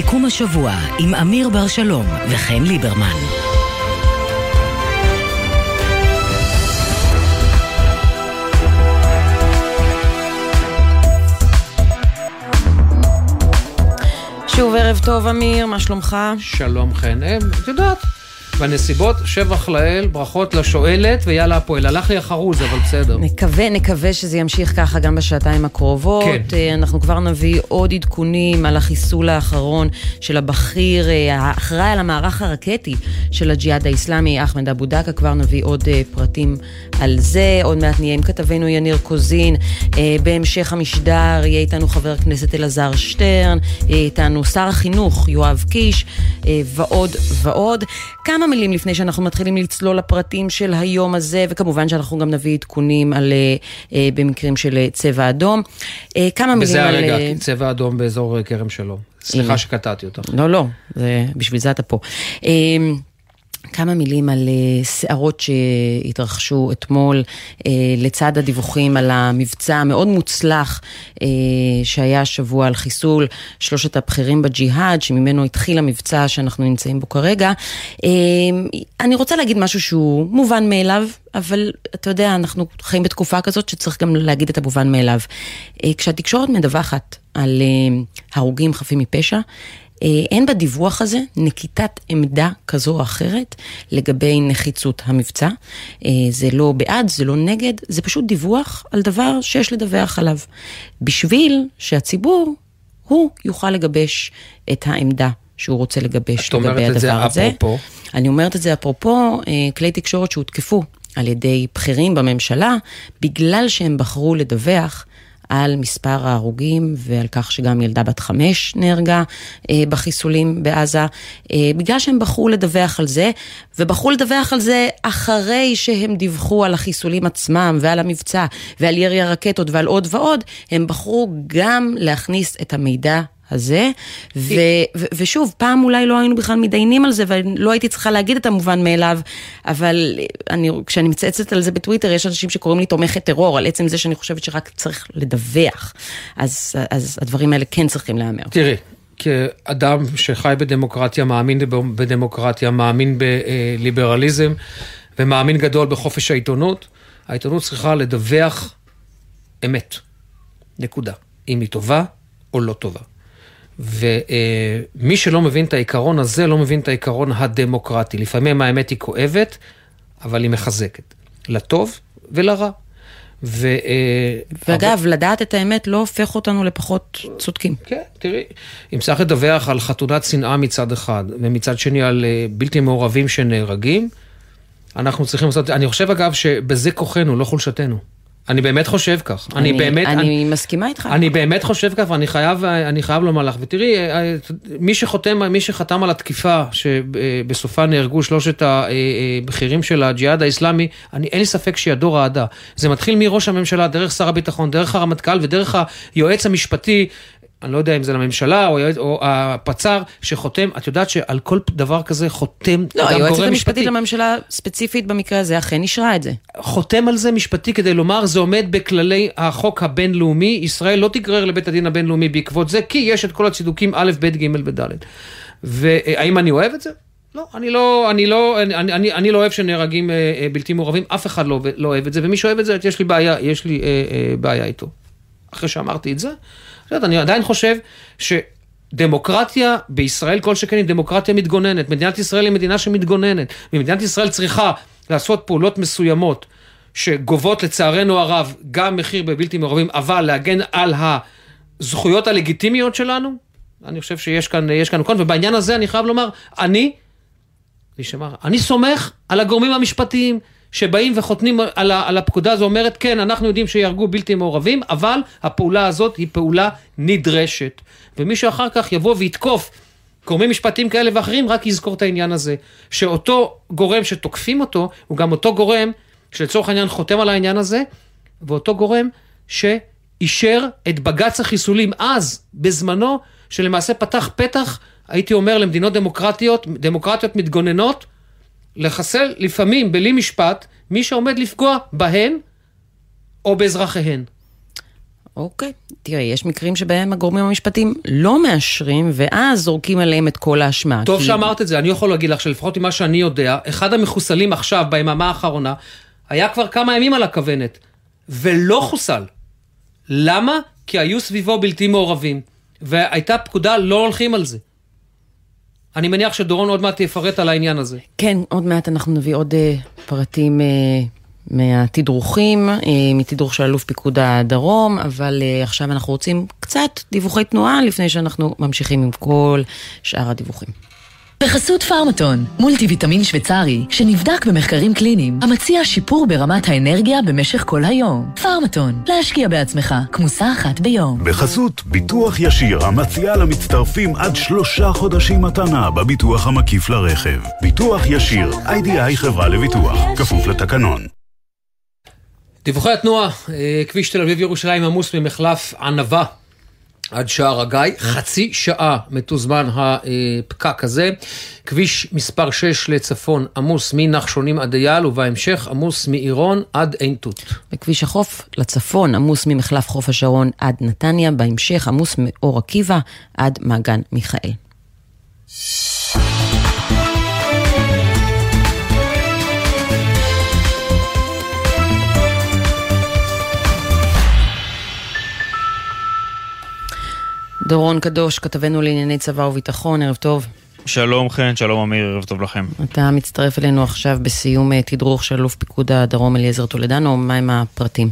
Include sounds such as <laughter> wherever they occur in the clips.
סיכום השבוע עם אמיר בר שלום וחן ליברמן. שוב ערב טוב אמיר, מה שלומך? שלום חן. אה, את יודעת, בנסיבות, שבח לאל, ברכות לשואלת, ויאללה הפועל. הלך לי החרוז, אבל בסדר. נקווה, נקווה שזה ימשיך ככה גם בשעתיים הקרובות. כן. אה, אנחנו כבר נביא עוד עדכונים על החיסול האחרון של הבכיר, אה, האחראי על המערך הרקטי של הג'יהאד האיסלאמי, אחמד אבו דקה. כבר נביא עוד אה, פרטים על זה. עוד מעט נהיה עם כתבנו יניר קוזין. בהמשך המשדר יהיה איתנו חבר הכנסת אלעזר שטרן, יהיה איתנו שר החינוך יואב קיש, ועוד ועוד. כמה מילים לפני שאנחנו מתחילים לצלול לפרטים של היום הזה, וכמובן שאנחנו גם נביא עדכונים על, אה, אה, במקרים של אה, צבע אדום. אה, כמה מילים בזה על... הרגע, אה, צבע אדום באזור כרם שלום. סליחה שקטעתי אותך. לא, לא, זה, בשביל זה אתה פה. אה, כמה מילים על אה, סערות שהתרחשו אתמול, אה, לצד הדיווחים על המבצע המאוד מוצלח אה, שהיה השבוע על חיסול שלושת הבכירים בג'יהאד, שממנו התחיל המבצע שאנחנו נמצאים בו כרגע. אה, אני רוצה להגיד משהו שהוא מובן מאליו, אבל אתה יודע, אנחנו חיים בתקופה כזאת שצריך גם להגיד את המובן מאליו. אה, כשהתקשורת מדווחת על אה, הרוגים חפים מפשע, אה, אין בדיווח הזה נקיטת עמדה כזו או אחרת לגבי נחיצות המבצע. אה, זה לא בעד, זה לא נגד, זה פשוט דיווח על דבר שיש לדווח עליו. בשביל שהציבור, הוא יוכל לגבש את העמדה שהוא רוצה לגבש את אומרת לגבי את זה הדבר הזה. אפרופו? אני אומרת את זה אפרופו אה, כלי תקשורת שהותקפו על ידי בכירים בממשלה, בגלל שהם בחרו לדווח על מספר ההרוגים ועל כך שגם ילדה בת חמש נהרגה אה, בחיסולים בעזה, אה, בגלל שהם בחרו לדווח על זה, ובחרו לדווח על זה אחרי שהם דיווחו על החיסולים עצמם ועל המבצע ועל ירי הרקטות ועל עוד ועוד, הם בחרו גם להכניס את המידע הזה, ו- ו- ושוב, פעם אולי לא היינו בכלל מתדיינים על זה, ולא הייתי צריכה להגיד את המובן מאליו, אבל אני, כשאני מצייצת על זה בטוויטר, יש אנשים שקוראים לי תומכת טרור, על עצם זה שאני חושבת שרק צריך לדווח. אז, אז הדברים האלה כן צריכים להיאמר. תראי, כאדם שחי בדמוקרטיה, מאמין בדמוקרטיה, מאמין בליברליזם ומאמין גדול בחופש העיתונות, העיתונות צריכה לדווח אמת. נקודה. אם היא טובה או לא טובה. ומי שלא מבין את העיקרון הזה, לא מבין את העיקרון הדמוקרטי. לפעמים האמת היא כואבת, אבל היא מחזקת. לטוב ולרע. ו... ואגב, לדעת את האמת לא הופך אותנו לפחות צודקים. כן, תראי, אם צריך לדווח על חתונת שנאה מצד אחד, ומצד שני על אה, בלתי מעורבים שנהרגים, אנחנו צריכים לעשות, אני חושב אגב שבזה כוחנו, לא חולשתנו. אני באמת חושב כך. אני, אני באמת... אני, אני מסכימה איתך. אני באמת חושב כך, ואני חייב, אני חייב לומר לך, ותראי, אה, מי שחותם, מי שחתם על התקיפה, שבסופה נהרגו שלושת הבכירים של הג'יהאד האיסלאמי, אני, אין לי ספק שידו רעדה. זה מתחיל מראש הממשלה, דרך שר הביטחון, דרך הרמטכ"ל ודרך היועץ המשפטי. אני לא יודע אם זה לממשלה או, או הפצ"ר שחותם, את יודעת שעל כל דבר כזה חותם לא, משפטי. היועצת המשפטית לממשלה ספציפית במקרה הזה אכן אישרה את זה. חותם על זה משפטי כדי לומר, זה עומד בכללי החוק הבינלאומי, ישראל לא תגרר לבית הדין הבינלאומי בעקבות זה, כי יש את כל הצידוקים א', ב', ג' וד'. והאם אני אוהב את זה? לא, אני לא, אני לא, אני, אני, אני לא אוהב שנהרגים אה, בלתי מעורבים, אף אחד לא, לא אוהב את זה, ומי שאוהב את זה, יש לי בעיה, יש לי אה, אה, בעיה איתו. אחרי שאמרתי את זה, אני עדיין חושב שדמוקרטיה בישראל, כל שכן היא דמוקרטיה מתגוננת. מדינת ישראל היא מדינה שמתגוננת. ומדינת ישראל צריכה לעשות פעולות מסוימות שגובות לצערנו הרב גם מחיר בבלתי מעורבים, אבל להגן על הזכויות הלגיטימיות שלנו. אני חושב שיש כאן, יש כאן קון, ובעניין הזה אני חייב לומר, אני, אני סומך על הגורמים המשפטיים. שבאים וחותמים על, על הפקודה הזו, אומרת, כן, אנחנו יודעים שיהרגו בלתי מעורבים, אבל הפעולה הזאת היא פעולה נדרשת. ומישהו אחר כך יבוא ויתקוף גורמים משפטיים כאלה ואחרים, רק יזכור את העניין הזה. שאותו גורם שתוקפים אותו, הוא גם אותו גורם שלצורך העניין חותם על העניין הזה, ואותו גורם שאישר את בג"ץ החיסולים אז, בזמנו, שלמעשה פתח פתח, הייתי אומר, למדינות דמוקרטיות, דמוקרטיות מתגוננות, לחסל לפעמים בלי משפט מי שעומד לפגוע בהן או באזרחיהן. אוקיי, תראה, יש מקרים שבהם הגורמים המשפטיים לא מאשרים, ואז זורקים עליהם את כל האשמה. טוב כי... שאמרת את זה, אני יכול להגיד לך שלפחות ממה שאני יודע, אחד המחוסלים עכשיו, ביממה האחרונה, היה כבר כמה ימים על הכוונת, ולא חוסל. למה? כי היו סביבו בלתי מעורבים, והייתה פקודה, לא הולכים על זה. אני מניח שדורון עוד מעט יפרט על העניין הזה. כן, עוד מעט אנחנו נביא עוד uh, פרטים uh, מהתדרוכים, uh, מתדרוך של אלוף פיקוד הדרום, אבל uh, עכשיו אנחנו רוצים קצת דיווחי תנועה לפני שאנחנו ממשיכים עם כל שאר הדיווחים. בחסות פארמטון, מולטי ויטמין שוויצרי, שנבדק במחקרים קליניים, המציע שיפור ברמת האנרגיה במשך כל היום. פארמטון, להשקיע בעצמך, כמוסה אחת ביום. בחסות ביטוח ישיר, המציע למצטרפים עד שלושה חודשים מתנה בביטוח המקיף לרכב. ביטוח ישיר, איי-די-איי חברה לביטוח, כפוף לתקנון. דיווחי התנועה, אה, כביש תל אביב ירושלים עמוס ממחלף ענבה עד שער הגיא, חצי שעה מתוזמן הפקק הזה. כביש מספר 6 לצפון עמוס מנחשונים עד אייל, ובהמשך עמוס מעירון עד עין תות. בכביש החוף לצפון עמוס ממחלף חוף השרון עד נתניה, בהמשך עמוס מאור עקיבא עד מעגן מיכאל. דורון קדוש, כתבנו לענייני צבא וביטחון, ערב טוב. שלום חן, שלום אמיר, ערב טוב לכם. אתה מצטרף אלינו עכשיו בסיום אה, תדרוך של אלוף פיקוד הדרום אליעזר טולדנו, מהם הפרטים?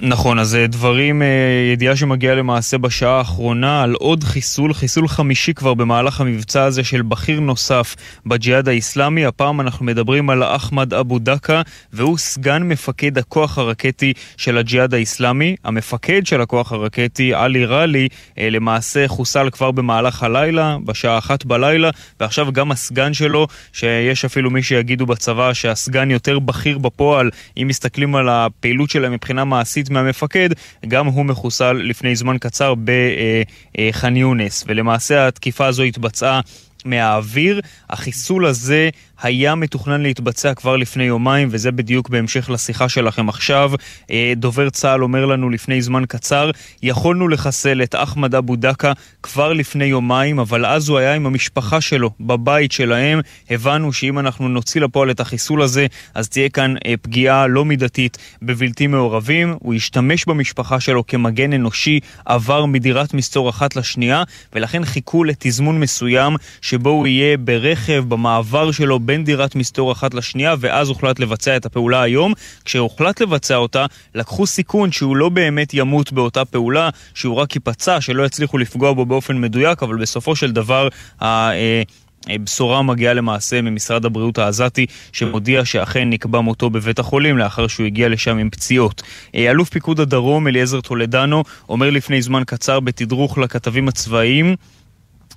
נכון, אז אה, דברים, אה, ידיעה שמגיעה למעשה בשעה האחרונה על עוד חיסול, חיסול חמישי כבר במהלך המבצע הזה של בכיר נוסף בג'יהאד האיסלאמי. הפעם אנחנו מדברים על אחמד אבו דקה, והוא סגן מפקד הכוח הרקטי של הג'יהאד האיסלאמי. המפקד של הכוח הרקטי, עלי ראלי, אה, למעשה חוסל כבר במהלך הלילה, בשעה אחת בלילה, ועכשיו גם הסגן שלו, שיש אפילו מי שיגידו בצבא שהסגן יותר בכיר בפועל, אם מסתכלים על הפעילות שלהם מבחינה מעשית, מהמפקד, גם הוא מחוסל לפני זמן קצר בח'אן יונס. ולמעשה התקיפה הזו התבצעה מהאוויר. החיסול הזה היה מתוכנן להתבצע כבר לפני יומיים, וזה בדיוק בהמשך לשיחה שלכם עכשיו. אה, דובר צה"ל אומר לנו לפני זמן קצר, יכולנו לחסל את אחמד אבו דקה כבר לפני יומיים, אבל אז הוא היה עם המשפחה שלו, בבית שלהם. הבנו שאם אנחנו נוציא לפועל את החיסול הזה, אז תהיה כאן אה, פגיעה לא מידתית בבלתי מעורבים. הוא השתמש במשפחה שלו כמגן אנושי, עבר מדירת מסתור אחת לשנייה, ולכן חיכו לתזמון מסוים שבו הוא יהיה ברכב, במעבר שלו בין דירת מסתור אחת לשנייה, ואז הוחלט לבצע את הפעולה היום. כשהוחלט לבצע אותה, לקחו סיכון שהוא לא באמת ימות באותה פעולה, שהוא רק ייפצע, שלא יצליחו לפגוע בו באופן מדויק, אבל בסופו של דבר... בשורה מגיעה למעשה ממשרד הבריאות העזתי, שמודיע שאכן נקבע מותו בבית החולים לאחר שהוא הגיע לשם עם פציעות. אלוף פיקוד הדרום, אליעזר טולדנו, אומר לפני זמן קצר בתדרוך לכתבים הצבאיים אה,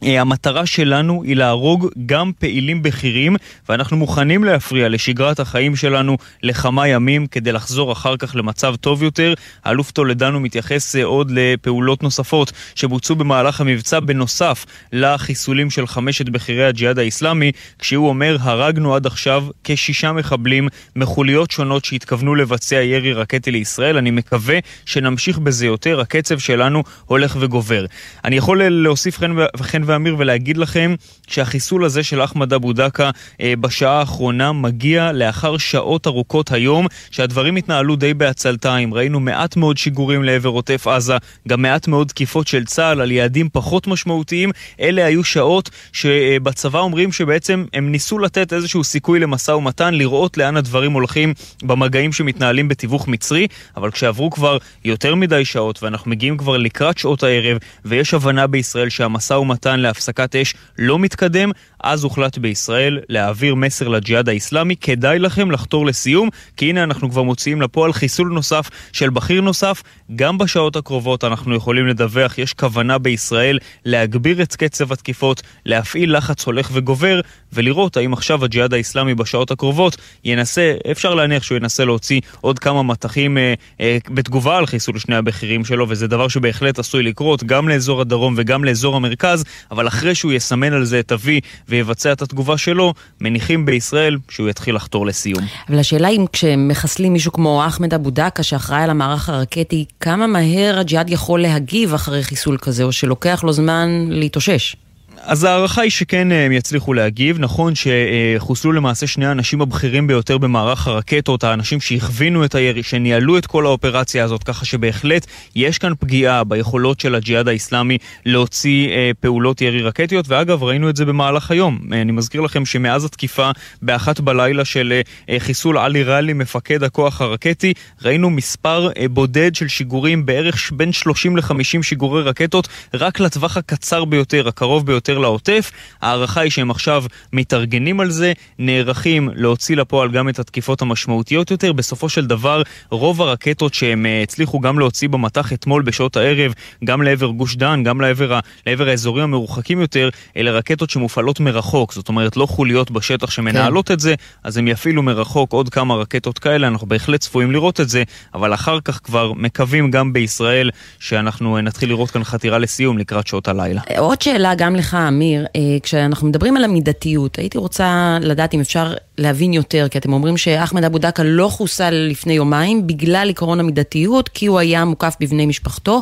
המטרה שלנו היא להרוג גם פעילים בכירים, ואנחנו מוכנים להפריע לשגרת החיים שלנו לכמה ימים כדי לחזור אחר כך למצב טוב יותר. האלוף טולדנו מתייחס אה, עוד לפעולות נוספות שבוצעו במהלך המבצע בנוסף לחיסולים של חמשת בכירי הג'יהאד האיסלאמי, כשהוא אומר, הרגנו עד עכשיו כשישה מחבלים מחוליות שונות שהתכוונו לבצע ירי רקטי לישראל. אני מקווה שנמשיך בזה יותר, הקצב שלנו הולך וגובר. אני יכול להוסיף חן ואמיר ולהגיד לכם שהחיסול הזה של אחמד אבו דקה אה, בשעה האחרונה מגיע לאחר שעות ארוכות היום, שהדברים התנהלו די בעצלתיים. ראינו מעט מאוד שיגורים לעבר עוטף עזה, גם מעט מאוד תקיפות של צה"ל על יעדים פחות משמעותיים. אלה היו שעות שבצבא אומרים שבעצם הם ניסו לתת איזשהו סיכוי למשא ומתן, לראות לאן הדברים הולכים במגעים שמתנהלים בתיווך מצרי, אבל כשעברו כבר יותר מדי שעות ואנחנו מגיעים כבר לקראת שעות הערב ויש הבנה בישראל שהמשא ומתן להפסקת אש לא מתקדם, אז הוחלט בישראל להעביר מסר לג'יהאד האיסלאמי, כדאי לכם לחתור לסיום, כי הנה אנחנו כבר מוציאים לפועל חיסול נוסף של בכיר נוסף. גם בשעות הקרובות אנחנו יכולים לדווח, יש כוונה בישראל להגביר את קצב התקיפות, להפעיל לחץ הולך וגובר, ולראות האם עכשיו הג'יהאד האיסלאמי בשעות הקרובות ינסה, אפשר להניח שהוא ינסה להוציא עוד כמה מטחים אה, אה, בתגובה על חיסול שני הבכירים שלו, וזה דבר שבהחלט עשוי לקרות גם לאזור הדרום וגם לאזור המרכז, אבל אחרי שהוא יסמן על זה את ה-V ויבצע את התגובה שלו, מניחים בישראל שהוא יתחיל לחתור לסיום. אבל השאלה אם כשמחסלים מישהו כמו אחמד אבו דקה שאחראי על המערך הרקטי, כמה מהר הג'יהאד יכול להגיב אחרי חיסול כזה, או שלוקח לו זמן להתאושש? אז ההערכה היא שכן אה, הם יצליחו להגיב. נכון שחוסלו למעשה שני האנשים הבכירים ביותר במערך הרקטות, האנשים שהכווינו את הירי, שניהלו את כל האופרציה הזאת, ככה שבהחלט יש כאן פגיעה ביכולות של הג'יהאד האיסלאמי להוציא אה, פעולות ירי רקטיות, ואגב, ראינו את זה במהלך היום. אה, אני מזכיר לכם שמאז התקיפה באחת בלילה של חיסול עלי ראלי, מפקד הכוח הרקטי, ראינו מספר בודד של שיגורים, בערך בין 30 ל-50 שיגורי רקטות, רק לטווח הקצר ביותר, הקרוב ביותר. יותר לעוטף. ההערכה היא שהם עכשיו מתארגנים על זה, נערכים להוציא לפועל גם את התקיפות המשמעותיות יותר. בסופו של דבר, רוב הרקטות שהם אה, הצליחו גם להוציא במטח אתמול בשעות הערב, גם לעבר גוש דן, גם לעבר, לעבר האזורים המרוחקים יותר, אלה רקטות שמופעלות מרחוק. זאת אומרת, לא חוליות בשטח שמנהלות כן. את זה, אז הם יפעילו מרחוק עוד כמה רקטות כאלה, אנחנו בהחלט צפויים לראות את זה, אבל אחר כך כבר מקווים גם בישראל שאנחנו נתחיל לראות כאן חתירה לסיום לקראת שעות הלילה. עוד שאלה גם לך, אמיר, אה, כשאנחנו מדברים על המידתיות, הייתי רוצה לדעת אם אפשר להבין יותר, כי אתם אומרים שאחמד אבו דקה לא חוסל לפני יומיים בגלל עקרון המידתיות, כי הוא היה מוקף בבני משפחתו,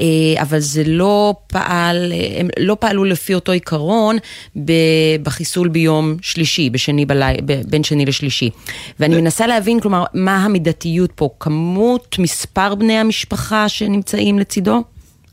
אה, אבל זה לא פעל, אה, הם לא פעלו לפי אותו עיקרון בחיסול ביום שלישי, בשני בלי, בין שני לשלישי. ואני מנסה להבין, כלומר, מה המידתיות פה? כמות, מספר בני המשפחה שנמצאים לצידו?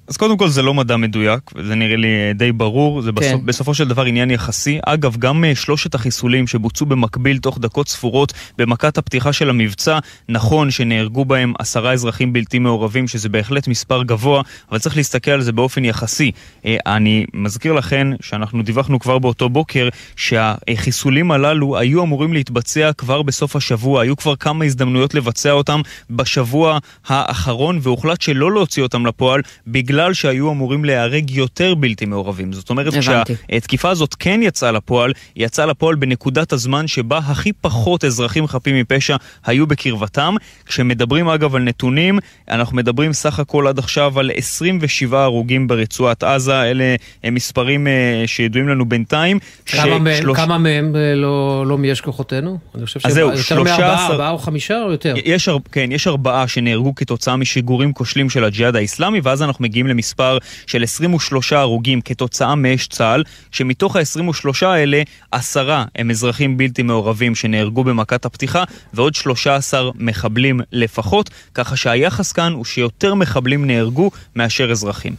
אז קודם כל זה לא מדע מדויק, וזה נראה לי אה, די ברור, זה כן. בסופו של דבר עניין יחסי. אגב, גם אה, שלושת החיסולים שבוצעו במקביל תוך דקות ספורות במכת הפתיחה של המבצע, נכון שנהרגו בהם עשרה אזרחים בלתי מעורבים, שזה בהחלט מספר גבוה, אבל צריך להסתכל על זה באופן יחסי. אה, אני מזכיר לכן שאנחנו דיווחנו כבר באותו בוקר שהחיסולים הללו היו אמורים להתבצע כבר בסוף השבוע, היו כבר כמה הזדמנויות לבצע אותם בשבוע האחרון, והוחלט שלא להוציא אותם לפועל בגלל... בגלל שהיו אמורים להיהרג יותר בלתי מעורבים. זאת אומרת, כשהתקיפה הזאת כן יצאה לפועל, היא יצאה לפועל בנקודת הזמן שבה הכי פחות אזרחים חפים מפשע היו בקרבתם. כשמדברים אגב על נתונים, אנחנו מדברים סך הכל עד עכשיו על 27 הרוגים ברצועת עזה, אלה הם מספרים אה, שידועים לנו בינתיים. כמה, מהם, שלוש... כמה מהם אה, לא, לא מיש כוחותינו? אני חושב שיותר מארבעה, ארבעה או חמישה או יותר? יש, כן, יש ארבעה שנהרגו כתוצאה משיגורים כושלים של הג'יהאד האיסלאמי, ואז אנחנו מגיעים למספר של 23 הרוגים כתוצאה מאש צה"ל, שמתוך ה-23 האלה, עשרה הם אזרחים בלתי מעורבים שנהרגו במכת הפתיחה, ועוד 13 מחבלים לפחות, ככה שהיחס כאן הוא שיותר מחבלים נהרגו מאשר אזרחים.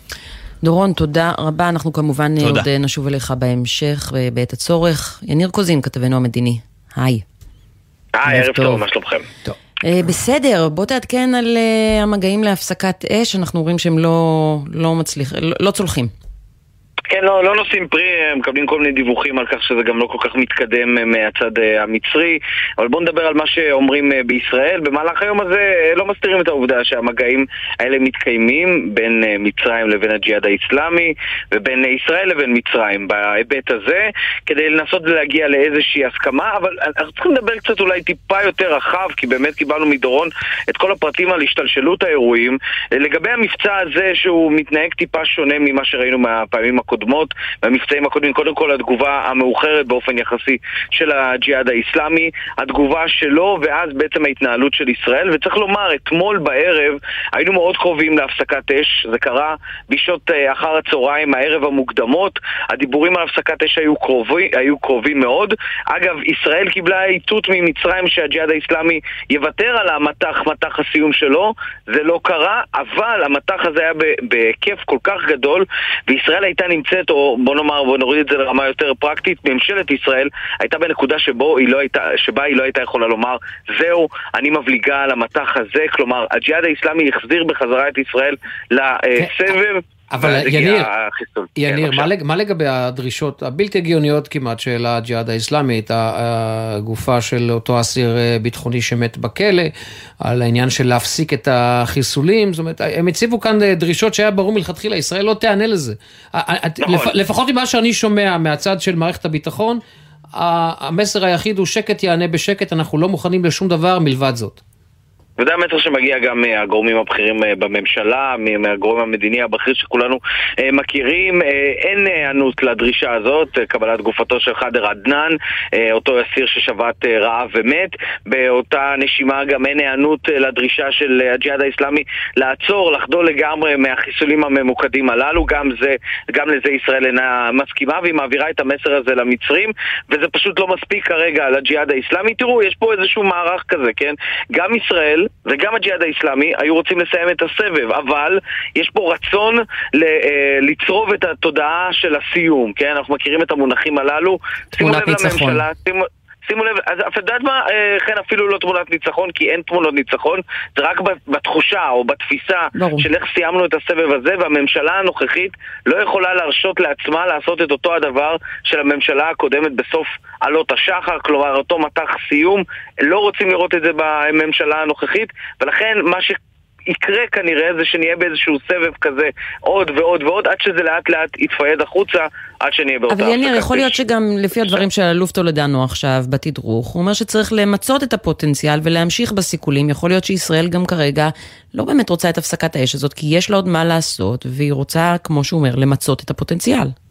דורון, תודה רבה. אנחנו כמובן תודה. עוד נשוב אליך בהמשך בעת הצורך. יניר קוזין, כתבנו המדיני. היי. היי, ערב טוב, מה שלומכם? טוב. אה, בסדר, בוא תעדכן על אה, המגעים להפסקת אש, אנחנו רואים שהם לא, לא מצליחים, לא, לא צולחים. כן, לא, לא נושאים פרי, הם מקבלים כל מיני דיווחים על כך שזה גם לא כל כך מתקדם אה, מהצד אה, המצרי, אבל בואו נדבר על מה שאומרים אה, בישראל. במהלך היום הזה לא מסתירים את העובדה שהמגעים האלה מתקיימים בין מצרים לבין הג'יהאד האיסלאמי ובין ישראל לבין מצרים בהיבט הזה, כדי לנסות להגיע לאיזושהי הסכמה, אבל אנחנו צריכים לדבר קצת אולי טיפה יותר רחב, כי באמת קיבלנו מדורון את כל הפרטים על השתלשלות האירועים. לגבי המבצע הזה שהוא מתנהג טיפה שונה ממה שראינו מהפעמים הקודמות. הקודמות, במבצעים הקודמים, קודם כל התגובה המאוחרת באופן יחסי של הג'יהאד האיסלאמי, התגובה שלו ואז בעצם ההתנהלות של ישראל, וצריך לומר, אתמול בערב היינו מאוד קרובים להפסקת אש, זה קרה בשעות אה, אחר הצהריים, הערב המוקדמות, הדיבורים על הפסקת אש היו, קרובי, היו קרובים מאוד. אגב, ישראל קיבלה איתות ממצרים שהג'יהאד האיסלאמי יוותר על המטח, מטח הסיום שלו, זה לא קרה, אבל המטח הזה היה בהיקף כל כך גדול, וישראל הייתה נמצאת נמצאת, או בוא נאמר, בוא נוריד את זה לרמה יותר פרקטית, ממשלת ישראל הייתה בנקודה שבו היא לא הייתה, שבה היא לא הייתה יכולה לומר, זהו, אני מבליגה על המטח הזה, כלומר, הג'יהאד האיסלאמי החזיר בחזרה את ישראל לסבב. אבל יניר, יניר, כן, מה, לג, מה לגבי הדרישות הבלתי הגיוניות כמעט של הג'יהאד האיסלאמי, את הגופה של אותו אסיר אה, ביטחוני שמת בכלא, על העניין של להפסיק את החיסולים, זאת אומרת, הם הציבו כאן אה, דרישות שהיה ברור מלכתחילה, ישראל לא תיענה לזה. נכון. לפ, לפחות ממה שאני שומע מהצד של מערכת הביטחון, המסר היחיד הוא שקט יענה בשקט, אנחנו לא מוכנים לשום דבר מלבד זאת. וזה המסר שמגיע גם מהגורמים הבכירים אה, בממשלה, מהגורם המדיני הבכיר שכולנו אה, מכירים. אה, אין היענות לדרישה הזאת, קבלת גופתו של חאדר עדנאן, אותו אסיר ששבת רעב ומת. באותה נשימה גם אין היענות לדרישה של הג'יהאד האיסלאמי לעצור, לחדול לגמרי מהחיסולים הממוקדים הללו. גם, זה, גם לזה ישראל אינה מסכימה, והיא מעבירה את המסר הזה למצרים, וזה פשוט לא מספיק כרגע לג'יהאד האיסלאמי. תראו, יש פה איזשהו מערך כזה, כן? גם ישראל וגם הג'יהאד האיסלאמי היו רוצים לסיים את הסבב, אבל יש פה רצון ל, אה, לצרוב את התודעה של הסיום, כן? אנחנו מכירים את המונחים הללו. תמונת ניצחון. שימו, שימו לב, אז את יודעת מה, אה, חן אפילו לא תמונת ניצחון, כי אין תמונות ניצחון, זה רק בתחושה או בתפיסה ברור. של איך סיימנו את הסבב הזה, והממשלה הנוכחית לא יכולה להרשות לעצמה לעשות את אותו הדבר של הממשלה הקודמת בסוף עלות השחר, כלומר אותו מטח סיום, לא רוצים לראות את זה בממשלה הנוכחית, ולכן מה ש... יקרה כנראה זה שנהיה באיזשהו סבב כזה עוד ועוד ועוד עד שזה לאט לאט יתפייד החוצה עד שנהיה באותה אבל יניר, יכול להיות שגם לפי הדברים של אלוף טולדנו עכשיו בתדרוך, הוא אומר שצריך למצות את הפוטנציאל ולהמשיך בסיכולים. יכול להיות שישראל גם כרגע לא באמת רוצה את הפסקת האש הזאת, כי יש לה עוד מה לעשות, והיא רוצה, כמו שהוא אומר, למצות את הפוטנציאל.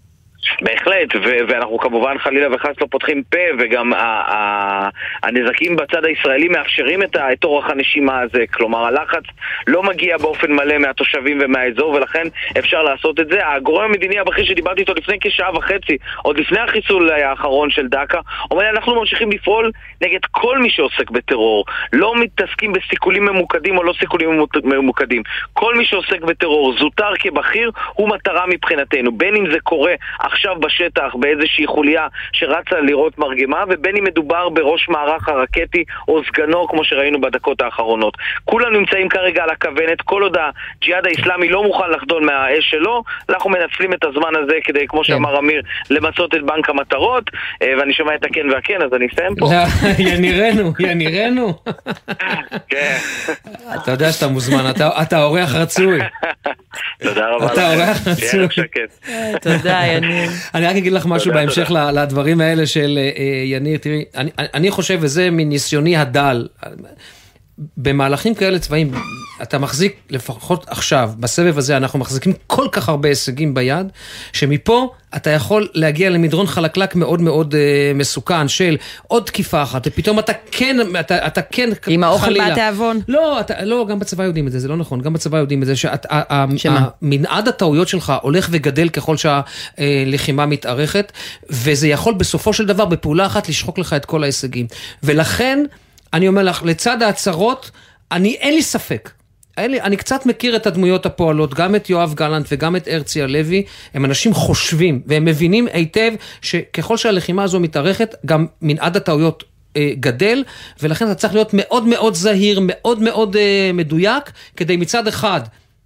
בהחלט, ו- ואנחנו כמובן חלילה וחס לא פותחים פה, וגם ה- ה- הנזקים בצד הישראלי מאפשרים את, ה- את אורח הנשימה הזה, כלומר הלחץ לא מגיע באופן מלא מהתושבים ומהאזור, ולכן אפשר לעשות את זה. הגורם המדיני הבכיר שדיברתי איתו לפני כשעה וחצי, עוד לפני החיסול האחרון של דקה, אומר אנחנו ממשיכים לפעול נגד כל מי שעוסק בטרור. לא מתעסקים בסיכולים ממוקדים או לא סיכולים ממוקדים. כל מי שעוסק בטרור, זוטר כבכיר, הוא מטרה מבחינתנו. בין אם זה קורה עכשיו בשטח באיזושהי חוליה שרצה לראות מרגמה, ובין אם מדובר בראש מערך הרקטי או סגנו, כמו שראינו בדקות האחרונות. כולם נמצאים כרגע על הכוונת, כל עוד הג'יהאד האיסלאמי לא מוכן לחדול מהאש שלו, אנחנו מנצלים את הזמן הזה כדי, כמו כן. שאמר אמיר, למצות את בנק המטרות, אה, ואני שומע את הכן והכן, אז אני אסיים פה. <laughs> ינירנו, <laughs> ינירנו. כן. אתה יודע שאתה מוזמן, אתה אורח רצוי. תודה רבה לכם. אתה אורח רצוי. <laughs> תודה, יניר. אני רק אגיד לך משהו בהמשך לדברים האלה של אה, אה, יניר, תראי, אני חושב, וזה מניסיוני הדל, במהלכים כאלה צבאיים, אתה מחזיק, לפחות עכשיו, בסבב הזה, אנחנו מחזיקים כל כך הרבה הישגים ביד, שמפה אתה יכול להגיע למדרון חלקלק מאוד מאוד אה, מסוכן של עוד תקיפה אחת, ופתאום אתה כן, אתה, אתה כן, עם האוכל מהתיאבון? לא, אתה, לא, גם בצבא יודעים את זה, זה לא נכון, גם בצבא יודעים את זה, שמנעד הטעויות שלך הולך וגדל ככל שהלחימה מתארכת, וזה יכול בסופו של דבר בפעולה אחת לשחוק לך את כל ההישגים. ולכן, אני אומר לך, לצד ההצהרות, אני, אין לי ספק. אין לי, אני קצת מכיר את הדמויות הפועלות, גם את יואב גלנט וגם את הרצי הלוי, הם אנשים חושבים, והם מבינים היטב שככל שהלחימה הזו מתארכת, גם מנעד הטעויות אה, גדל, ולכן אתה צריך להיות מאוד מאוד זהיר, מאוד מאוד אה, מדויק, כדי מצד אחד...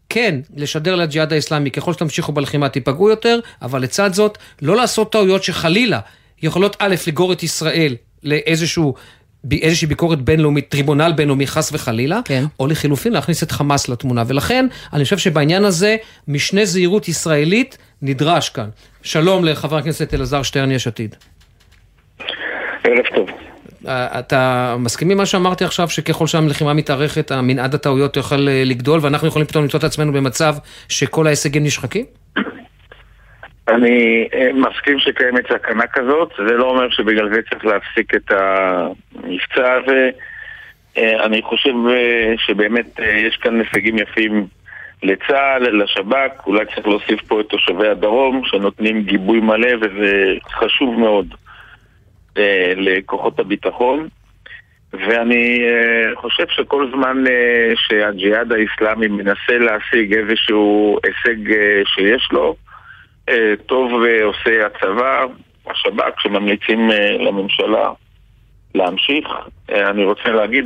כן, לשדר לג'יהאד האסלאמי, ככל שתמשיכו בלחימה תיפגעו יותר, אבל לצד זאת, לא לעשות טעויות שחלילה יכולות א', לגור את ישראל לאיזשהו איזושהי ביקורת בינלאומית, טריבונל בינלאומי חס וחלילה, כן. או לחילופין להכניס את חמאס לתמונה. ולכן, אני חושב שבעניין הזה, משנה זהירות ישראלית נדרש כאן. שלום לחבר הכנסת אלעזר שטרן, יש עתיד. ערב טוב. אתה מסכים עם מה שאמרתי עכשיו, שככל שהלחימה מתארכת, המנעד הטעויות יוכל אה, לגדול, ואנחנו יכולים פתאום למצוא את עצמנו במצב שכל ההישגים נשחקים? אני אה, מסכים שקיימת סכנה כזאת, זה לא אומר שבגלל זה צריך להפסיק את המבצע הזה. אה, אני חושב אה, שבאמת יש כאן הישגים יפים לצה"ל, לשב"כ, אולי צריך להוסיף פה את תושבי הדרום שנותנים גיבוי מלא וזה חשוב מאוד לכוחות הביטחון. ואני חושב שכל זמן שהג'יהאד האיסלאמי מנסה להשיג איזשהו הישג שיש לו, טוב עושה הצבא, השב"כ, שממליצים אה, לממשלה להמשיך. אה, אני רוצה להגיד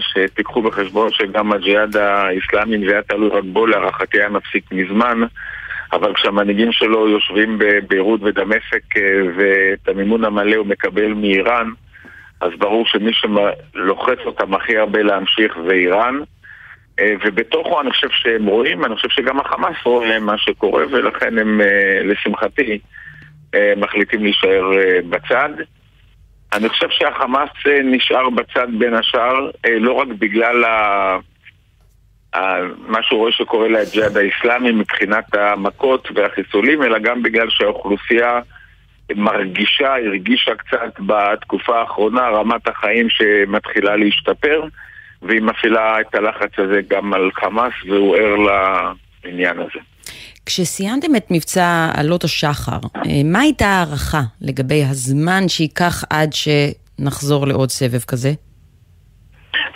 שתיקחו בחשבון שגם הג'יהאד האיסלאמי, היה תלוי רק בו, להערכתי היה מפסיק מזמן. אבל כשהמנהיגים שלו יושבים בביירות ודמשק ואת המימון המלא הוא מקבל מאיראן, אז ברור שמי שלוחץ אותם הכי הרבה להמשיך זה איראן. אה, ובתוכו אני חושב שהם רואים, אני חושב שגם החמאס רואה מה שקורה ולכן הם, אה, לשמחתי, אה, מחליטים להישאר בצד. אני חושב שהחמאס נשאר בצד בין השאר, לא רק בגלל ה... מה שהוא רואה שקורה לג'יהאד האיסלאמי מבחינת המכות והחיסולים, אלא גם בגלל שהאוכלוסייה מרגישה, הרגישה קצת בתקופה האחרונה רמת החיים שמתחילה להשתפר, והיא מפעילה את הלחץ הזה גם על חמאס, והוא ער לעניין הזה. כשסיימתם את מבצע עלות השחר, אה, מה הייתה ההערכה לגבי הזמן שייקח עד שנחזור לעוד סבב כזה?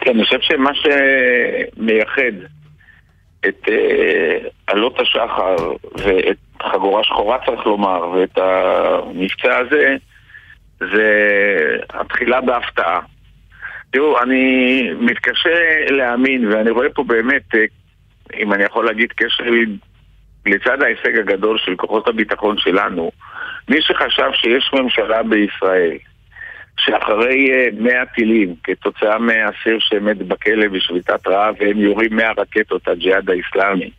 כן, אני חושב שמה שמייחד את אה, עלות השחר ואת חגורה שחורה צריך לומר, ואת המבצע הזה, זה התחילה בהפתעה. תראו, אני מתקשה להאמין, ואני רואה פה באמת, אה, אם אני יכול להגיד, קשר לצד ההישג הגדול של כוחות הביטחון שלנו, מי שחשב שיש ממשלה בישראל שאחרי 100 אה, טילים, כתוצאה מהאסיר שמת בכלא בשביתת רעב והם יורים 100 רקטות, הג'יהאד האיסלאמי,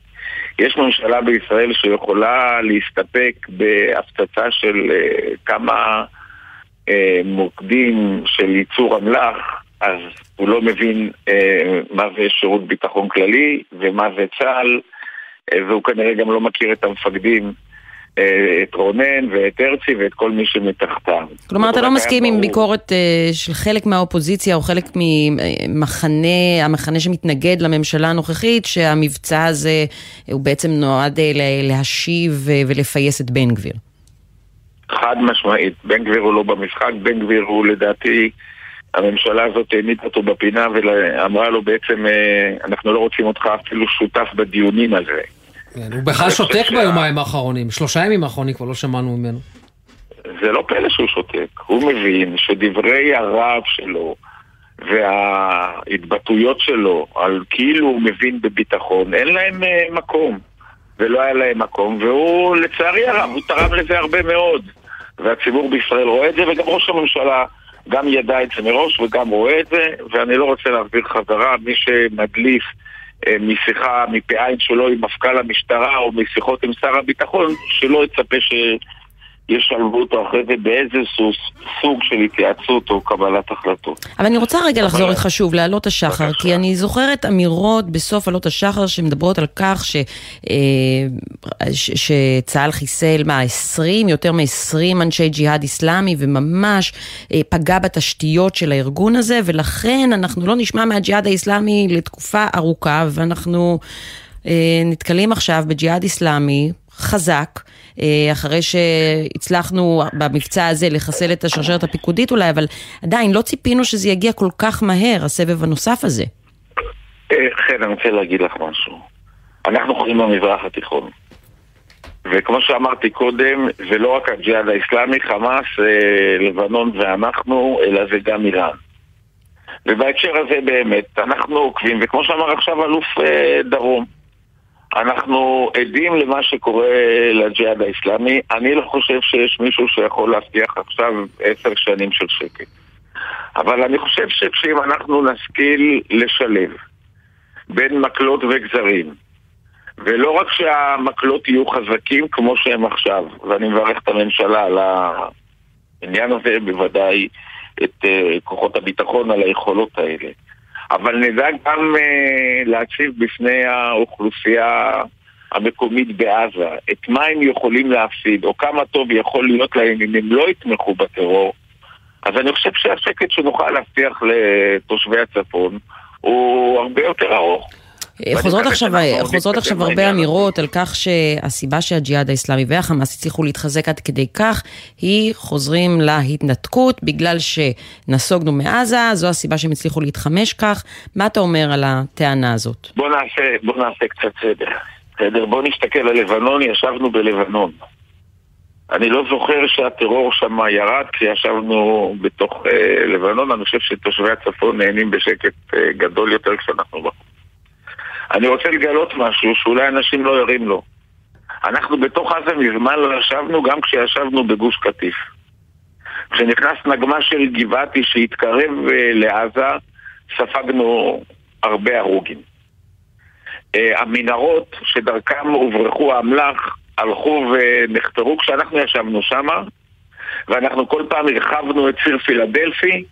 יש ממשלה בישראל שיכולה להסתפק בהפצצה של uh, כמה מוקדים של ייצור אמל"ח, אז הוא לא מבין uh, מה זה שירות ביטחון כללי ומה זה צה"ל, uh, והוא כנראה גם לא מכיר את המפקדים. אה, את רונן ואת הרצי ואת כל מי שמתחתם. כלומר, אתה לא מסכים עם ביקורת אה, של חלק מהאופוזיציה או חלק ממחנה, המחנה שמתנגד לממשלה הנוכחית, שהמבצע הזה הוא בעצם נועד אה, להשיב ולפייס את בן גביר. חד משמעית, בן גביר הוא לא במשחק, בן גביר הוא לדעתי, הממשלה הזאת העמידה אותו בפינה ואמרה לו בעצם, אנחנו לא רוצים אותך אפילו שותף בדיונים על זה. כן, הוא בכלל שותק ביומיים האחרונים, שלושה ימים האחרונים כבר לא שמענו ממנו. זה לא פלא שהוא שותק, הוא מבין שדברי הרעב שלו וההתבטאויות שלו על כאילו הוא מבין בביטחון, אין להם אה, מקום. ולא היה להם מקום, והוא, לצערי הרב, הוא תרם לזה הרבה מאוד. והציבור בישראל רואה את זה, וגם ראש הממשלה גם ידע את זה מראש וגם רואה את זה, ואני לא רוצה להחזיר חזרה, מי שמדליף אה, משיחה, מפה עין שלו עם מפכ"ל המשטרה או משיחות עם שר הביטחון, שלא יצפה ש... ישלבו אותו אחרי זה באיזה סוג של התייעצות או קבלת החלטות. אבל אני רוצה רגע לחזור איתך שוב לעלות השחר, כי אני זוכרת אמירות בסוף עלות השחר שמדברות על כך ש, אה, שצה"ל חיסל, מה, 20, יותר מ-20 אנשי ג'יהאד איסלאמי, וממש אה, פגע בתשתיות של הארגון הזה, ולכן אנחנו לא נשמע מהג'יהאד האיסלאמי לתקופה ארוכה, ואנחנו אה, נתקלים עכשיו בג'יהאד איסלאמי חזק. אה, אחרי שהצלחנו במבצע הזה לחסל את השרשרת הפיקודית אולי, אבל עדיין לא ציפינו שזה יגיע כל כך מהר, הסבב הנוסף הזה. כן, אני רוצה להגיד לך משהו. אנחנו חיים במזרח התיכון. וכמו שאמרתי קודם, זה לא רק הג'יהאד האיסלאמי, חמאס, אה, לבנון ואנחנו, אלא זה גם איראן. ובהקשר הזה באמת, אנחנו עוקבים, וכמו שאמר עכשיו אלוף דרום, אנחנו עדים למה שקורה לג'יהאד האיסלאמי. אני לא חושב שיש מישהו שיכול להבטיח עכשיו עשר שנים של שקט. אבל אני חושב שאם אנחנו נשכיל לשלב בין מקלות וגזרים, ולא רק שהמקלות יהיו חזקים כמו שהם עכשיו, ואני מברך את הממשלה על העניין הזה, בוודאי את uh, כוחות הביטחון על היכולות האלה. אבל נדע גם uh, להציב בפני האוכלוסייה המקומית בעזה את מה הם יכולים להפסיד, או כמה טוב יכול להיות להם אם הם לא יתמכו בטרור, אז אני חושב שהשקט שנוכל להבטיח לתושבי הצפון הוא הרבה יותר ארוך. חוזרות עכשיו, חוזרות עכשיו הרבה אמירות על כך שהסיבה שהג'יהאד האיסלאמי והחמאס הצליחו להתחזק עד כדי כך, היא חוזרים להתנתקות בגלל שנסוגנו מעזה, זו הסיבה שהם הצליחו להתחמש כך. מה אתה אומר על הטענה הזאת? בוא נעשה, בוא נעשה קצת סדר. בסדר, בוא נסתכל על לבנון, ישבנו בלבנון. אני לא זוכר שהטרור שם ירד כשישבנו בתוך אה, לבנון, אני חושב שתושבי הצפון נהנים בשקט אה, גדול יותר כשאנחנו בחוץ. אני רוצה לגלות משהו שאולי אנשים לא ירים לו. אנחנו בתוך עזה מזמן לא ישבנו גם כשישבנו בגוש קטיף. כשנכנס נגמ"ש של גבעתי שהתקרב אה, לעזה, ספגנו הרבה הרוגים. אה, המנהרות שדרכם הוברחו האמל"ח הלכו ונחפרו כשאנחנו ישבנו שם, ואנחנו כל פעם הרחבנו את ציר פילדלפי,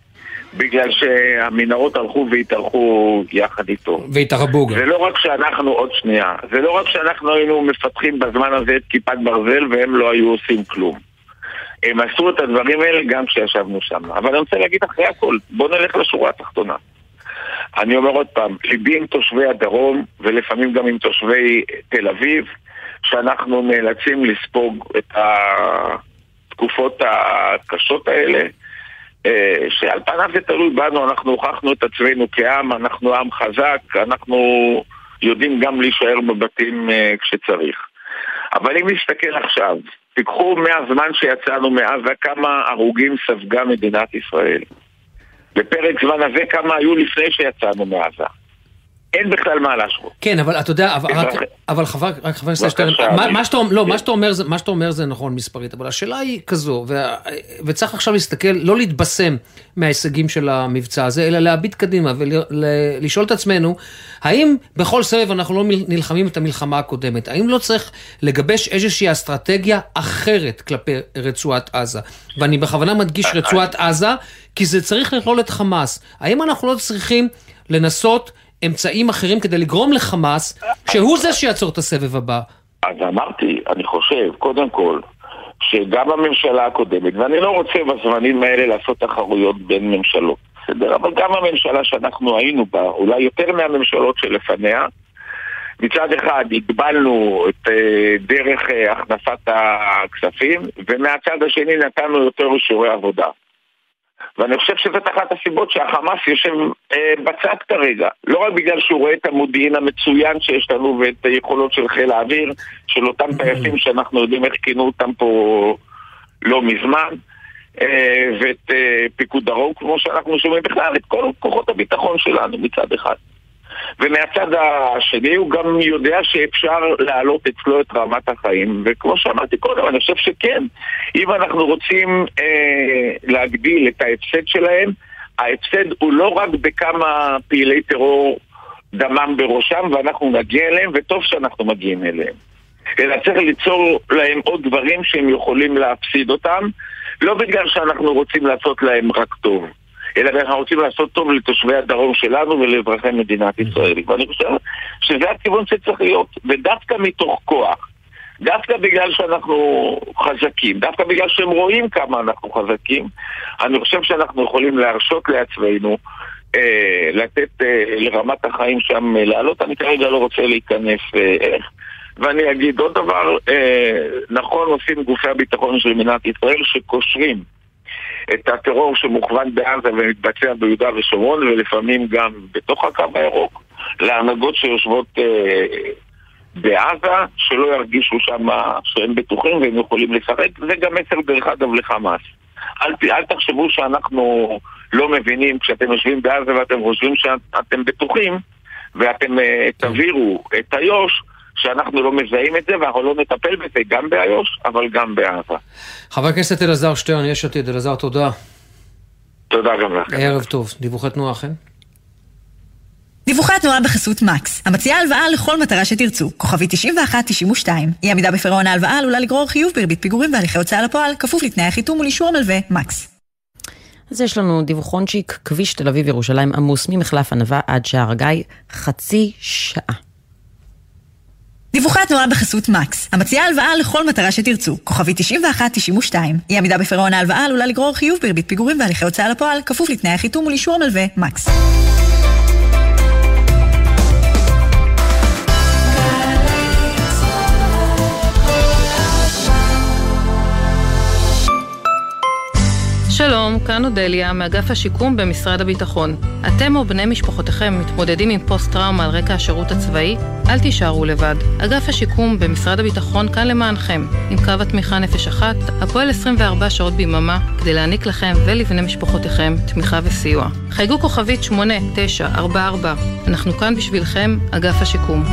בגלל שהמנהרות הלכו והתארחו יחד איתו. והתרבו גם. זה לא רק שאנחנו, עוד שנייה, זה לא רק שאנחנו היינו מפתחים בזמן הזה את כיפת ברזל והם לא היו עושים כלום. הם עשו את הדברים האלה גם כשישבנו שם. אבל אני רוצה להגיד אחרי הכל, בואו נלך לשורה התחתונה. אני אומר עוד פעם, ליבי עם תושבי הדרום, ולפעמים גם עם תושבי תל אביב, שאנחנו נאלצים לספוג את התקופות הקשות האלה. אה, שעל פניו זה תלוי בנו, אנחנו הוכחנו את עצמנו כעם, אנחנו עם חזק, אנחנו יודעים גם להישאר בבתים אה, כשצריך. אבל אם נסתכל עכשיו, תיקחו מהזמן שיצאנו מעזה כמה הרוגים ספגה מדינת ישראל. בפרק זמן הזה כמה היו לפני שיצאנו מעזה. אין בכלל מה להשוות. כן, אבל אתה יודע, אבל, רק, אבל חבר, רק חבר הכנסת שטרן, מה, מה, שאתה, לא, מה, שאתה אומר, מה שאתה אומר זה נכון מספרית, אבל השאלה היא כזו, ו, וצריך עכשיו להסתכל, לא להתבשם מההישגים של המבצע הזה, אלא להביט קדימה ולשאול את עצמנו, האם בכל סבב אנחנו לא נלחמים את המלחמה הקודמת? האם לא צריך לגבש איזושהי אסטרטגיה אחרת כלפי רצועת עזה? ואני בכוונה מדגיש רצועת עזה, כי זה צריך לכלול את חמאס. האם אנחנו לא צריכים לנסות אמצעים אחרים כדי לגרום לחמאס, שהוא זה שיעצור את הסבב הבא. אז אמרתי, אני חושב, קודם כל, שגם הממשלה הקודמת, ואני לא רוצה בזמנים האלה לעשות תחרויות בין ממשלות, בסדר? אבל גם הממשלה שאנחנו היינו בה, אולי יותר מהממשלות שלפניה, מצד אחד הגבלנו את אה, דרך אה, הכנסת הכספים, ומהצד השני נתנו יותר אישורי עבודה. ואני חושב שזאת אחת הסיבות שהחמאס יושב אה, בצד כרגע. לא רק בגלל שהוא רואה את המודיעין המצוין שיש לנו ואת היכולות של חיל האוויר, של אותם mm-hmm. טייסים שאנחנו יודעים איך כינו אותם פה לא מזמן, אה, ואת אה, פיקוד דרום, כמו שאנחנו שומעים בכלל, את כל כוחות הביטחון שלנו מצד אחד. ומהצד השני הוא גם יודע שאפשר להעלות אצלו את רמת החיים, וכמו שאמרתי קודם, אני חושב שכן, אם אנחנו רוצים אה, להגדיל את ההפסד שלהם, ההפסד הוא לא רק בכמה פעילי טרור דמם בראשם, ואנחנו נגיע אליהם, וטוב שאנחנו מגיעים אליהם. אלא צריך ליצור להם עוד דברים שהם יכולים להפסיד אותם, לא בגלל שאנחנו רוצים לעשות להם רק טוב. אלא אנחנו רוצים לעשות טוב לתושבי הדרום שלנו ולאזרחי מדינת ישראל. ואני חושב שזה הכיוון שצריך להיות, ודווקא מתוך כוח. דווקא בגלל שאנחנו חזקים, דווקא בגלל שהם רואים כמה אנחנו חזקים, אני חושב שאנחנו יכולים להרשות לעצמנו אה, לתת אה, לרמת החיים שם אה, לעלות. אני כרגע לא רוצה להיכנס אה, איך. ואני אגיד עוד דבר, אה, נכון עושים גופי הביטחון של מדינת ישראל שקושרים את הטרור שמוכוון בעזה ומתבצע ביהודה ושומרון ולפעמים גם בתוך הקו הירוק להנהגות שיושבות אה, בעזה, שלא ירגישו שם שהם בטוחים והם יכולים לשחק, זה גם מסר דרך אגב לחמאס. אל, אל תחשבו שאנחנו לא מבינים כשאתם יושבים בעזה ואתם חושבים שאתם בטוחים ואתם אה, תעבירו את איו"ש שאנחנו לא מזהים את זה ואנחנו לא נטפל בזה גם באיו"ש, אבל גם בעזה. חבר הכנסת אלעזר שטרן, יש עתיד. אלעזר, תודה. תודה גם לכם. ערב טוב. דיווחי תנועה, חן? דיווחי התנועה בחסות מקס, המציעה הלוואה לכל מטרה שתרצו, כוכבי 9192. אי עמידה בפירעון ההלוואה עלולה לגרור חיוב בריבית פיגורים והליכי הוצאה לפועל, כפוף לתנאי החיתום ולאישור המלווה, מקס. אז יש לנו דיווחונצ'יק, כביש תל אביב ירושלים עמוס ממחלף ענווה עד שער הגיא, חצי שעה. דיווחי התנועה בחסות מקס, המציעה הלוואה לכל מטרה שתרצו, כוכבי 9192. אי עמידה בפירעון ההלוואה עלולה לגרור חיוב בריבית פיגורים והליכי הוצאה לפועל, כפוף לתנאי החיתום ולאישור המלווה, מקס. שלום, כאן אודליה, מאגף השיקום במשרד הביטחון. אתם או בני משפחותיכם מתמודדים עם פוסט-טראומה על רקע השירות הצבאי? אל תישארו לבד. אגף השיקום במשרד הביטחון כאן למענכם, עם קו התמיכה נפש אחת, הפועל 24 שעות ביממה, כדי להעניק לכם ולבני משפחותיכם תמיכה וסיוע. חייגו כוכבית 8944, אנחנו כאן בשבילכם, אגף השיקום.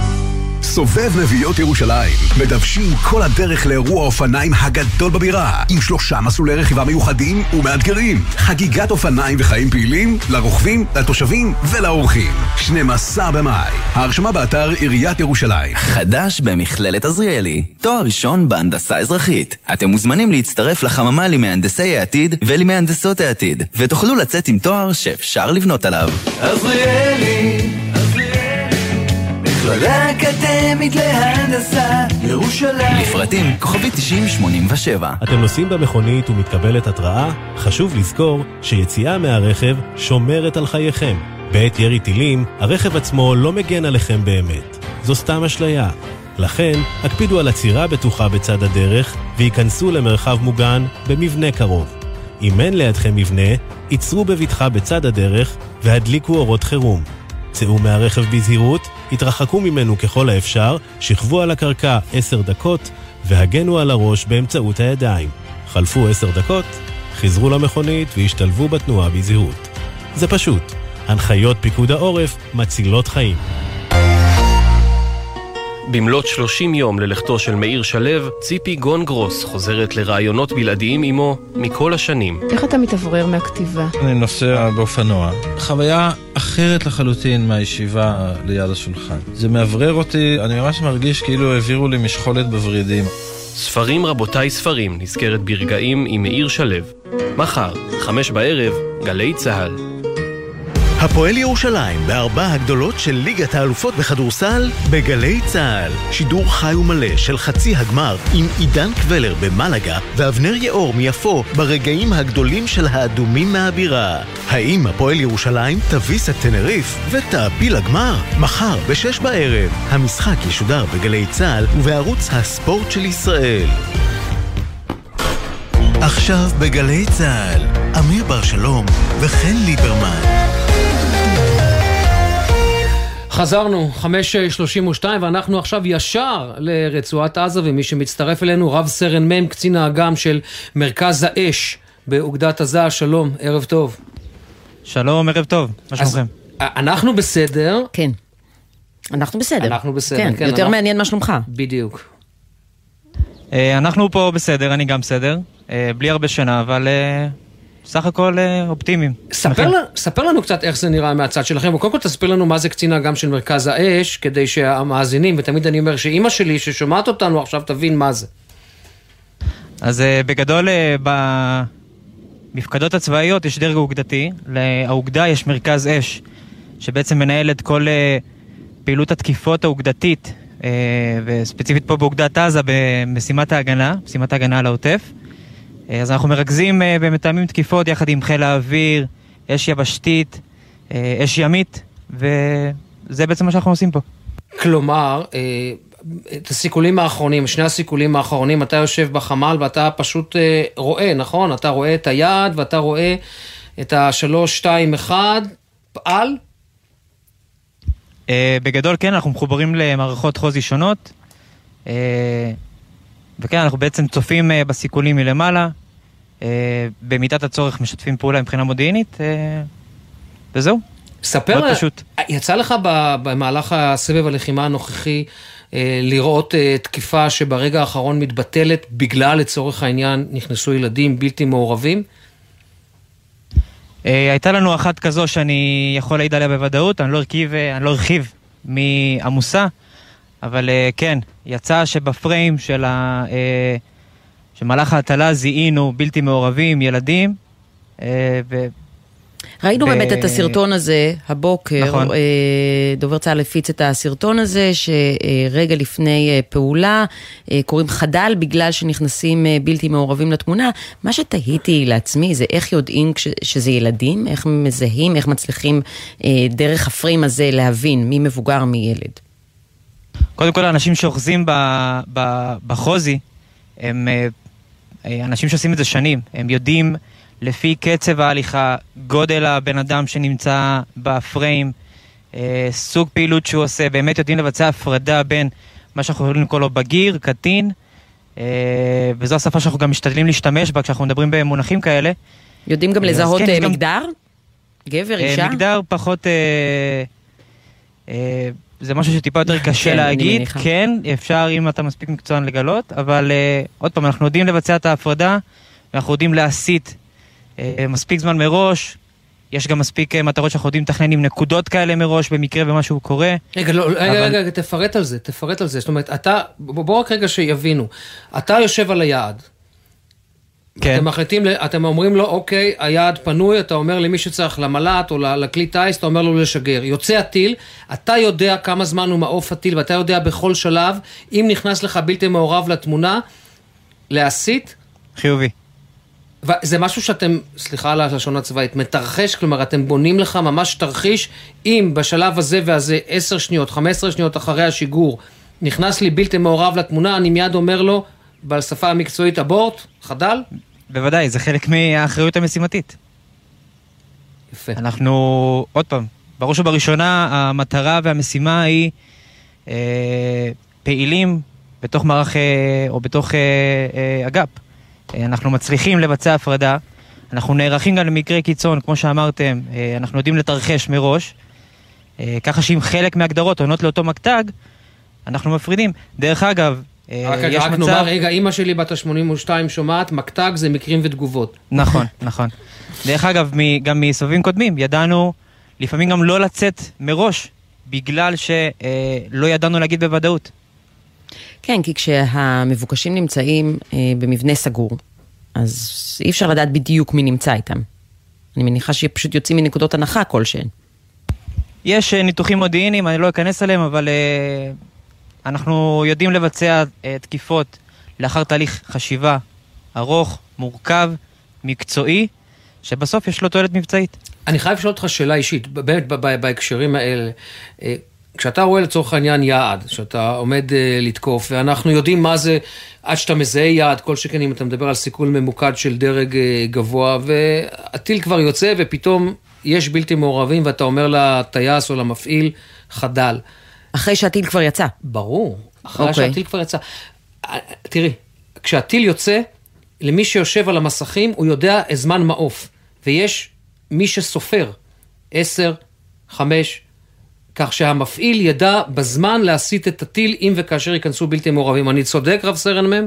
סובב נביעות ירושלים. מדוושים כל הדרך לאירוע האופניים הגדול בבירה, עם שלושה מסלולי רכיבה מיוחדים ומאתגרים. חגיגת אופניים וחיים פעילים לרוכבים, לתושבים ולאורחים. 12 במאי. ההרשמה באתר עיריית ירושלים. חדש במכללת עזריאלי, תואר ראשון בהנדסה אזרחית. אתם מוזמנים להצטרף לחממה למהנדסי העתיד ולמהנדסות העתיד, ותוכלו לצאת עם תואר שאפשר לבנות עליו. עזריאלי, מכללה אקדמית להנדסה, ירושלים. לפרטים כוכבי 9087. אתם נוסעים במכונית ומתקבלת התראה? חשוב לזכור שיציאה מהרכב שומרת על חייכם. בעת ירי טילים, הרכב עצמו לא מגן עליכם באמת. זו סתם אשליה. לכן, הקפידו על עצירה בטוחה בצד הדרך וייכנסו למרחב מוגן במבנה קרוב. אם אין לידכם מבנה, עצרו בבטחה בצד הדרך והדליקו אורות חירום. צאו מהרכב בזהירות, התרחקו ממנו ככל האפשר, שכבו על הקרקע עשר דקות והגנו על הראש באמצעות הידיים. חלפו עשר דקות, חזרו למכונית והשתלבו בתנועה בזהירות. זה פשוט. הנחיות פיקוד העורף מצילות חיים. במלאת 30 יום ללכתו של מאיר שלו, ציפי גון גרוס חוזרת לראיונות בלעדיים עמו מכל השנים. איך אתה מתאוורר מהכתיבה? אני נוסע באופנוע. חוויה אחרת לחלוטין מהישיבה ליד השולחן. זה מאוורר אותי, אני ממש מרגיש כאילו העבירו לי משחולת בוורידים. ספרים רבותיי ספרים נזכרת ברגעים עם מאיר שלו. מחר, חמש בערב, גלי צה"ל. הפועל ירושלים בארבע הגדולות של ליגת האלופות בכדורסל בגלי צה"ל. שידור חי ומלא של חצי הגמר עם עידן קבלר במלגה ואבנר יאור מיפו ברגעים הגדולים של האדומים מהבירה. האם הפועל ירושלים תביס את טנריף ותעפיל לגמר? מחר בשש בערב. המשחק ישודר בגלי צה"ל ובערוץ הספורט של ישראל. עכשיו בגלי צה"ל, אמיר בר שלום וחן ליברמן. חזרנו, 5.32 ואנחנו עכשיו ישר לרצועת עזה ומי שמצטרף אלינו רב סרן מ' קצין האג"ם של מרכז האש באוגדת עזה, שלום, ערב טוב. שלום, ערב טוב, מה שלומכם? אנחנו בסדר. כן. אנחנו בסדר. אנחנו בסדר, כן. כן. יותר אנחנו- מעניין מה שלומך. בדיוק. אה, אנחנו פה בסדר, אני גם בסדר. אה, בלי הרבה שינה, אבל אה, סך הכל אה, אופטימיים. ספר, לנו, ספר לנו קצת איך זה נראה מהצד שלכם, וקודם כל תספר לנו מה זה קצין האג"ם של מרכז האש, כדי שהמאזינים, ותמיד אני אומר שאימא שלי ששומעת אותנו עכשיו תבין מה זה. אז אה, בגדול, אה, במפקדות הצבאיות יש דרג אוגדתי, לאוגדה יש מרכז אש, שבעצם מנהל את כל פעילות התקיפות האוגדתית, וספציפית פה באוגדת עזה, במשימת ההגנה, משימת ההגנה על העוטף. אה, אז אנחנו מרכזים אה, ומתאמים תקיפות יחד עם חיל האוויר, אש יבשתית, אה, אש ימית, וזה בעצם מה שאנחנו עושים פה. כלומר, אה, את הסיכולים האחרונים, שני הסיכולים האחרונים, אתה יושב בחמ"ל ואתה פשוט אה, רואה, נכון? אתה רואה את היעד ואתה רואה את השלוש, שתיים, אחד, פעל? אה, בגדול כן, אנחנו מחוברים למערכות חוזי שונות, אה, וכן, אנחנו בעצם צופים אה, בסיכולים מלמעלה, אה, במידת הצורך משתפים פעולה מבחינה מודיעינית, אה, וזהו. ספר, מאוד פשוט. יצא לך במהלך הסבב הלחימה הנוכחי אה, לראות אה, תקיפה שברגע האחרון מתבטלת בגלל, לצורך העניין, נכנסו ילדים בלתי מעורבים? אה, הייתה לנו אחת כזו שאני יכול להעיד עליה בוודאות, אני לא ארכיב, אה, אני לא ארחיב מי עמוסה, אבל אה, כן, יצא שבפריים של ה... שמהלך ההטלה זיהינו בלתי מעורבים, ילדים, אה, ו... ראינו ב- באמת את הסרטון הזה הבוקר, נכון. אה, דובר צה"ל הפיץ את הסרטון הזה, שרגע לפני אה, פעולה קוראים חדל בגלל שנכנסים בלתי מעורבים לתמונה. מה שתהיתי לעצמי זה איך יודעים שזה ילדים, איך מזהים, איך מצליחים דרך הפריים הזה להבין מי מבוגר מי ילד. קודם כל, האנשים שאוחזים בחוזי, הם אנשים שעושים את זה שנים. הם יודעים לפי קצב ההליכה, גודל הבן אדם שנמצא בפריים, אה, סוג פעילות שהוא עושה, באמת יודעים לבצע הפרדה בין מה שאנחנו יכולים לקרוא לו בגיר, קטין, אה, וזו השפה שאנחנו גם משתדלים להשתמש בה כשאנחנו מדברים במונחים כאלה. יודעים גם לזהות כן, אה, יש גם- מגדר? גבר, אה, אישה? מגדר פחות... זה משהו שטיפה יותר <laughs> קשה כן, אני להגיד. כן, אפשר אם אתה מספיק מקצוען לגלות, אבל אה, עוד פעם, אנחנו יודעים לבצע את ההפרדה, ואנחנו יודעים להסיט אה, מספיק זמן מראש, יש גם מספיק אה, מטרות שאנחנו יודעים לתכנן עם נקודות כאלה מראש, במקרה ומשהו קורה. רגע, לא, אבל- רגע, רגע, תפרט על זה, תפרט על זה. זאת אומרת, אתה, בוא רק רגע שיבינו. אתה יושב על היעד. כן. אתם מחליטים, אתם אומרים לו, אוקיי, היעד פנוי, אתה אומר למי שצריך, למל"ט או לכלי טיס, אתה אומר לו לשגר. יוצא הטיל, אתה יודע כמה זמן הוא מעוף הטיל, ואתה יודע בכל שלב, אם נכנס לך בלתי מעורב לתמונה, להסיט. חיובי. זה משהו שאתם, סליחה על הלשון הצבאית, מתרחש, כלומר אתם בונים לך ממש תרחיש, אם בשלב הזה והזה 10 שניות, 15 שניות אחרי השיגור, נכנס לי בלתי מעורב לתמונה, אני מיד אומר לו, בשפה המקצועית אבורט, חדל, בוודאי, זה חלק מהאחריות המשימתית. יפה. אנחנו, עוד פעם, בראש ובראשונה, המטרה והמשימה היא אה, פעילים בתוך מערך אה, או בתוך אה, אה, אג"פ. אה, אנחנו מצליחים לבצע הפרדה, אנחנו נערכים גם למקרי קיצון, כמו שאמרתם, אה, אנחנו יודעים לתרחש מראש, אה, ככה שאם חלק מהגדרות עונות לאותו מקטג, אנחנו מפרידים. דרך אגב, רק רגע, יש רק מצב... נאמר, רגע, אימא שלי בת ה-82 שומעת, מקטג זה מקרים ותגובות. נכון, נכון. דרך אגב, מ- גם מסבבים קודמים, ידענו לפעמים גם לא לצאת מראש, בגלל שלא ידענו להגיד בוודאות. כן, כי כשהמבוקשים נמצאים אה, במבנה סגור, אז אי אפשר לדעת בדיוק מי נמצא איתם. אני מניחה שפשוט יוצאים מנקודות הנחה כלשהן. יש אה, ניתוחים מודיעיניים, אני לא אכנס אליהם, אבל אה, אנחנו יודעים לבצע אה, תקיפות לאחר תהליך חשיבה ארוך, מורכב, מקצועי, שבסוף יש לו תועלת מבצעית. אני חייב לשאול אותך שאלה אישית, באמת בהקשרים האלה. אה, כשאתה רואה לצורך העניין יעד, שאתה עומד אה, לתקוף, ואנחנו יודעים מה זה עד שאתה מזהה יעד, כל שכן אם אתה מדבר על סיכול ממוקד של דרג אה, גבוה, והטיל כבר יוצא ופתאום יש בלתי מעורבים ואתה אומר לטייס או למפעיל, חדל. אחרי שהטיל כבר יצא. ברור, אחרי אוקיי. שהטיל כבר יצא. אה, תראי, כשהטיל יוצא, למי שיושב על המסכים, הוא יודע זמן מעוף. ויש מי שסופר, עשר, חמש, כך שהמפעיל ידע בזמן להסיט את הטיל אם וכאשר ייכנסו בלתי מעורבים. אני צודק, רב סרן מ'?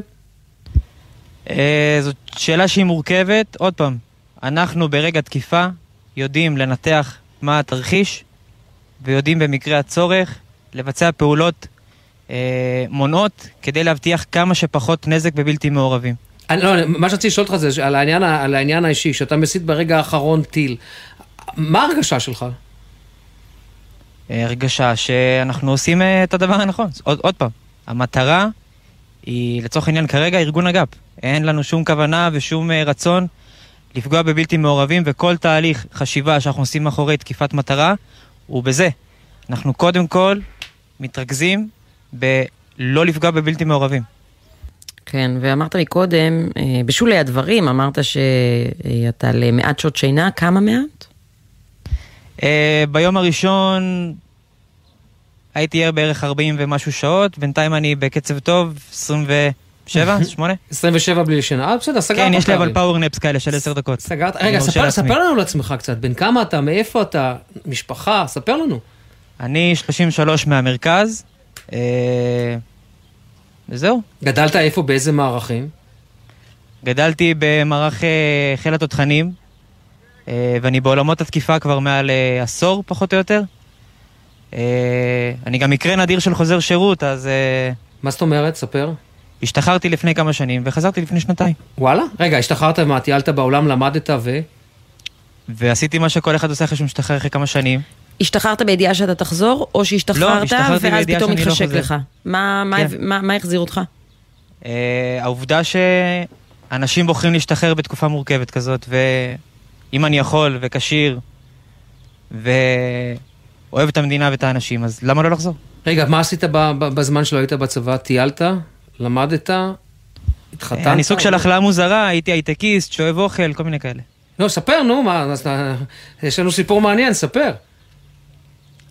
אה, זאת שאלה שהיא מורכבת. עוד פעם, אנחנו ברגע תקיפה יודעים לנתח מה התרחיש, ויודעים במקרה הצורך לבצע פעולות אה, מונעות כדי להבטיח כמה שפחות נזק בבלתי מעורבים. אני, לא, מה שרציתי לשאול אותך זה על העניין, על העניין האישי, שאתה מסיט ברגע האחרון טיל. מה ההרגשה שלך? אה, הרגשה שאנחנו עושים אה, את הדבר הנכון. עוד, עוד פעם, המטרה היא לצורך העניין כרגע ארגון אג"פ. אין לנו שום כוונה ושום אה, רצון לפגוע בבלתי מעורבים, וכל תהליך חשיבה שאנחנו עושים מאחורי תקיפת מטרה הוא בזה. אנחנו קודם כל מתרכזים בלא לפגוע בבלתי מעורבים. כן, ואמרת מקודם, אה, בשולי הדברים, אמרת שאתה למעט שעות שינה, כמה מעט? אה, ביום הראשון הייתי ער בערך 40 ומשהו שעות, בינתיים אני בקצב טוב, 27, 8? 27 בלי שינה, אה, בסדר, סגרת כן, יש לי אבל פערים. פאוור נפס כאלה של 10 דקות. סגרת, רגע, ספר, לנו על עצמך קצת, בן כמה אתה, מאיפה אתה, משפחה, ספר לנו. אני 33 מהמרכז, אה, וזהו. גדלת איפה, באיזה מערכים? גדלתי במערך אה, חיל התותחנים, אה, ואני בעולמות התקיפה כבר מעל אה, עשור, פחות או יותר. אה, אני גם מקרה נדיר של חוזר שירות, אז... אה, מה זאת אומרת? ספר. השתחררתי לפני כמה שנים, וחזרתי לפני שנתיים. וואלה? רגע, השתחררת ומה, טיילת בעולם, למדת ו... ועשיתי מה שכל אחד עושה אחרי שהוא משתחרר אחרי כמה שנים. השתחררת בידיעה שאתה תחזור, או לא, שהשתחררת, השתחררתי ואז פתאום לא התחשק חוזר. לך? מה- מה כן. מה מה החזיר אותך? אה, העובדה שאנשים בוחרים להשתחרר בתקופה מורכבת כזאת, ואם אני יכול וכשיר, ואוהב את המדינה ואת האנשים, אז למה לא לחזור? רגע, מה עשית ב- ב- בזמן שלא היית בצבא? טיילת? למדת? התחתנת? אני סוג של החלאה מוזרה, הייתי הייטקיסט, שאוהב אוכל, כל מיני כאלה. לא, ספר, נו, מה, יש לנו סיפור מעניין, ספר.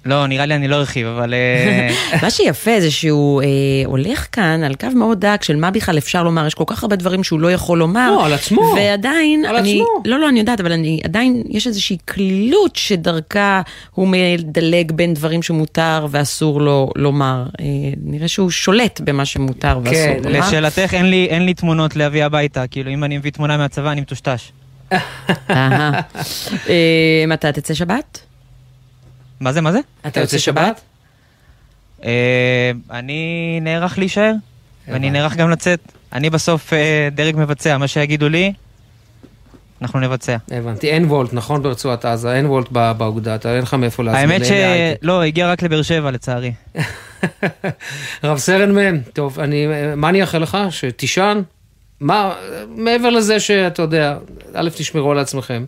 לא, נראה לי אני לא ארחיב, אבל... אה, <laughs> מה שיפה זה שהוא אה, הולך כאן על קו מאוד דק של מה בכלל אפשר לומר, יש כל כך הרבה דברים שהוא לא יכול לומר. לא, על עצמו. ועדיין, על אני, עצמו. לא, לא, אני יודעת, אבל אני, עדיין יש איזושהי קלילות שדרכה הוא מדלג בין דברים שמותר ואסור לו לומר. אה, נראה שהוא שולט במה שמותר ואסור כן, לומר. לשאלתך, אין לי- אין לי תמונות להביא הביתה, כאילו אם אני מביא תמונה מהצבא אני מטושטש. אהה. <laughs> אה, מתי תצא שבת? מה זה, מה זה? אתה יוצא שבת? אה, אני נערך להישאר, ואני נערך גם לצאת. אני בסוף אה, דרג מבצע, מה שיגידו לי, אנחנו נבצע. הבנתי, אין וולט, נכון ברצועת עזה, אין וולט באוגדה, אתה אין לך מאיפה להזמין. האמת. שלא, הגיע רק לבאר שבע לצערי. <laughs> רב סרן מ', טוב, אני, מה אני אאחל לך? שתישן? מה, מעבר לזה שאתה יודע, א', תשמרו על עצמכם.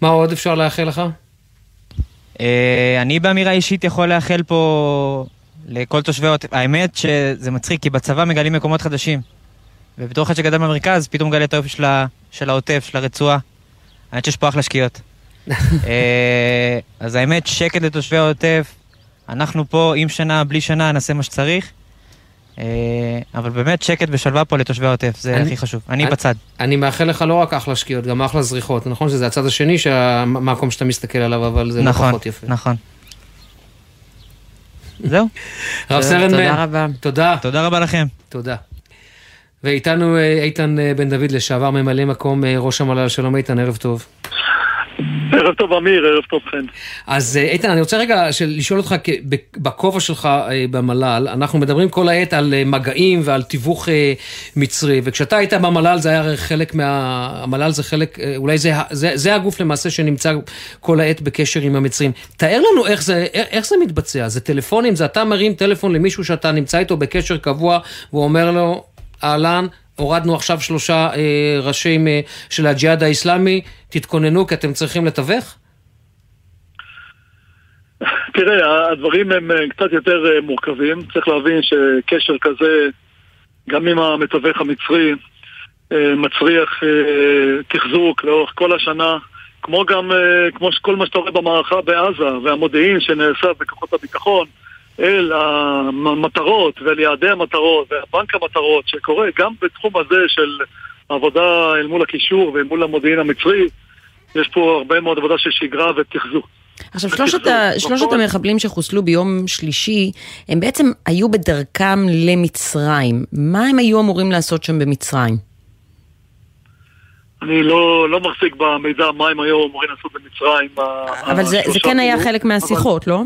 מה עוד אפשר לאחל לך? אה, אני באמירה אישית יכול לאחל פה לכל תושבי העוטף. האמת שזה מצחיק, כי בצבא מגלים מקומות חדשים. ובתור אחד שגדל במרכז, פתאום מגלה את האופי של ה- של העוטף, של הרצועה. האמת שיש פה אחלה שקיעות. <laughs> אה, אז האמת, שקט לתושבי העוטף. אנחנו פה עם שנה, בלי שנה, נעשה מה שצריך. אה, אבל באמת שקט ושלווה פה לתושבי העוטף, זה אני- הכי חשוב. אני אני- בצד. אני מאחל לך לא רק אחלה שקיעות, גם אחלה זריחות. נכון שזה הצד השני, שהמקום שאתה מסתכל עליו, אבל זה לא נכון, פחות יפה. נכון. זהו. רב סרן תודה מ', רבה. תודה. תודה רבה לכם. תודה. ואיתנו אה, איתן אה, בן דוד, לשעבר ממלא מקום ראש המל"ל. שלום איתן, ערב טוב. ערב טוב אמיר, ערב טוב חן. אז אה, איתן, אני רוצה רגע לשאול אותך, בכובע שלך אה, במל"ל, אנחנו מדברים כל העת על אה, מגעים ועל תיווך מצרי, וכשאתה היית במל"ל זה היה חלק מה... המל"ל זה חלק, אולי זה, זה, זה הגוף למעשה שנמצא כל העת בקשר עם המצרים. תאר לנו איך זה, איך זה מתבצע, זה טלפונים, זה אתה מרים טלפון למישהו שאתה נמצא איתו בקשר קבוע, והוא אומר לו, אהלן, הורדנו עכשיו שלושה אה, ראשים אה, של הג'יהאד האיסלאמי, תתכוננו כי אתם צריכים לתווך? תראה, הדברים הם אה, קצת יותר אה, מורכבים. צריך להבין שקשר כזה, גם עם המתווך המצרי, אה, מצריח תחזוק לאורך כל השנה, כמו גם, כמו כל מה שאתה רואה במערכה בעזה, והמודיעין שנאסף בכוחות הביטחון, אל המטרות ואל יעדי המטרות ובנק המטרות, שקורה גם בתחום הזה של עבודה אל מול הקישור ואל מול המודיעין המצרי, יש פה הרבה מאוד עבודה של שגרה ותחזוק. עכשיו, שלושת, ה, שלושת המחבלים שחוסלו ביום שלישי, הם בעצם היו בדרכם למצרים. מה הם היו אמורים לעשות שם במצרים? אני לא, לא מחזיק במידע מה הם היו אמורים לעשות במצרים. אבל זה, זה כן היה חלק מהשיחות, לא?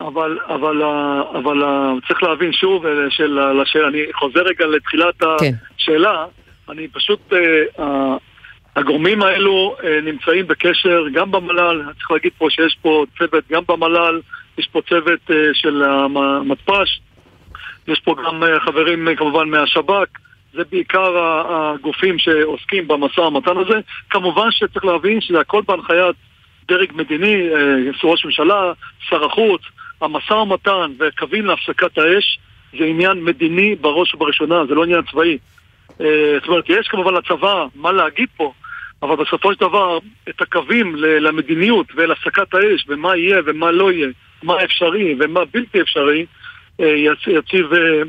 אבל, אבל, אבל, אבל צריך להבין שוב, אה, של, לשאלה, אני חוזר רגע לתחילת כן. השאלה, אני פשוט, אה, הגורמים האלו אה, נמצאים בקשר גם במל"ל, צריך להגיד פה שיש פה צוות גם במל"ל, יש פה צוות אה, של המתפ"ש, יש פה גם אה, חברים אה, כמובן מהשב"כ, זה בעיקר הגופים שעוסקים במשא ומתן הזה. כמובן שצריך להבין שזה הכל בהנחיית דרג מדיני, אה, ראש ממשלה, שר החוץ, המשא ומתן וקווים להפסקת האש זה עניין מדיני בראש ובראשונה, זה לא עניין צבאי. אה, זאת אומרת, יש כמובן לצבא מה להגיד פה, אבל בסופו של דבר, את הקווים למדיניות ולהפסקת האש, ומה יהיה ומה לא יהיה, מה אפשרי ומה בלתי אפשרי, אה, יצ- יציב אה,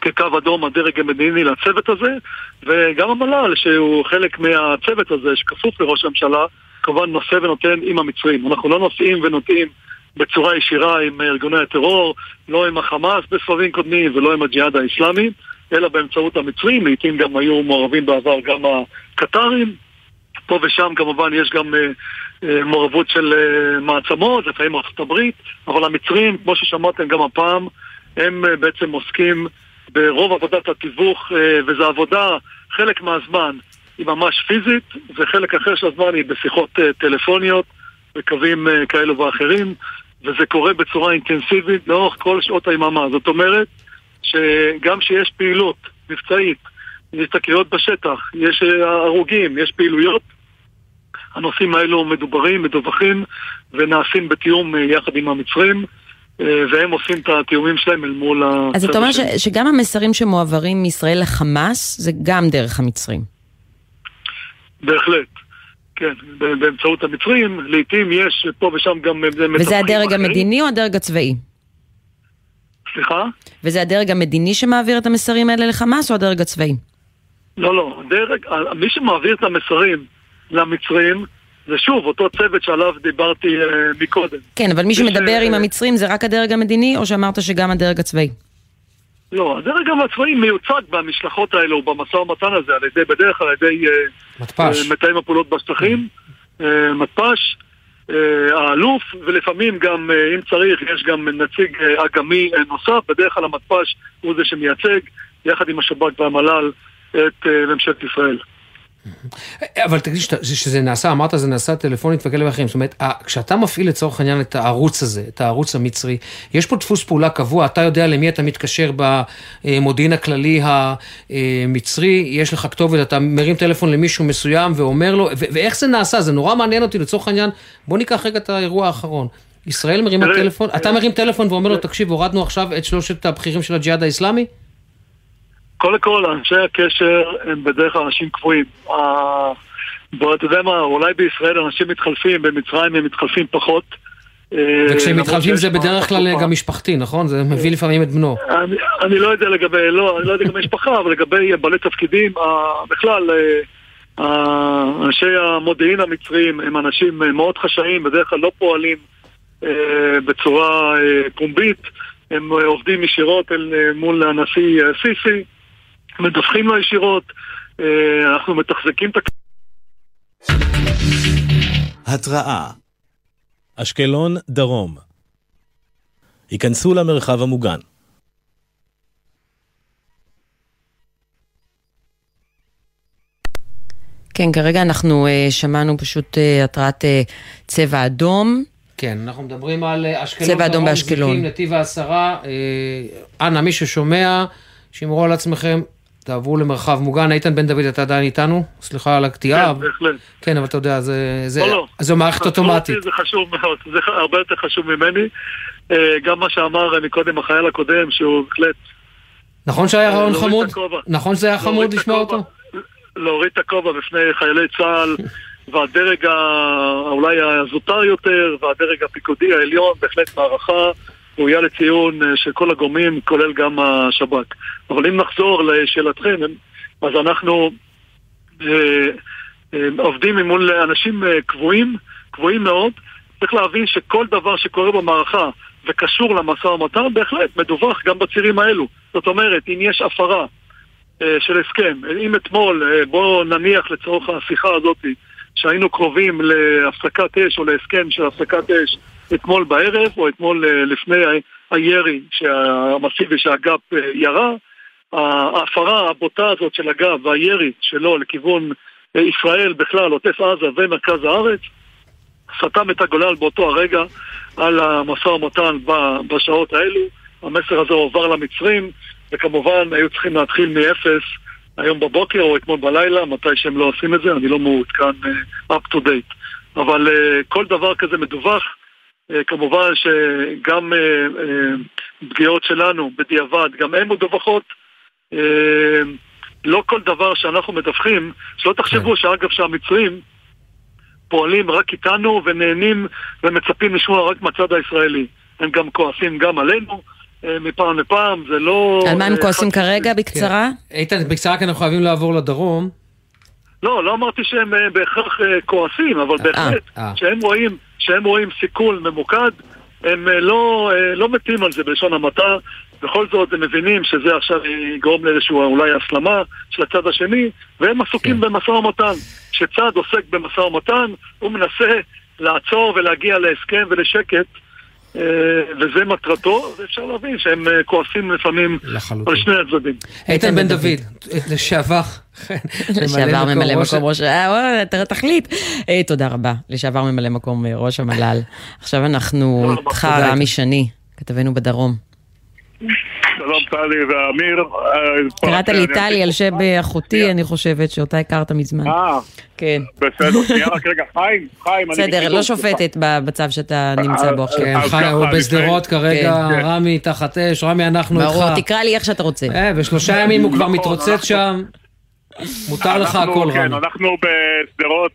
כקו אדום הדרג המדיני לצוות הזה, וגם המל"ל, שהוא חלק מהצוות הזה, שכפוף לראש הממשלה, כמובן נושא ונותן עם המצרים. אנחנו לא נושאים ונותנים בצורה ישירה עם ארגוני הטרור, לא עם החמאס בסבבים קודמים ולא עם הג'יהאד האיסלאמי, אלא באמצעות המצרים, לעיתים גם היו מעורבים בעבר גם הקטרים. פה ושם כמובן יש גם אה, אה, מעורבות של אה, מעצמות, לפעמים ארצות הברית, אבל המצרים, כמו ששמעתם גם הפעם, הם אה, בעצם עוסקים ברוב עבודת התיווך, אה, וזו עבודה, חלק מהזמן היא ממש פיזית, וחלק אחר של הזמן היא בשיחות אה, טלפוניות, בקווים אה, כאלו ואחרים, וזה קורה בצורה אינטנסיבית לאורך כל שעות היממה. זאת אומרת, שגם שיש פעילות מבצעית, יש תקריות בשטח, יש אה, הרוגים, יש פעילויות, הנושאים האלו מדוברים, מדווחים ונעשים בתיאום אה, יחד עם המצרים, אה, והם עושים את התיאומים שלהם אל מול ה... אז אתה אומר ש, שגם המסרים שמועברים מישראל לחמאס, זה גם דרך המצרים. בהחלט. כן, באמצעות המצרים, לעיתים יש פה ושם גם... וזה מתווכים הדרג אחרים. המדיני או הדרג הצבאי? סליחה? וזה הדרג המדיני שמעביר את המסרים האלה לחמאס או הדרג הצבאי? לא, לא, הדרג, ה- מי שמעביר את המסרים למצרים זה שוב אותו צוות שעליו דיברתי אה, מקודם. כן, אבל מי מי ש- שמדבר עם המצרים זה רק הדרג המדיני, או שאמרת שגם הדרג הצבאי? לא, הדרג הצבאי מיוצג במשלחות האלו, במשא ומתן הזה, על ידי, בדרך כלל על ידי אה, מתפ"ש. אה, מתאם הפעולות בשטחים, אה, מתפ"ש, אה, האלוף, ולפעמים גם, אה, אם צריך, יש גם נציג אה, אגמי אה, נוסף, בדרך כלל המתפ"ש הוא זה שמייצג, יחד עם השב"כ והמל"ל, את אה, ממשלת ישראל. אבל תגיד שאתה- שזה נעשה, אמרת זה נעשה טלפונית וכאלה ואחרים, זאת אומרת, כשאתה מפעיל לצורך העניין את הערוץ הזה, את הערוץ המצרי, יש פה דפוס פעולה קבוע, אתה יודע למי אתה מתקשר במודיעין הכללי המצרי, יש לך כתובת, אתה מרים טלפון למישהו מסוים ואומר לו, ו- ואיך זה נעשה, זה נורא מעניין אותי לצורך העניין, בוא ניקח רגע את האירוע האחרון. ישראל מרימה טלפון, אתה מרים טלפון ואומר לו, תקשיב, הורדנו עכשיו את שלושת הבכירים של הג'יהאד האיסלאמי? קודם כל, אנשי הקשר הם בדרך כלל אנשים קבועים. בוא, אתה יודע מה, אולי בישראל אנשים מתחלפים, במצרים הם מתחלפים פחות. אה, וכשהם מתחלפים זה בדרך כלל. גם משפחתי, נכון? זה מביא לפעמים את בנו. אני, לא יודע לגבי, לא, אני לא יודע לגבי משפחה, אבל לגבי בעלי תפקידים, אה, בכלל, אה, אה, אנשי המודיעין המצריים הם אנשים אה, מאוד חשאיים, בדרך כלל לא פועלים אה, בצורה אה, פומבית, הם אה, עובדים ישירות אה, מול הנשיא אה, סיסי, מדווחים לו ישירות, אה, אנחנו מתחזקים את. התראה אשקלון דרום היכנסו למרחב המוגן. כן, כרגע אנחנו אה, שמענו פשוט אה, התרעת אה, צבע אדום. כן, אנחנו מדברים על אשקלון, צבע אדום באשקלון. נתיב העשרה. אנא, מי ששומע, שמרו על עצמכם, תעברו למרחב מוגן. איתן בן דוד, אתה עדיין איתנו? סליחה על הקטיעה. כן, בהחלט. כן, אבל אתה יודע, זה, זה, לא, לא. זו מערכת אוטומטית. זה חשוב מאוד, זה הרבה יותר חשוב ממני. אה, גם מה שאמר מקודם החייל הקודם, שהוא בהחלט נכון שהיה אה, רעיון חמוד? נכון שזה היה חמוד לשמוע. אותו? להוריד את הכובע בפני חיילי צה"ל והדרג ה- אולי הזוטר יותר והדרג הפיקודי העליון, בהחלט מערכה ראויה לציון אה, של כל הגורמים, כולל גם השב"כ. אבל אם נחזור לשאלתכם, אז אנחנו אה, אה, עובדים מול אנשים אה, קבועים, קבועים מאוד. צריך להבין שכל דבר שקורה במערכה וקשור למשא ומתן, בהחלט מדווח גם בצירים האלו. זאת אומרת, אם יש הפרה אה, של הסכם. אם אתמול, אה, בואו נניח לצורך השיחה הזאת, שהיינו קרובים להפסקת אש או להסכם של הפסקת אש אתמול בערב, או אתמול אה, לפני הירי המסיבי שהגב אה, ירה, ההפרה הבוטה הזאת של הגב והירי שלו לכיוון אה, ישראל בכלל, עוטף עזה ומרכז הארץ, סתם את הגולל באותו הרגע על המשא ומתן בשעות האלו. המסר הזה הועבר למצרים, וכמובן היו צריכים להתחיל מאפס היום בבוקר או אתמול בלילה, מתי שהם לא עושים את זה, אני לא מעודכן uh, up to date. אבל uh, כל דבר כזה מדווח, כמובן שגם uh, uh, פגיעות שלנו בדיעבד, גם הן מדווחות. Uh, לא כל דבר שאנחנו מדווחים, שלא תחשבו שאגב שהמצרים פועלים רק איתנו ונהנים ומצפים לשמוע רק מהצד הישראלי. הם גם כועסים גם עלינו אה, מפעם לפעם, זה לא... על מה הם אה, כועסים כרגע, בקצרה? איתן, בקצרה כי אנחנו חייבים לעבור לדרום. לא, לא אמרתי שהם אה, בהכרח אה, כועסים, אבל בהחלט, אה. שהם רואים, שהם רואים סיכול ממוקד, הם אה, לא, אה, לא מתים על זה בלשון המעטה, בכל זאת הם מבינים שזה עכשיו יגרום לאיזושהי אולי הסלמה של הצד השני, והם עסוקים במשא ומתן. כשצד עוסק במשא ומתן, הוא מנסה לעצור ולהגיע להסכם ולשקט, וזה מטרתו, ואפשר להבין שהם אה, כועסים לפעמים על שני הצדדים. איתן בן דוד, לשעבר. <laughs> לשעבר ממלא מקום ראש... אה, וואי, ת- תחליט. אה, תודה רבה, לשעבר ממלא מקום אה, ראש המל"ל. עכשיו אנחנו איתך, רמי. שני, כתבנו בדרום. שלום טלי ואמיר. אה, קראת לי טלי על שם אה, אחותי, אני חושבת, שאותה הכרת מזמן. אה, כן. בסדר, שנייה רק רגע, חיים, חיים, בסדר, לא שופטת במצב שאתה נמצא בו עכשיו. כן, אז חי- ככה, הוא בשדרות כרגע, כן. רמי תחת אש, רמי אנחנו איתך. ברור, תקרא לי איך שאתה רוצה. אה, בשלושה ימים הוא כבר מתרוצץ שם. מותר לך הכל, כן, רמי. אנחנו בשדרות,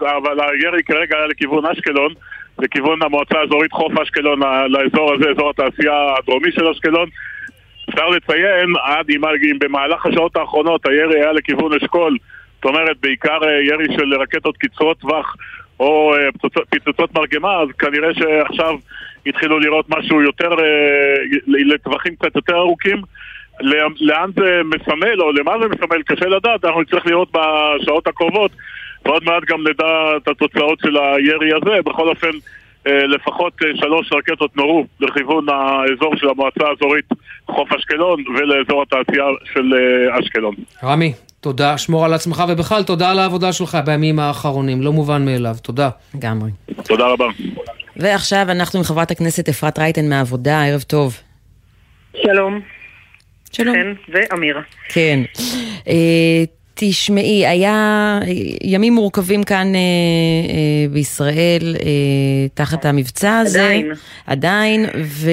אבל הירי כרגע היה לכיוון אשקלון, לכיוון המועצה האזורית חוף אשקלון, לאזור הזה, אזור התעשייה הדרומי של אשקלון. אפשר לציין, עד אם במהלך השעות האחרונות הירי היה לכיוון אשכול, זאת אומרת בעיקר אה, ירי של רקטות קצרות טווח או אה, פצצות- מרגמה, אז כנראה שעכשיו התחילו לראות משהו יותר, אה, לטווחים קצת יותר ארוכים. לאן זה מסמל או למה זה מסמל קשה לדעת, אנחנו נצטרך לראות בשעות הקרובות ועוד מעט גם נדע את התוצאות של הירי הזה. בכל אופן, לפחות אה, שלוש רקטות נורו לכיוון האזור של המועצה האזורית חוף אשקלון ולאזור התעשייה של אה, אשקלון. רמי, תודה, שמור על עצמך, ובכלל תודה על העבודה שלך בימים האחרונים, לא מובן מאליו, תודה. לגמרי. תודה רבה. ועכשיו אנחנו עם חברת הכנסת אפרת רייטן מהעבודה, ערב טוב. שלום. שלום. חן ואמירה. כן. תשמעי, היה ימים מורכבים כאן אה, אה, בישראל אה, תחת המבצע הזה. עדיין. עדיין. ו,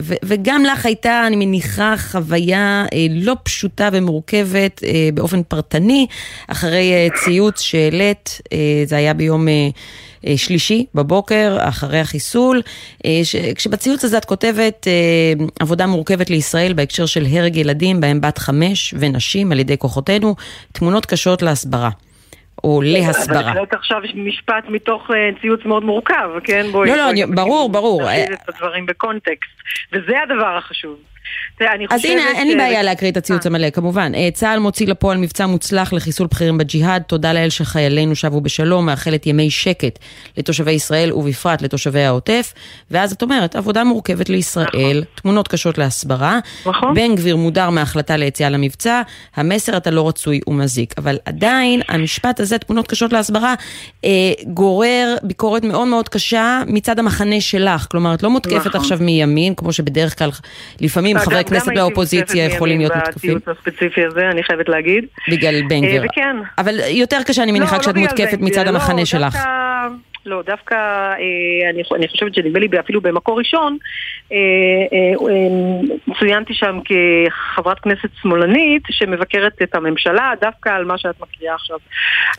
ו, וגם לך הייתה, אני מניחה, חוויה אה, לא פשוטה ומורכבת אה, באופן פרטני, אחרי אה, ציוץ שהעלית, אה, זה היה ביום... אה, שלישי בבוקר, אחרי החיסול, אה, ש- כשבציוץ הזה את כותבת אה, עבודה מורכבת לישראל בהקשר של הרג ילדים, בהם בת חמש ונשים על ידי כוחותינו, תמונות קשות להסברה. או להסברה. אבל הקראת עכשיו משפט מתוך אה, ציוץ מאוד מורכב, כן? בואי. לא, לא, ברור, ברור. נרחיב את הדברים בקונטקסט. וזה הדבר החשוב. אז. הנה, אין לי בעיה להקריא את הציוץ המלא, כמובן. אה, צה"ל מוציא לפועל מבצע מוצלח לחיסול בכירים בג'יהאד, תודה לאל שחיילינו שבו בשלום, מאחלת ימי שקט לתושבי ישראל ובפרט לתושבי העוטף. ואז את אומרת, עבודה מורכבת לישראל, תמונות קשות להסברה, בן גביר מודר מההחלטה ליציאה למבצע, המסר אתה לא רצוי ומזיק. אבל עדיין, המשפט הזה, תמונות קשות להסברה, אה, גורר ביקורת מאוד מאוד קשה מצד המחנה שלך. כלומר, את לא מותקפת נכון. עכשיו מימין, כמו שבדרך כלל לפעמים אגב, חברי כנסת מהאופוזיציה יכולים להיות מותקפים. בציוץ הספציפי הזה, אני חייבת להגיד. בגלל בן אה, גביר. וכן. אבל יותר קשה אני מניחה לא, כשאת לא בגלל מותקפת בן גביר, מצד לא, המחנה שלך. לא, דווקא אה, אני, אני חושבת שנדמה לי אפילו במקור ראשון, אה, אה, אה, צוינתי שם כחברת כנסת שמאלנית שמבקרת את הממשלה דווקא על מה שאת מקריאה עכשיו.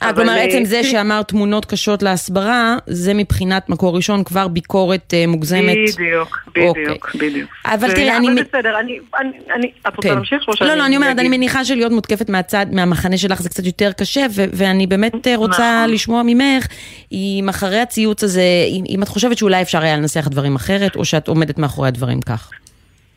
אה, כלומר, אה, עצם זה תראי, שאמרת תמונות קשות להסברה, זה מבחינת מקור ראשון כבר ביקורת אה, מוגזמת. בדיוק, אוקיי. בדיוק, בדיוק. אבל תראי, אני... אבל בסדר, אני, את רוצה כן. להמשיך? לא, לא, אני אומרת, אני? מניחה שלהיות מותקפת מהצד, מהמחנה שלך זה קצת יותר קשה, ו- ואני באמת אה, רוצה נכון. לשמוע ממך, אם אחרי הציוץ הזה, אם את חושבת שאולי אפשר היה לנסח דברים אחרת, או שאת עומדת מאחורי הדברים כך.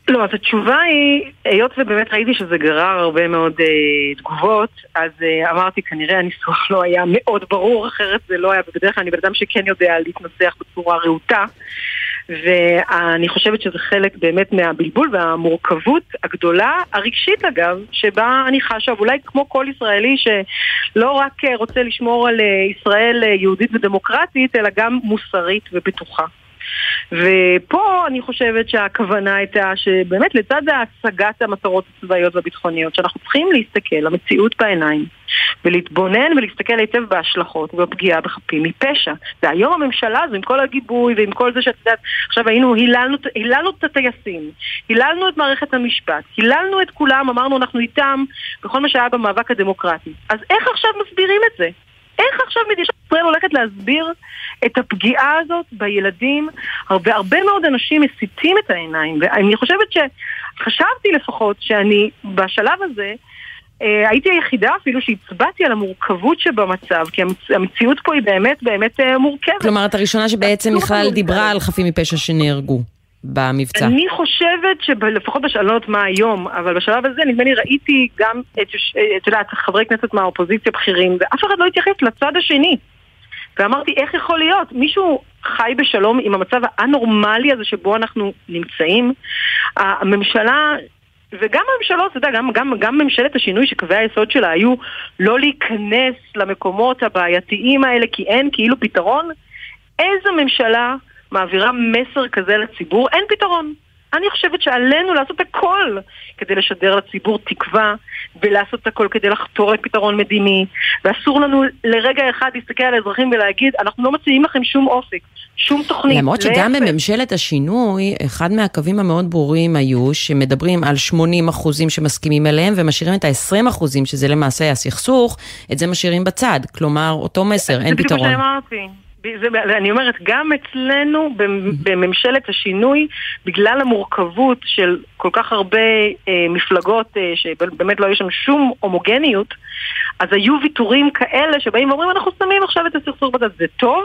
לא, אז התשובה היא, היות ובאמת ראיתי שזה גרר הרבה מאוד אה, תגובות, אז אה, אמרתי כנראה הניסוח לא היה מאוד ברור, אחרת זה לא היה, ובדרך כלל אני בן אדם שכן יודע להתנסח בצורה רהוטה. ואני חושבת שזה חלק באמת מהבלבול והמורכבות הגדולה, הרגשית אגב, שבה אני חשה, ואולי כמו כל ישראלי שלא רק רוצה לשמור על אה, ישראל אה, יהודית ודמוקרטית, אלא גם מוסרית ובטוחה. ופה אני חושבת שהכוונה הייתה שבאמת לצד הצגת המטרות הצבאיות והביטחוניות, שאנחנו צריכים להסתכל למציאות בעיניים ולהתבונן ולהסתכל היטב בהשלכות ובפגיעה בחפים מפשע. והיום הממשלה הזו, עם כל הגיבוי ועם כל זה שאת יודעת, עכשיו היינו, היללנו, היללנו את הטייסים, היללנו את מערכת המשפט, היללנו את כולם, אמרנו אנחנו איתם בכל מה שהיה במאבק הדמוקרטי. אז איך עכשיו מסבירים את זה? איך עכשיו מדינת ישראל הולכת להסביר את הפגיעה הזאת בילדים? הרבה, הרבה מאוד אנשים מסיטים את העיניים, ואני חושבת שחשבתי לפחות שאני בשלב הזה אה, הייתי היחידה אפילו שהצבעתי על המורכבות שבמצב, כי המצ... המציאות פה היא באמת באמת אה, מורכבת. כלומר, את הראשונה שבעצם בכלל דיברה על חפים מפשע שנהרגו במבצע. אני חושבת שלפחות בשלב, לא יודעת מה היום, אבל בשלב הזה נדמה לי ראיתי גם את, את יודעת, חברי כנסת מהאופוזיציה בכירים, ואף אחד לא התייחס לצד השני. ואמרתי, איך יכול להיות? מישהו חי בשלום עם המצב האנורמלי הזה שבו אנחנו נמצאים? הממשלה וגם הממשלות, אתה יודע, גם, גם, גם ממשלת השינוי שקווי היסוד שלה היו לא להיכנס למקומות הבעייתיים האלה כי אין כאילו פתרון, איזו ממשלה מעבירה מסר כזה לציבור? אין פתרון. אני חושבת שעלינו לעשות הכל כדי לשדר לציבור תקווה ולעשות הכל כדי לחתור לפתרון מדיני ואסור לנו לרגע אחד להסתכל על האזרחים ולהגיד אנחנו לא מציעים לכם שום אופק, שום תוכנית. למרות שגם להפך. בממשלת השינוי, אחד מהקווים המאוד ברורים היו שמדברים על 80 אחוזים שמסכימים אליהם ומשאירים את ה-20 אחוזים, שזה למעשה הסכסוך, את זה משאירים בצד. כלומר, אותו מסר, אין זה בדיוק פתרון. מה שאמרתי. זה, אני אומרת, גם אצלנו בממשלת השינוי, בגלל המורכבות של כל כך הרבה אה, מפלגות אה, שבאמת לא היו שם שום הומוגניות, אז היו ויתורים כאלה שבאים ואומרים אנחנו שמים עכשיו את הסכסוך בצד, זה טוב?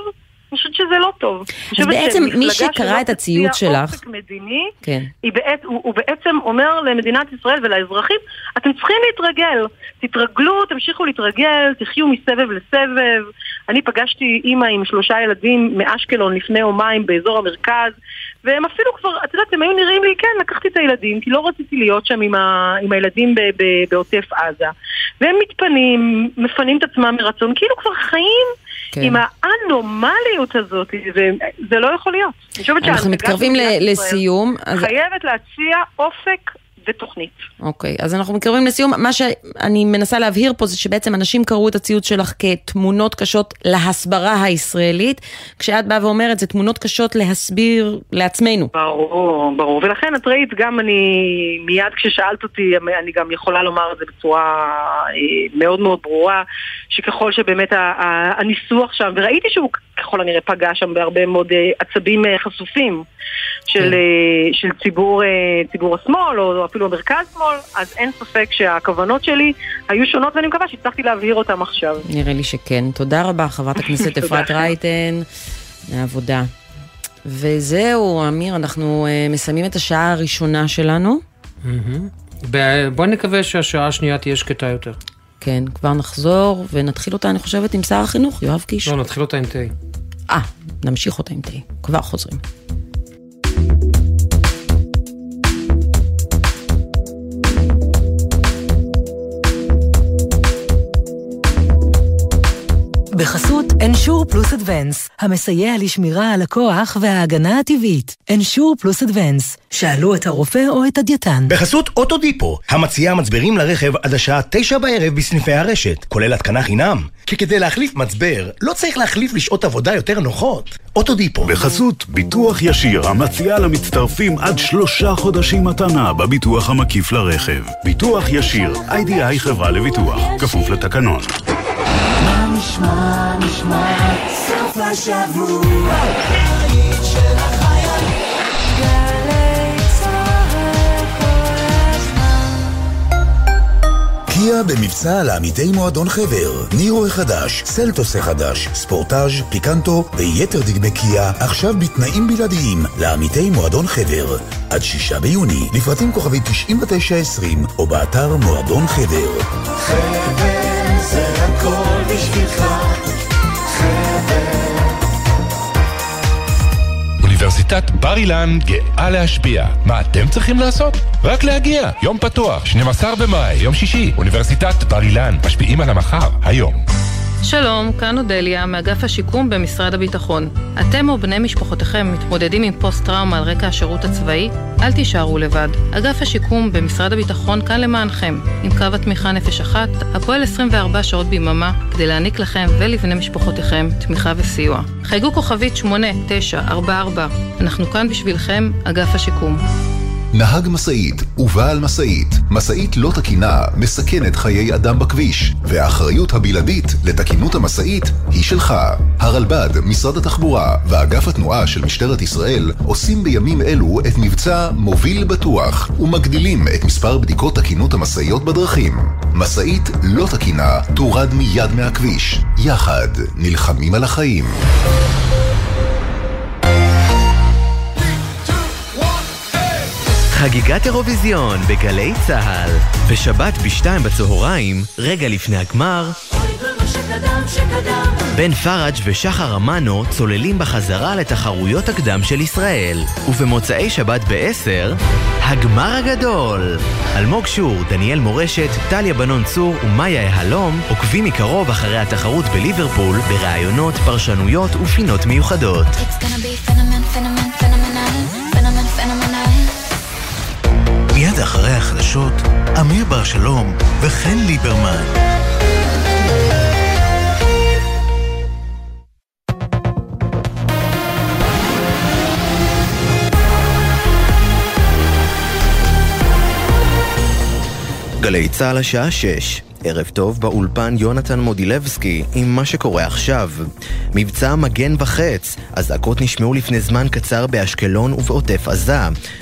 אני חושבת שזה לא טוב. אז בעצם מי שקרא את הציוץ שלך, אופק מדיני, כן. היא בעת, הוא, הוא בעצם אומר למדינת ישראל ולאזרחים, אתם צריכים להתרגל, תתרגלו, תמשיכו להתרגל, תחיו מסבב לסבב. אני פגשתי אימא עם שלושה ילדים מאשקלון לפני יומיים באזור המרכז, והם אפילו כבר, את יודעת, הם היו נראים לי, כן, לקחתי את הילדים, כי לא רציתי להיות שם עם, ה, עם הילדים ב, ב, בעוטף עזה. והם מתפנים, מפנים את עצמם מרצון, כאילו כבר חיים כן. עם האנומליות הזאת, זה, זה לא יכול להיות. אנחנו מתקרבים לסיום. אז- חייבת להציע אופק ותוכנית. אוקיי, אז אנחנו מתקרבים לסיום. מה שאני מנסה להבהיר פה זה שבעצם אנשים קראו את הציוץ שלך כתמונות קשות להסברה הישראלית, כשאת באה ואומרת זה תמונות קשות להסביר לעצמנו. ברור, ברור. ולכן את ראית, גם אני, מיד כששאלת אותי, אני גם יכולה לומר את זה בצורה אה, מאוד מאוד ברורה, שככל שבאמת הניסוח שם, וראיתי שהוא ככל הנראה פגע שם בהרבה מאוד אה, עצבים אה, חשופים של, אה, של ציבור, ציבור השמאל, או אפילו המרכז שמאל, אז אין ספק שהכוונות שלי היו שונות, ואני מקווה שהצלחתי להבהיר אותן עכשיו. נראה לי שכן. תודה רבה, חברת <laughs> הכנסת. אפרת רייטן, מהעבודה. וזהו, אמיר, אנחנו מסיימים את השעה הראשונה שלנו. ב- בוא נקווה שהשעה השנייה תהיה שקטה יותר. כן, כבר נחזור ונתחיל אותה, אני חושבת, עם שר החינוך, יואב קיש. לא, נתחיל אותה עם תה. אה, נמשיך אותה עם תה. כבר חוזרים. בחסות אנשור פלוס אדוונס, המסייע לשמירה על הכוח וההגנה הטבעית. אנשור פלוס אדוונס, שאלו את הרופא או את הדייתן. בחסות אוטודיפו, המציעה מצברים לרכב עד השעה תשע בערב בסניפי הרשת, כולל התקנה חינם. כי כדי להחליף מצבר, לא צריך להחליף לשעות עבודה יותר נוחות. אוטודיפו. בחסות ביטוח ישיר, המציעה למצטרפים עד שלושה חודשים מתנה בביטוח המקיף לרכב. ביטוח ישיר, איי-די-איי חברה לביטוח, כפוף לתקנון. נשמע, נשמע, סוף השבוע, היית של החייל. גלי. קיה במבצע לעמיתי מועדון חבר. נירו החדש, סלטוס החדש, ספורטאז', פיקנטו ויתר דגמי קיה עכשיו בתנאים בלעדיים לעמיתי מועדון חבר. עד שישה ביוני, לפרטים כוכבי 9920 או באתר מועדון חבר. חבר הכל בשבילך. אוניברסיטת בר אילן גאה להשפיע. מה אתם צריכים לעשות? רק להגיע. יום פתוח, 12 במאי, יום שישי. אוניברסיטת בר אילן, משפיעים על המחר, היום. שלום, כאן אודליה, מאגף השיקום במשרד הביטחון. אתם או בני משפחותיכם מתמודדים עם פוסט-טראומה על רקע השירות הצבאי? אל תישארו לבד. אגף השיקום במשרד הביטחון כאן למענכם, עם קו התמיכה נפש אחת, הפועל 24 שעות ביממה, כדי להעניק לכם ולבני משפחותיכם תמיכה וסיוע. חייגו כוכבית 8944, אנחנו כאן בשבילכם, אגף השיקום. נהג משאית ובעל משאית, משאית לא תקינה מסכנת חיי אדם בכביש, והאחריות הבלעדית לתקינות המשאית היא שלך. הרלב"ד, משרד התחבורה ואגף התנועה של משטרת ישראל עושים בימים אלו את מבצע מוביל בטוח ומגדילים את מספר בדיקות תקינות המשאיות בדרכים. משאית לא תקינה תורד מיד מהכביש. יחד נלחמים על החיים. חגיגת אירוויזיון בגלי צה"ל. בשבת בשתיים בצהריים, רגע לפני הגמר, בן פראג' ושחר אמנו צוללים בחזרה לתחרויות הקדם של ישראל. ובמוצאי שבת ב-10, הגמר הגדול. אלמוג שור, דניאל מורשת, טליה בנון צור ומאיה יהלום עוקבים מקרוב אחרי התחרות בליברפול בראיונות, פרשנויות ופינות מיוחדות. It's gonna be phenomen, phenomen, מיד אחרי החדשות, אמיר בר שלום וחן ליברמן. גלי צה"ל השעה 6, ערב טוב באולפן יונתן מודילבסקי עם מה שקורה עכשיו. מבצע מגן וחץ, אזעקות נשמעו לפני זמן קצר באשקלון ובעוטף עזה.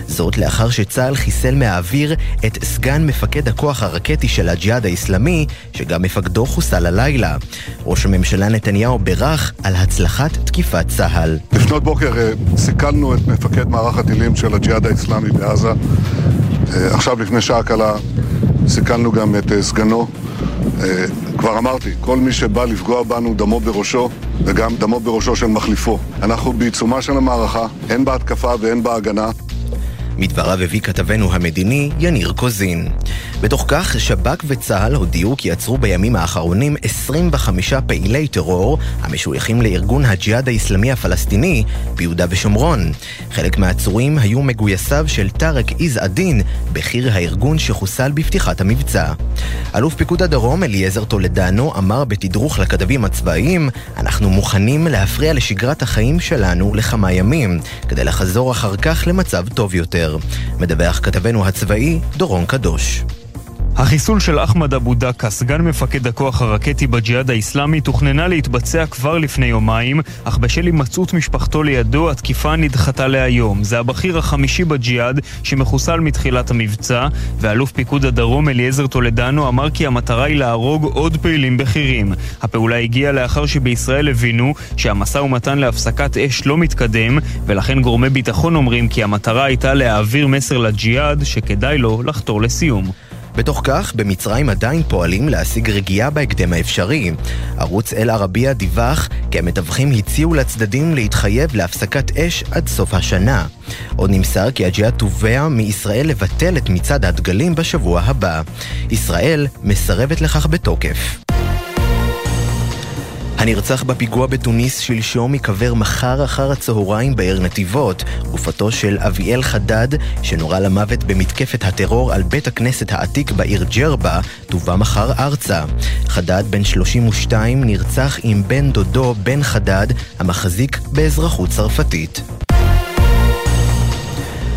זאת לאחר שצה"ל חיסל מהאוויר את סגן מפקד הכוח הרקטי של הג'יהאד האיסלאמי, שגם מפקדו חוסל הלילה. ראש הממשלה נתניהו בירך על הצלחת תקיפת צה"ל. לפנות בוקר אה, סיכלנו את מפקד מערך הטילים של הג'יהאד האיסלאמי בעזה. אה, עכשיו, לפני שעה קלה, סיכלנו גם את אה, סגנו. אה, כבר אמרתי, כל מי שבא לפגוע בנו דמו בראשו, וגם דמו בראשו של מחליפו. אנחנו בעיצומה של המערכה, הן בהתקפה והן בהגנה. מדבריו הביא כתבנו המדיני יניר קוזין. בתוך כך, שב"כ וצה"ל הודיעו כי עצרו בימים האחרונים 25 פעילי טרור המשויכים לארגון הג'יהאד האיסלאמי הפלסטיני ביהודה ושומרון. חלק מהעצורים היו מגויסיו של טארק עיז א-דין, בכיר הארגון שחוסל בפתיחת המבצע. אלוף פיקוד הדרום אליעזר טולדנו אמר בתדרוך לכתבים הצבאיים אנחנו מוכנים להפריע לשגרת החיים שלנו לכמה ימים, כדי לחזור אחר כך למצב טוב יותר. מדווח כתבנו הצבאי דורון קדוש. החיסול של אחמד אבו דקה, סגן מפקד הכוח הרקטי בג'יהאד האיסלאמי, תוכננה להתבצע כבר לפני יומיים, אך בשל הימצאות משפחתו לידו, התקיפה נדחתה להיום. זה הבכיר החמישי בג'יהאד שמחוסל מתחילת המבצע, ואלוף פיקוד הדרום אליעזר טולדנו אמר כי המטרה היא להרוג עוד פעילים בכירים. הפעולה הגיעה לאחר שבישראל הבינו שהמשא ומתן להפסקת אש לא מתקדם, ולכן גורמי ביטחון אומרים כי המטרה הייתה להעביר מסר לג'יהאד שכדאי לו לחתור לסיום. בתוך כך, במצרים עדיין פועלים להשיג רגיעה בהקדם האפשרי. ערוץ אל-ערבייה דיווח כי המתווכים הציעו לצדדים להתחייב להפסקת אש עד סוף השנה. עוד נמסר כי הג'יהאד תובע מישראל לבטל את מצעד הדגלים בשבוע הבא. ישראל מסרבת לכך בתוקף. הנרצח בפיגוע בתוניס שלשום ייקבר מחר אחר הצהריים בעיר נתיבות. גופתו של אביאל חדד, שנורה למוות במתקפת הטרור על בית הכנסת העתיק בעיר ג'רבה, תובא מחר ארצה. חדד, בן 32, נרצח עם בן דודו, בן חדד, המחזיק באזרחות צרפתית.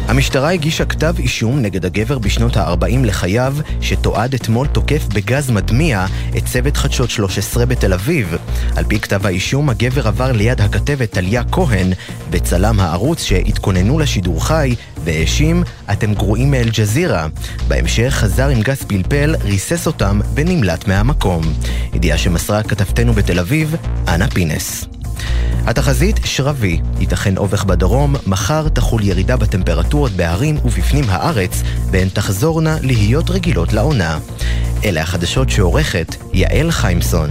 המשטרה הגישה כתב אישום נגד הגבר בשנות ה-40 לחייו, שתועד אתמול תוקף בגז מדמיע את צוות חדשות 13 בתל אביב. על פי כתב האישום, הגבר עבר ליד הכתבת טליה כהן וצלם הערוץ שהתכוננו לשידור חי, והאשים, אתם גרועים מאל-ג'זירה. בהמשך חזר עם גז פלפל, ריסס אותם ונמלט מהמקום. ידיעה שמסרה כתבתנו בתל אביב, אנה פינס. התחזית שרבי, ייתכן אובך בדרום, מחר תחול ירידה בטמפרטורות בהרים ובפנים הארץ, והן תחזורנה להיות רגילות לעונה. אלה החדשות שעורכת יעל חיימסון.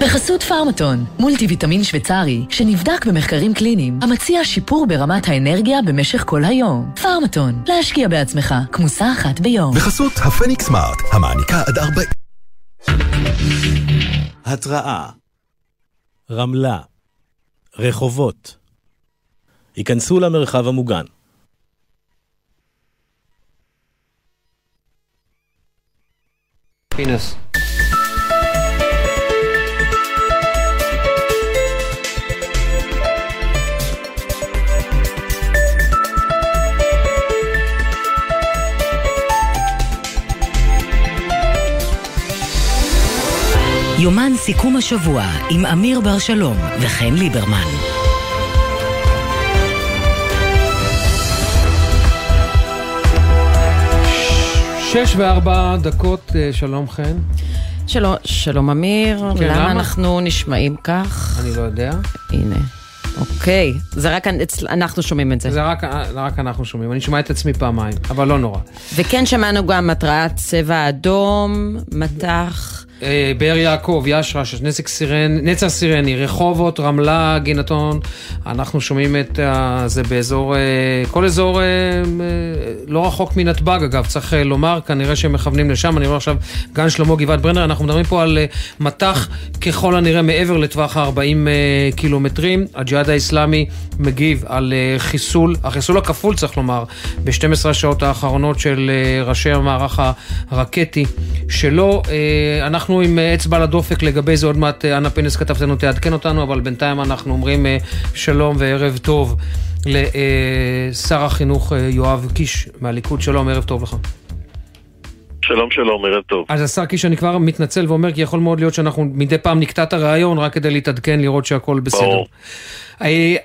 בחסות פארמטון, מולטי ויטמין שוויצרי, שנבדק במחקרים קליניים, המציע שיפור ברמת האנרגיה במשך כל היום. פארמטון, להשקיע בעצמך, כמוסה אחת ביום. בחסות הפניקס סמארט, המעניקה עד 40... התראה רמלה רחובות היכנסו למרחב המוגן. פינס. יומן סיכום השבוע עם אמיר בר שלום וחן ליברמן. שש וארבע דקות, אה, שלום חן. שלום, שלום אמיר, כן, למה למה? אנחנו נשמעים כך? אני לא יודע. הנה. אוקיי, זה רק אצל- אנחנו שומעים את זה. זה רק, רק אנחנו שומעים, אני שומע את עצמי פעמיים, אבל לא נורא. וכן שמענו גם התרעת צבע אדום, מטח, אה, באר יעקב, ישרש, נצר סירני, נצר סירני, רחובות, רמלה, גינתון, אנחנו שומעים את. זה באזור, אה, כל אזור אה, אה, לא רחוק מנתב"ג אגב, צריך אה, לומר, כנראה שהם מכוונים לשם, אני רואה עכשיו גן שלמה, גבעת ברנר, אנחנו מדברים פה על אה, מטח ככל הנראה מעבר לטווח ה-40 אה, קילומטרים, הג'יהאד האיסלאמי מגיב על אה, חיסול, החיסול הכפול צריך לומר, ב-12 השעות האחרונות של אה, ראשי המערך הרקטי שלו. אה, אנחנו עם אה, אצבע על הדופק לגבי זה, עוד מעט אה, אנה פינס כתבתנו תעדכן אותנו, אבל בינתיים אנחנו אומרים אה, שלום וערב טוב לשר החינוך יואב קיש מהליכוד. שלום, ערב טוב לך. שלום שלום, ערב טוב. אז השר קיש, אני כבר מתנצל ואומר, כי יכול מאוד להיות שאנחנו מדי פעם נקטע את הרעיון רק כדי להתעדכן, לראות שהכל בסדר. ברור. אה,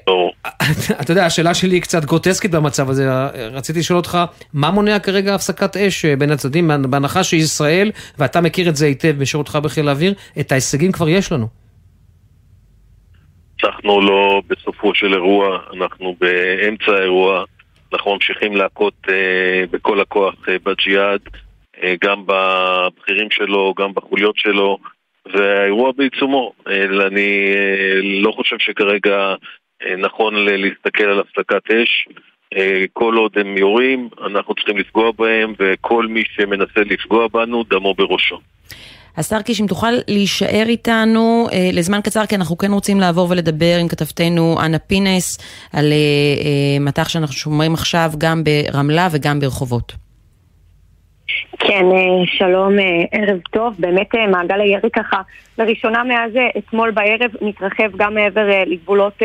<laughs> אתה יודע, השאלה שלי היא קצת גרוטסקית במצב הזה. רציתי לשאול אותך, מה מונע כרגע הפסקת אש אה, בין הצדדים, בהנחה שישראל, ואתה מכיר את זה היטב בשירותך בחיל האוויר, את ההישגים כבר יש לנו. אנחנו לא בסופו של אירוע, אנחנו באמצע האירוע, אנחנו ממשיכים להכות אה, בכל הכוח אה, בג'יהאד, אה, גם בבכירים שלו, גם בחוליות שלו, והאירוע בעיצומו. אה, אני אה, לא חושב שכרגע אה, נכון להסתכל על הפסקת אש. אה, כל עוד הם יורים, אנחנו צריכים לפגוע בהם, וכל מי שמנסה לפגוע בנו, דמו בראשו. השר קיש, אם תוכל להישאר איתנו אה, לזמן קצר, כי אנחנו כן רוצים לעבור ולדבר עם כתבתנו אנה פינס על אה, אה, מטח שאנחנו שומעים עכשיו גם ברמלה וגם ברחובות. כן, אה, שלום, אה, ערב טוב. באמת אה, מעגל הירי ככה, לראשונה מאז אתמול בערב מתרחב גם מעבר לגבולות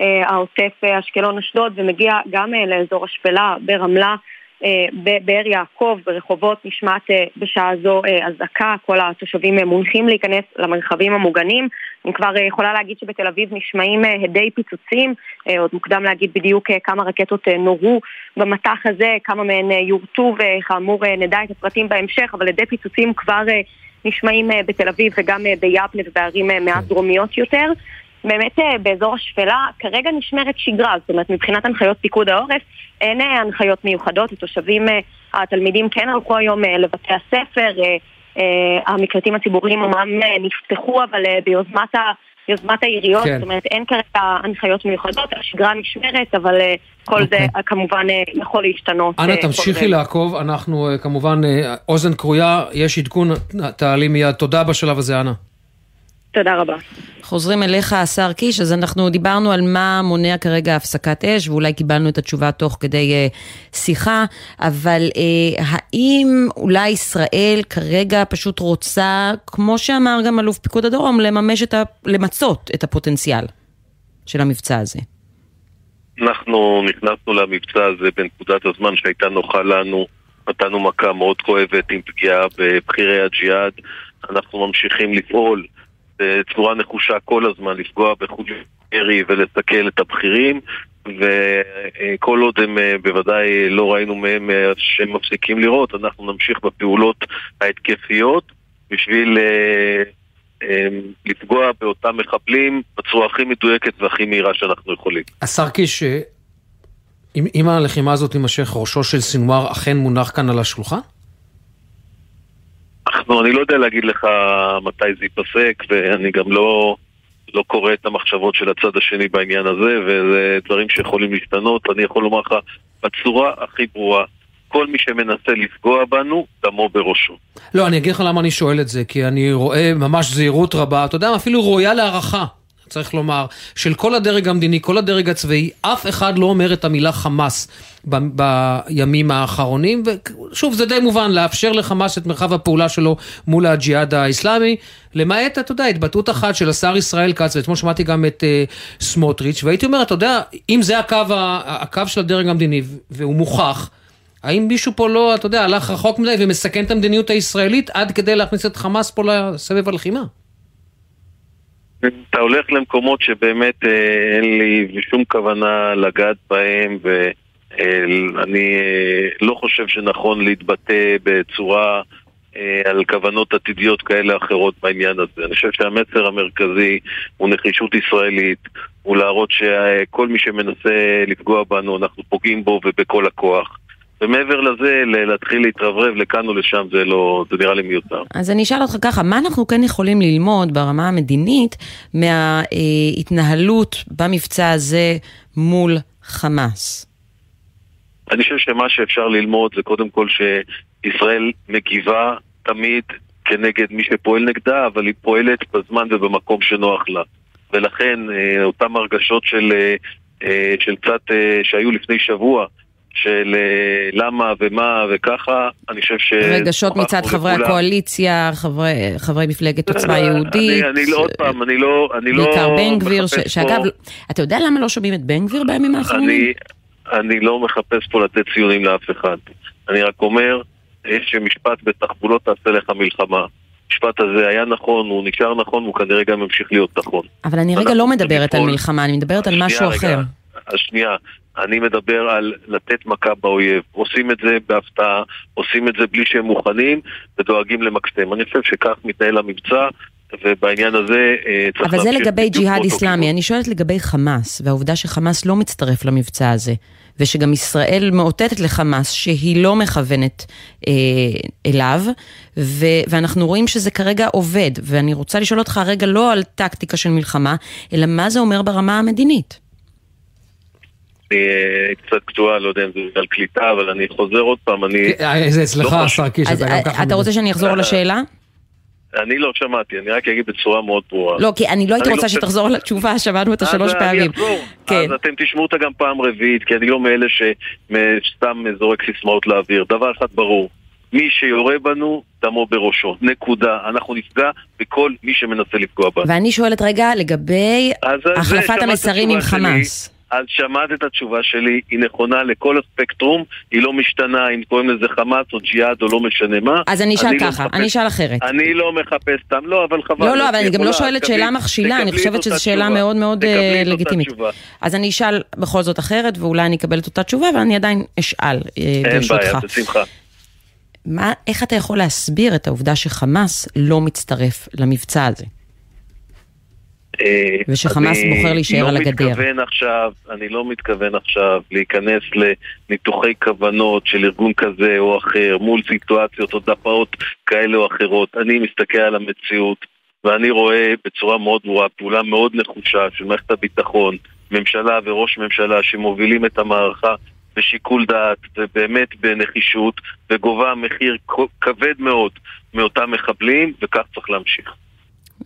העוטף אשקלון אשדוד ומגיע גם לאזור השפלה ברמלה. אה, בבאר יעקב, ברחובות, נשמעת אה, בשעה זו אה, אזעקה, כל התושבים מונחים להיכנס למרחבים המוגנים. אני כבר יכולה להגיד שבתל אביב נשמעים הדי פיצוצים, עוד מוקדם להגיד בדיוק כמה רקטות נורו במטח הזה, כמה מהן יורטו, וכאמור נדע את הפרטים בהמשך, אבל הדי פיצוצים כבר נשמעים בתל אביב וגם ביבנה ובערים אה, מעט דרומיות יותר. באמת אה, באזור השפלה כרגע נשמרת שגרה, זאת אומרת מבחינת הנחיות פיקוד העורף אין אה, הנחיות מיוחדות, התושבים, אה, התלמידים כן הלכו היום לבתי הספר, המקלטים הציבוריים אמנם נפתחו אבל ביוזמת ה... יוזמת העיריות, כן. זאת אומרת אין כרגע הנחיות מיוחדות, השגרה נשמרת, אבל כל זה אה, כמובן יכול להשתנות. אנא תמשיכי רגע. לעקוב, אנחנו כמובן אוזן כרויה, יש עדכון, תעלי מיד. תודה בשלב הזה, אנא. תודה רבה. חוזרים אליך, השר קיש, אז אנחנו דיברנו על מה מונע כרגע הפסקת אש, ואולי קיבלנו את התשובה תוך כדי אה, שיחה, אבל אה, האם אולי ישראל כרגע פשוט רוצה, כמו שאמר גם אלוף פיקוד הדרום, לממש את ה... למצות את הפוטנציאל של המבצע הזה? אנחנו נכנסנו למבצע הזה בנקודת הזמן שהייתה נוחה לנו, נתנו מכה מאוד כואבת עם פגיעה בבכירי הג'יהאד, אנחנו ממשיכים לפעול בצורה נחושה כל הזמן, לפגוע בחוליות ירי ולסכל את הבכירים וכל עוד הם אה, בוודאי לא ראינו מהם אה, שהם מפסיקים לראות, אנחנו נמשיך בפעולות ההתקפיות בשביל אה, אה, לפגוע באותם מחבלים בצורה הכי מדויקת והכי מהירה שאנחנו יכולים. השר קיש, אה, אם, אם הלחימה הזאת תימשך, ראשו של סינואר אכן מונח כאן על השולחן? אנחנו, אני לא יודע להגיד לך מתי זה ייפסק, ואני גם לא, לא קורא את המחשבות של הצד השני בעניין הזה, וזה דברים שיכולים להשתנות. אני יכול לומר לך בצורה הכי ברורה, כל מי שמנסה לפגוע בנו, דמו בראשו. לא, אני אגיד לך למה אני שואל את זה, כי אני רואה ממש זהירות רבה, אתה יודע, אפילו ראויה להערכה, צריך לומר, של כל הדרג המדיני, כל הדרג הצבאי, אף אחד לא אומר את המילה חמאס ב- בימים האחרונים, ושוב, זה די מובן, לאפשר לחמאס את מרחב הפעולה שלו מול הג'יהאד האיסלאמי, למעט, אתה יודע, התבטאות אחת של השר ישראל כץ, ואתמול שמעתי גם את uh, סמוטריץ', והייתי אומר, אתה יודע, אם זה הקו, הקו של הדרג המדיני, והוא מוכח, האם מישהו פה לא, אתה יודע, הלך רחוק מדי ומסכן את המדיניות הישראלית עד כדי להכניס את חמאס פה לסבב הלחימה? אתה הולך למקומות שבאמת אה, אין לי שום כוונה לגעת בהם, ואני אה, לא חושב שנכון להתבטא בצורה אה, על כוונות עתידיות כאלה אחרות בעניין הזה. אני חושב שהמסר המרכזי הוא נחישות ישראלית, הוא להראות שכל מי שמנסה לפגוע בנו, אנחנו פוגעים בו ובכל הכוח. ומעבר לזה, להתחיל להתרברב לכאן ולשם, זה לא, זה נראה לי מיותר. אז אני אשאל אותך ככה, מה אנחנו כן יכולים ללמוד ברמה המדינית מההתנהלות במבצע הזה מול חמאס? אני חושב שמה שאפשר ללמוד זה קודם כל שישראל מגיבה תמיד כנגד מי שפועל נגדה, אבל היא פועלת בזמן ובמקום שנוח לה. ולכן אה, אותן הרגשות של, אה, אה, של קצת שהיו לפני שבוע, של אה, למה ומה וככה, אני חושב ש... רגשות מצד חברי לכולם. הקואליציה, חברי, חברי מפלגת עוצמה אה, יהודית, אני, אני לא, עוד פעם, אני לא... אני לא בעיקר בן גביר, ש- מחפש שאגב, פה- אתה יודע למה לא שומעים את בן גביר בימים האחרונים? אני, אני לא מחפש פה לתת ציונים לאף אחד. אני רק אומר, יש שמשפט בתחבולות תעשה לך מלחמה. המשפט הזה היה נכון, הוא נשאר נכון, הוא כנראה גם ימשיך להיות נכון. אבל אני רגע לא מדברת על מלחמה, אני מדברת על משהו שנייה, אחר. רגע. השנייה, אני מדבר על לתת מכה באויב. עושים את זה בהפתעה, עושים את זה בלי שהם מוכנים ודואגים למקסם. אני חושב שכך מתנהל המבצע, ובעניין הזה אה, צריך אבל זה לגבי ג'יהאד איסלאמי, אני שואלת לגבי חמאס, והעובדה שחמאס לא מצטרף למבצע הזה, ושגם ישראל מאותתת לחמאס שהיא לא מכוונת אה, אליו, ו- ואנחנו רואים שזה כרגע עובד, ואני רוצה לשאול אותך רגע לא על טקטיקה של מלחמה, אלא מה זה אומר ברמה המדינית. אני אה, קצת קטועה, לא יודע אם זה בגלל קליטה, אבל אני חוזר עוד פעם, אני... אה, זה אצלך, לא השר קיש, אז אתה גם ככה... אתה. רוצה שאני אחזור על השאלה? אני לא שמעתי, אני רק אגיד בצורה מאוד ברורה. לא, כי אני לא הייתי אני רוצה שתחזור על התשובה, שמענו אותה שלוש אז פעמים. אני אחזור. כן. אז אתם תשמעו אותה גם פעם רביעית, כי אני לא מאלה שסתם זורק סיסמאות לאוויר. דבר אחד ברור, מי שיורה בנו, דמו בראשו. נקודה. אנחנו נפגע בכל מי שמנסה לפגוע בנו. ואני שואלת רגע לגבי אז זה- החלפת המסרים עם. חמאס. אז שמעת את התשובה שלי, היא נכונה לכל הספקטרום, היא לא משתנה אם קוראים לזה חמאס או ג'יהאד או לא משנה מה. אז אני אשאל לא ככה, מחפש- אני אשאל אחרת. אני לא מחפש סתם, לא, אבל חבל. לא, לא, אבל אני גם לא שואלת שאלה מכשילה, אני חושבת שזו שאלה. מאוד מאוד אותה לגיטימית. אז אני אשאל בכל זאת אחרת, ואולי אני אקבל את אותה תשובה, ואני עדיין אשאל, אה, אין ברשותך. בעיה, בשמחה. מה, איך אתה יכול להסביר את העובדה שחמאס לא מצטרף למבצע הזה? אה, ושחמאס בוחר להישאר על הגדר. לא מתכוון עכשיו, אני לא מתכוון עכשיו להיכנס לניתוחי כוונות של ארגון כזה או אחר מול סיטואציות או דפאות כאלה או אחרות. אני מסתכל על המציאות ואני רואה בצורה מאוד ברורה פעולה מאוד נחושה של מערכת הביטחון, ממשלה וראש ממשלה שמובילים את המערכה בשיקול דעת ובאמת בנחישות וגובה מחיר כבד מאוד מאותם מחבלים וכך צריך להמשיך.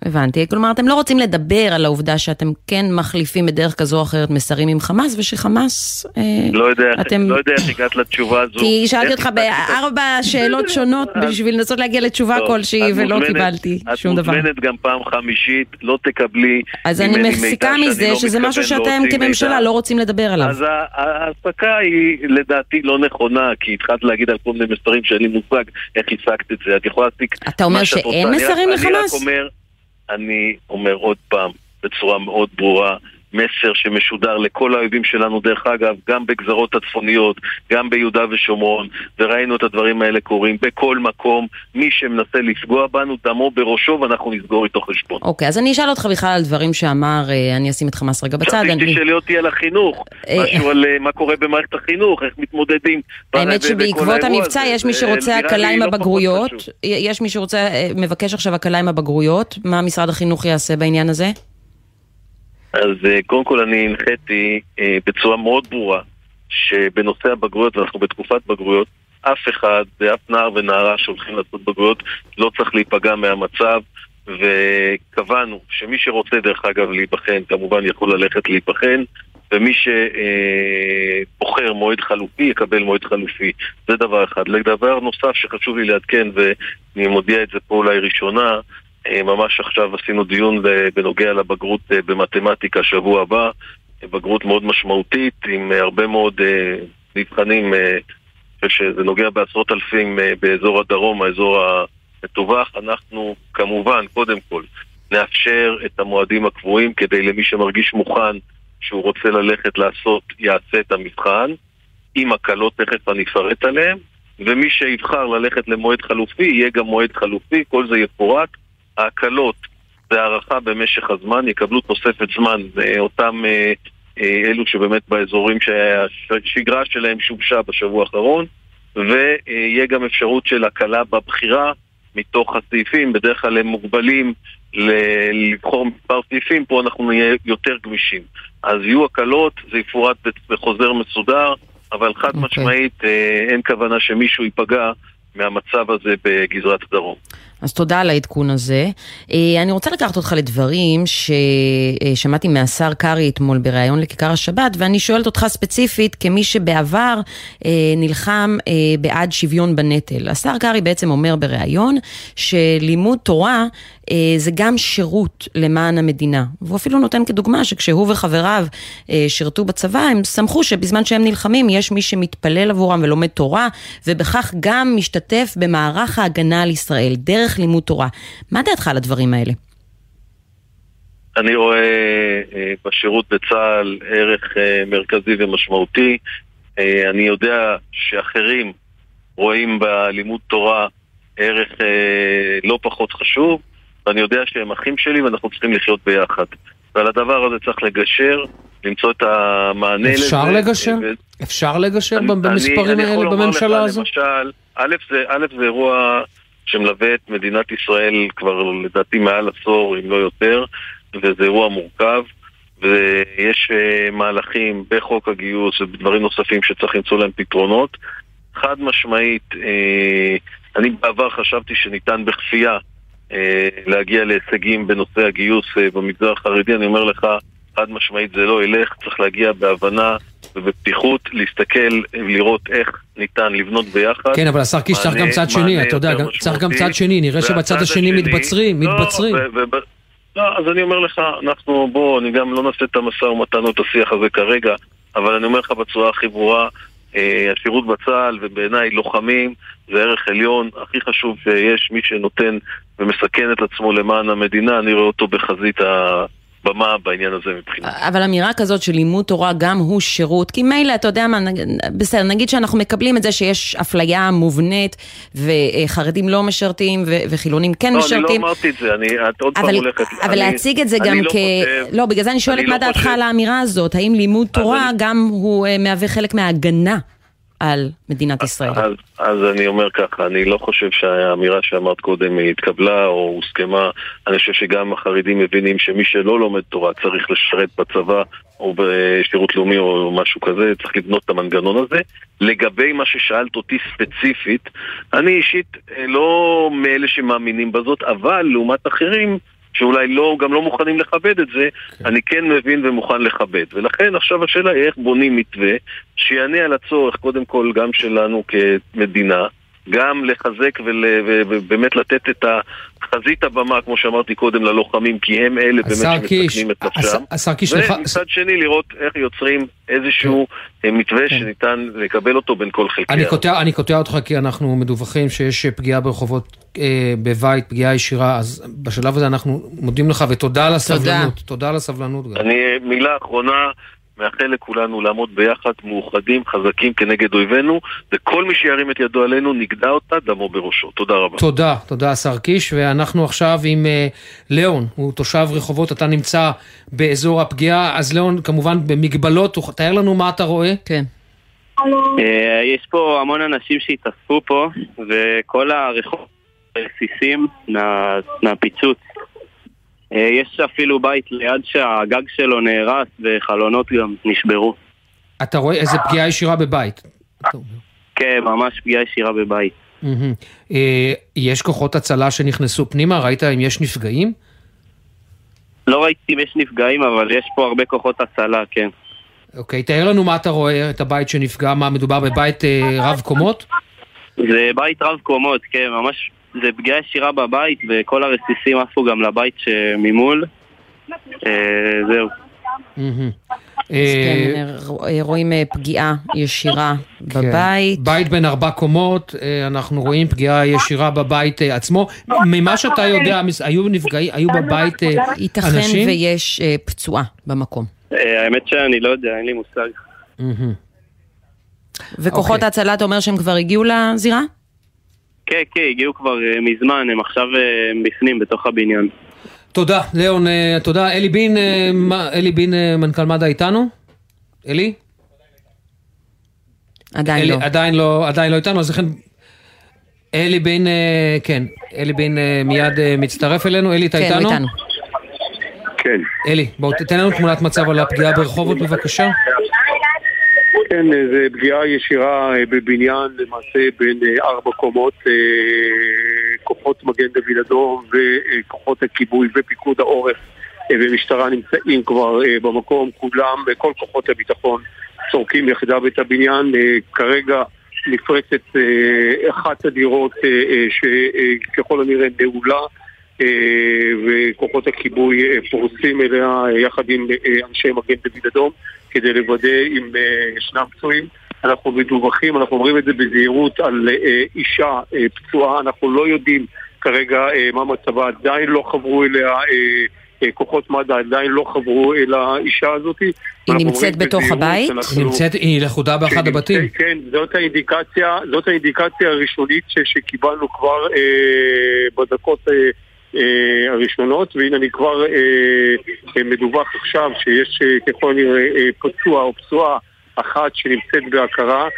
הבנתי. כלומר, אתם לא רוצים לדבר על העובדה שאתם כן מחליפים בדרך כזו או אחרת מסרים עם חמאס, ושחמאס... אה, לא יודע, אתם- לא יודע איך הגעת לתשובה הזו. כי שאלתי איך אותך בארבע שאלות שונות בשביל לנסות להגיע לתשובה כלשהי, ולא מוזמנת- קיבלתי שום דבר. את מוזמנת גם פעם חמישית, לא תקבלי אז אני מידע מזה לא שזה משהו שאתם כממשלה. לא רוצים לדבר עליו. אז ה- ההעסקה היא לדעתי לא נכונה, כי התחלת להגיד על כל מיני מסרים שאין לי מושג איך השגת את זה. את יכולה להסיק אתה אומר מה שאת שאין רוצה. אני רק- מסרים אני לחמאס? אני אומר עוד פעם, בצורה מאוד ברורה, מסר שמשודר לכל האויבים שלנו, דרך אגב, גם בגזרות הצפוניות, גם ביהודה ושומרון, וראינו את הדברים האלה קורים בכל מקום. מי שמנסה לפגוע בנו, דמו בראשו, ואנחנו נסגור איתו חשבון. אוקיי, אז אני אשאל אותך בכלל על דברים שאמר, אה, אני אשים את חמאס רגע בצד. חשבתי אני- שתשאלי אותי על החינוך, אה, משהו על אה, מה קורה במערכת החינוך, איך מתמודדים. האמת שבעקבות המבצע הזה. יש מי שרוצה הקלה עם לא הבגרויות. יש מי שרוצה, מבקש עכשיו הקלה עם הבגרויות, מה משרד החינוך יעשה בעניין הזה? אז אה, קודם כל אני הנחיתי אה, בצורה מאוד ברורה שבנושא הבגרויות, ואנחנו בתקופת בגרויות, אף אחד ואף נער ונערה שהולכים לעשות בגרויות לא צריך להיפגע מהמצב וקבענו שמי שרוצה דרך אגב להיבחן כמובן יכול ללכת להיבחן ומי שבוחר מועד חלופי יקבל מועד חלופי זה דבר אחד. לדבר נוסף שחשוב לי לעדכן ואני מודיע את זה פה אולי ראשונה אה, ממש עכשיו עשינו דיון בנוגע לבגרות אה, במתמטיקה שבוע הבא, אה, בגרות מאוד משמעותית עם אה, הרבה מאוד אה, נבחנים, אה, שזה נוגע בעשרות אלפים אה, באזור הדרום, האזור המטווח. אנחנו כמובן, קודם כל, נאפשר את המועדים הקבועים כדי למי שמרגיש מוכן שהוא רוצה ללכת לעשות, יעשה את המבחן, עם הקלות, תכף אני אפרט עליהן, ומי שיבחר ללכת למועד חלופי, יהיה גם מועד חלופי, כל זה יפורט. ההקלות והארכה במשך הזמן יקבלו תוספת זמן, אה, אותם אה, אה, אלו שבאמת באזורים שהשגרה שלהם שובשה בשבוע האחרון, ויהיה גם אפשרות של הקלה בבחירה מתוך הסעיפים, בדרך כלל הם מוגבלים לבחור מספר סעיפים, פה אנחנו נהיה יותר גמישים. אז יהיו הקלות, זה יפורט בחוזר מסודר, אבל חד משמעית אה, אין כוונה שמישהו ייפגע מהמצב הזה בגזרת הדרום. אז תודה על העדכון הזה. אה, אני רוצה לקחת אותך לדברים ששמעתי מהשר קרעי אתמול בריאיון לכיכר השבת, ואני שואלת אותך ספציפית כמי שבעבר אה, נלחם אה, בעד שוויון בנטל. השר קרעי בעצם אומר בריאיון שלימוד תורה זה גם שירות למען המדינה. והוא אפילו נותן כדוגמה שכשהוא וחבריו שירתו בצבא, הם שמחו שבזמן שהם נלחמים יש מי שמתפלל עבורם ולומד תורה, ובכך גם משתתף במערך ההגנה על ישראל, דרך לימוד תורה. מה דעתך על הדברים האלה? אני רואה אה, בשירות בצה"ל ערך אה, מרכזי ומשמעותי. אה, אני יודע שאחרים רואים בלימוד תורה ערך לא פחות חשוב, ואני יודע שהם אחים שלי ואנחנו צריכים לחיות ביחד. ועל הדבר הזה צריך לגשר, למצוא את המענה לזה. אפשר לגשר? ו- אפשר לגשר אני- במספרים אני- אני האלה יכול לומר בממשלה לך, הזו? למשל, א' זה, א' זה אירוע שמלווה את מדינת ישראל כבר לדעתי מעל עשור, אם לא יותר, וזה אירוע מורכב, ויש אה, מהלכים בחוק הגיוס ובדברים נוספים שצריך למצוא להם פתרונות. חד משמעית, אה, אני בעבר חשבתי שניתן בכפייה אה, להגיע להישגים בנושא הגיוס במגזר החרדי, אני אומר לך, חד משמעית זה לא ילך, צריך להגיע בהבנה ובפתיחות, להסתכל, לראות איך ניתן לבנות ביחד. כן, אבל השר קיש צריך גם צד שני, אתה יודע, צריך גם. צד שני, נראה שבצד השני מתבצרים, לא, מתבצרים. לא, אז אני אומר לך, אנחנו, בוא, אני גם לא נעשה את המשא ומתן או את השיח הזה כרגע, אבל אני אומר לך בצורה הכי ברורה, אה, השירות בצה"ל, ובעיניי לוחמים, זה ערך עליון, הכי חשוב שיש, מי שנותן ומסכן את עצמו למען המדינה, אני רואה אותו בחזית הבמה בעניין הזה מבחינתי. אבל אמירה כזאת של לימוד תורה גם הוא שירות, כי מילא, אתה יודע מה, נג... בסדר, נגיד שאנחנו מקבלים את זה שיש אפליה מובנית וחרדים לא משרתים ו... וחילונים כן לא, משרתים. אני לא אמרתי את זה, אני, את עוד פעם אבל, הולכת... אבל אני- להציג את זה אני גם לא כ... חושב- לא, בגלל זה אני שואלת אני מה לא דעתך על האמירה הזאת, האם לימוד תורה גם הוא אה, מהווה חלק מההגנה על מדינת ישראל? אז, אז אני אומר ככה, אני לא חושב שהאמירה שאמרת קודם התקבלה או הוסכמה. אני חושב שגם החרדים מבינים שמי שלא לומד תורה צריך לשרת בצבא או בשירות לאומי או משהו כזה, צריך לבנות את המנגנון הזה. לגבי מה ששאלת אותי ספציפית, אני אישית אה, לא מאלה שמאמינים בזאת, אבל לעומת אחרים שאולי לא, גם לא מוכנים לכבד את זה, אני כן מבין ומוכן לכבד. ולכן עכשיו השאלה היא איך בונים מתווה שיענה על הצורך, קודם כל, גם שלנו כמדינה, גם לחזק ובאמת לתת את חזית הבמה, כמו שאמרתי קודם, ללוחמים, כי הם אלה באמת שמסכנים את השר- נפשם. השר קיש, לך- ומצד שני, לראות איך יוצרים איזשהו אה, מתווה שניתן לקבל אותו בין כל חלקי כן. אני העם. קוטע, אני קוטע אותך כי אנחנו מדווחים שיש פגיעה ברחובות אה, בבית, פגיעה ישירה, אז בשלב הזה אנחנו מודים לך ותודה על הסבלנות. תודה על הסבלנות גם. אני, מילה אחרונה, מאחל לכולנו לעמוד ביחד, מאוחדים, חזקים כנגד אויבינו, וכל מי שירים את ידו עלינו, נגדע אותה, דמו בראשו. תודה רבה. תודה, תודה השר קיש, ואנחנו עכשיו עם אה, ליאון, הוא תושב רחובות, אתה נמצא באזור הפגיעה, אז ליאון כמובן במגבלות, הוא- תאר לנו מה אתה רואה. כן. אה, יש פה המון אנשים שהתאספו פה, וכל הרחוב רסיסים מה- מהפיצוץ. אה, יש אפילו בית ליד שהגג שלו נהרס וחלונות גם נשברו. אתה רואה איזה פגיעה ישירה בבית. כן, ממש פגיעה ישירה בבית. אה, יש כוחות הצלה שנכנסו פנימה, ראית אם יש נפגעים? לא ראיתי אם יש נפגעים, אבל יש פה הרבה כוחות הצלה, כן. אוקיי, תאר לנו מה אתה רואה, את הבית שנפגע, מה, מדובר בבית אה, רב קומות? זה בית רב קומות, כן, ממש, זה פגיעה ישירה בבית, וכל הרסיסים עפו גם לבית שממול. אה, זהו. אה, כן, אה, רואים פגיעה ישירה כן. בבית. בית בין ארבע קומות, אנחנו רואים פגיעה ישירה בבית עצמו. ממה שאתה יודע, היו נפגעים, היו בבית אה, ייתכן אנשים? ויש פצועה במקום. האמת שאני לא יודע, אין לי מושג. וכוחות אוקיי. ההצלה, אתה אומר שהם כבר הגיעו לזירה? כן, כן, הגיעו כבר אה, מזמן, הם עכשיו אה, בפנים, בתוך הבניין. תודה, ליאון, אה, תודה. אלי בין, אלי בין, מנכ"ל מד"א איתנו? אלי? עדיין אלי, לא. עדיין לא, עדיין לא איתנו, אז לכן... אלי בין, כן, אלי בין מיד מצטרף אלינו. אלי, אתה כן, איתנו? הוא איתנו. כן. אלי, בוא תתן לנו תמונת מצב על הפגיעה ברחובות בבקשה. כן, אה, זה פגיעה ישירה אה, בבניין, למעשה בין אה, ארבע קומות, כוחות מגן דוד אדום וכוחות הכיבוי ופיקוד העורף ומשטרה נמצאים כבר במקום, כולם, כל כוחות הביטחון סורקים יחדיו את הבניין, כרגע נפרצת אחת הדירות שככל הנראה נעולה וכוחות הכיבוי פורסים אליה יחד עם אנשי מגן דוד אדום כדי לוודא אם אה, ישנם פצועים. אנחנו מדווחים, אנחנו אומרים את זה בזהירות על אה, אישה אה, פצועה, אנחנו לא יודעים כרגע מה מצבה, עדיין לא חברו אליה כוחות מד"א, עדיין לא חברו אל האישה הזאת. היא נמצאת בתוך הבית? שאנחנו- היא נמצאת, היא לכודה באחד הבתים. כן, זאת האינדיקציה, זאת האינדיקציה הראשונית ש, שקיבלנו כבר אה, בדקות אה, אה, הראשונות, והנה אני כבר אה, אה, מדווח עכשיו שיש אה, ככל הנראה אה, פצוע או פצועה אחת שנמצאת בהכרה,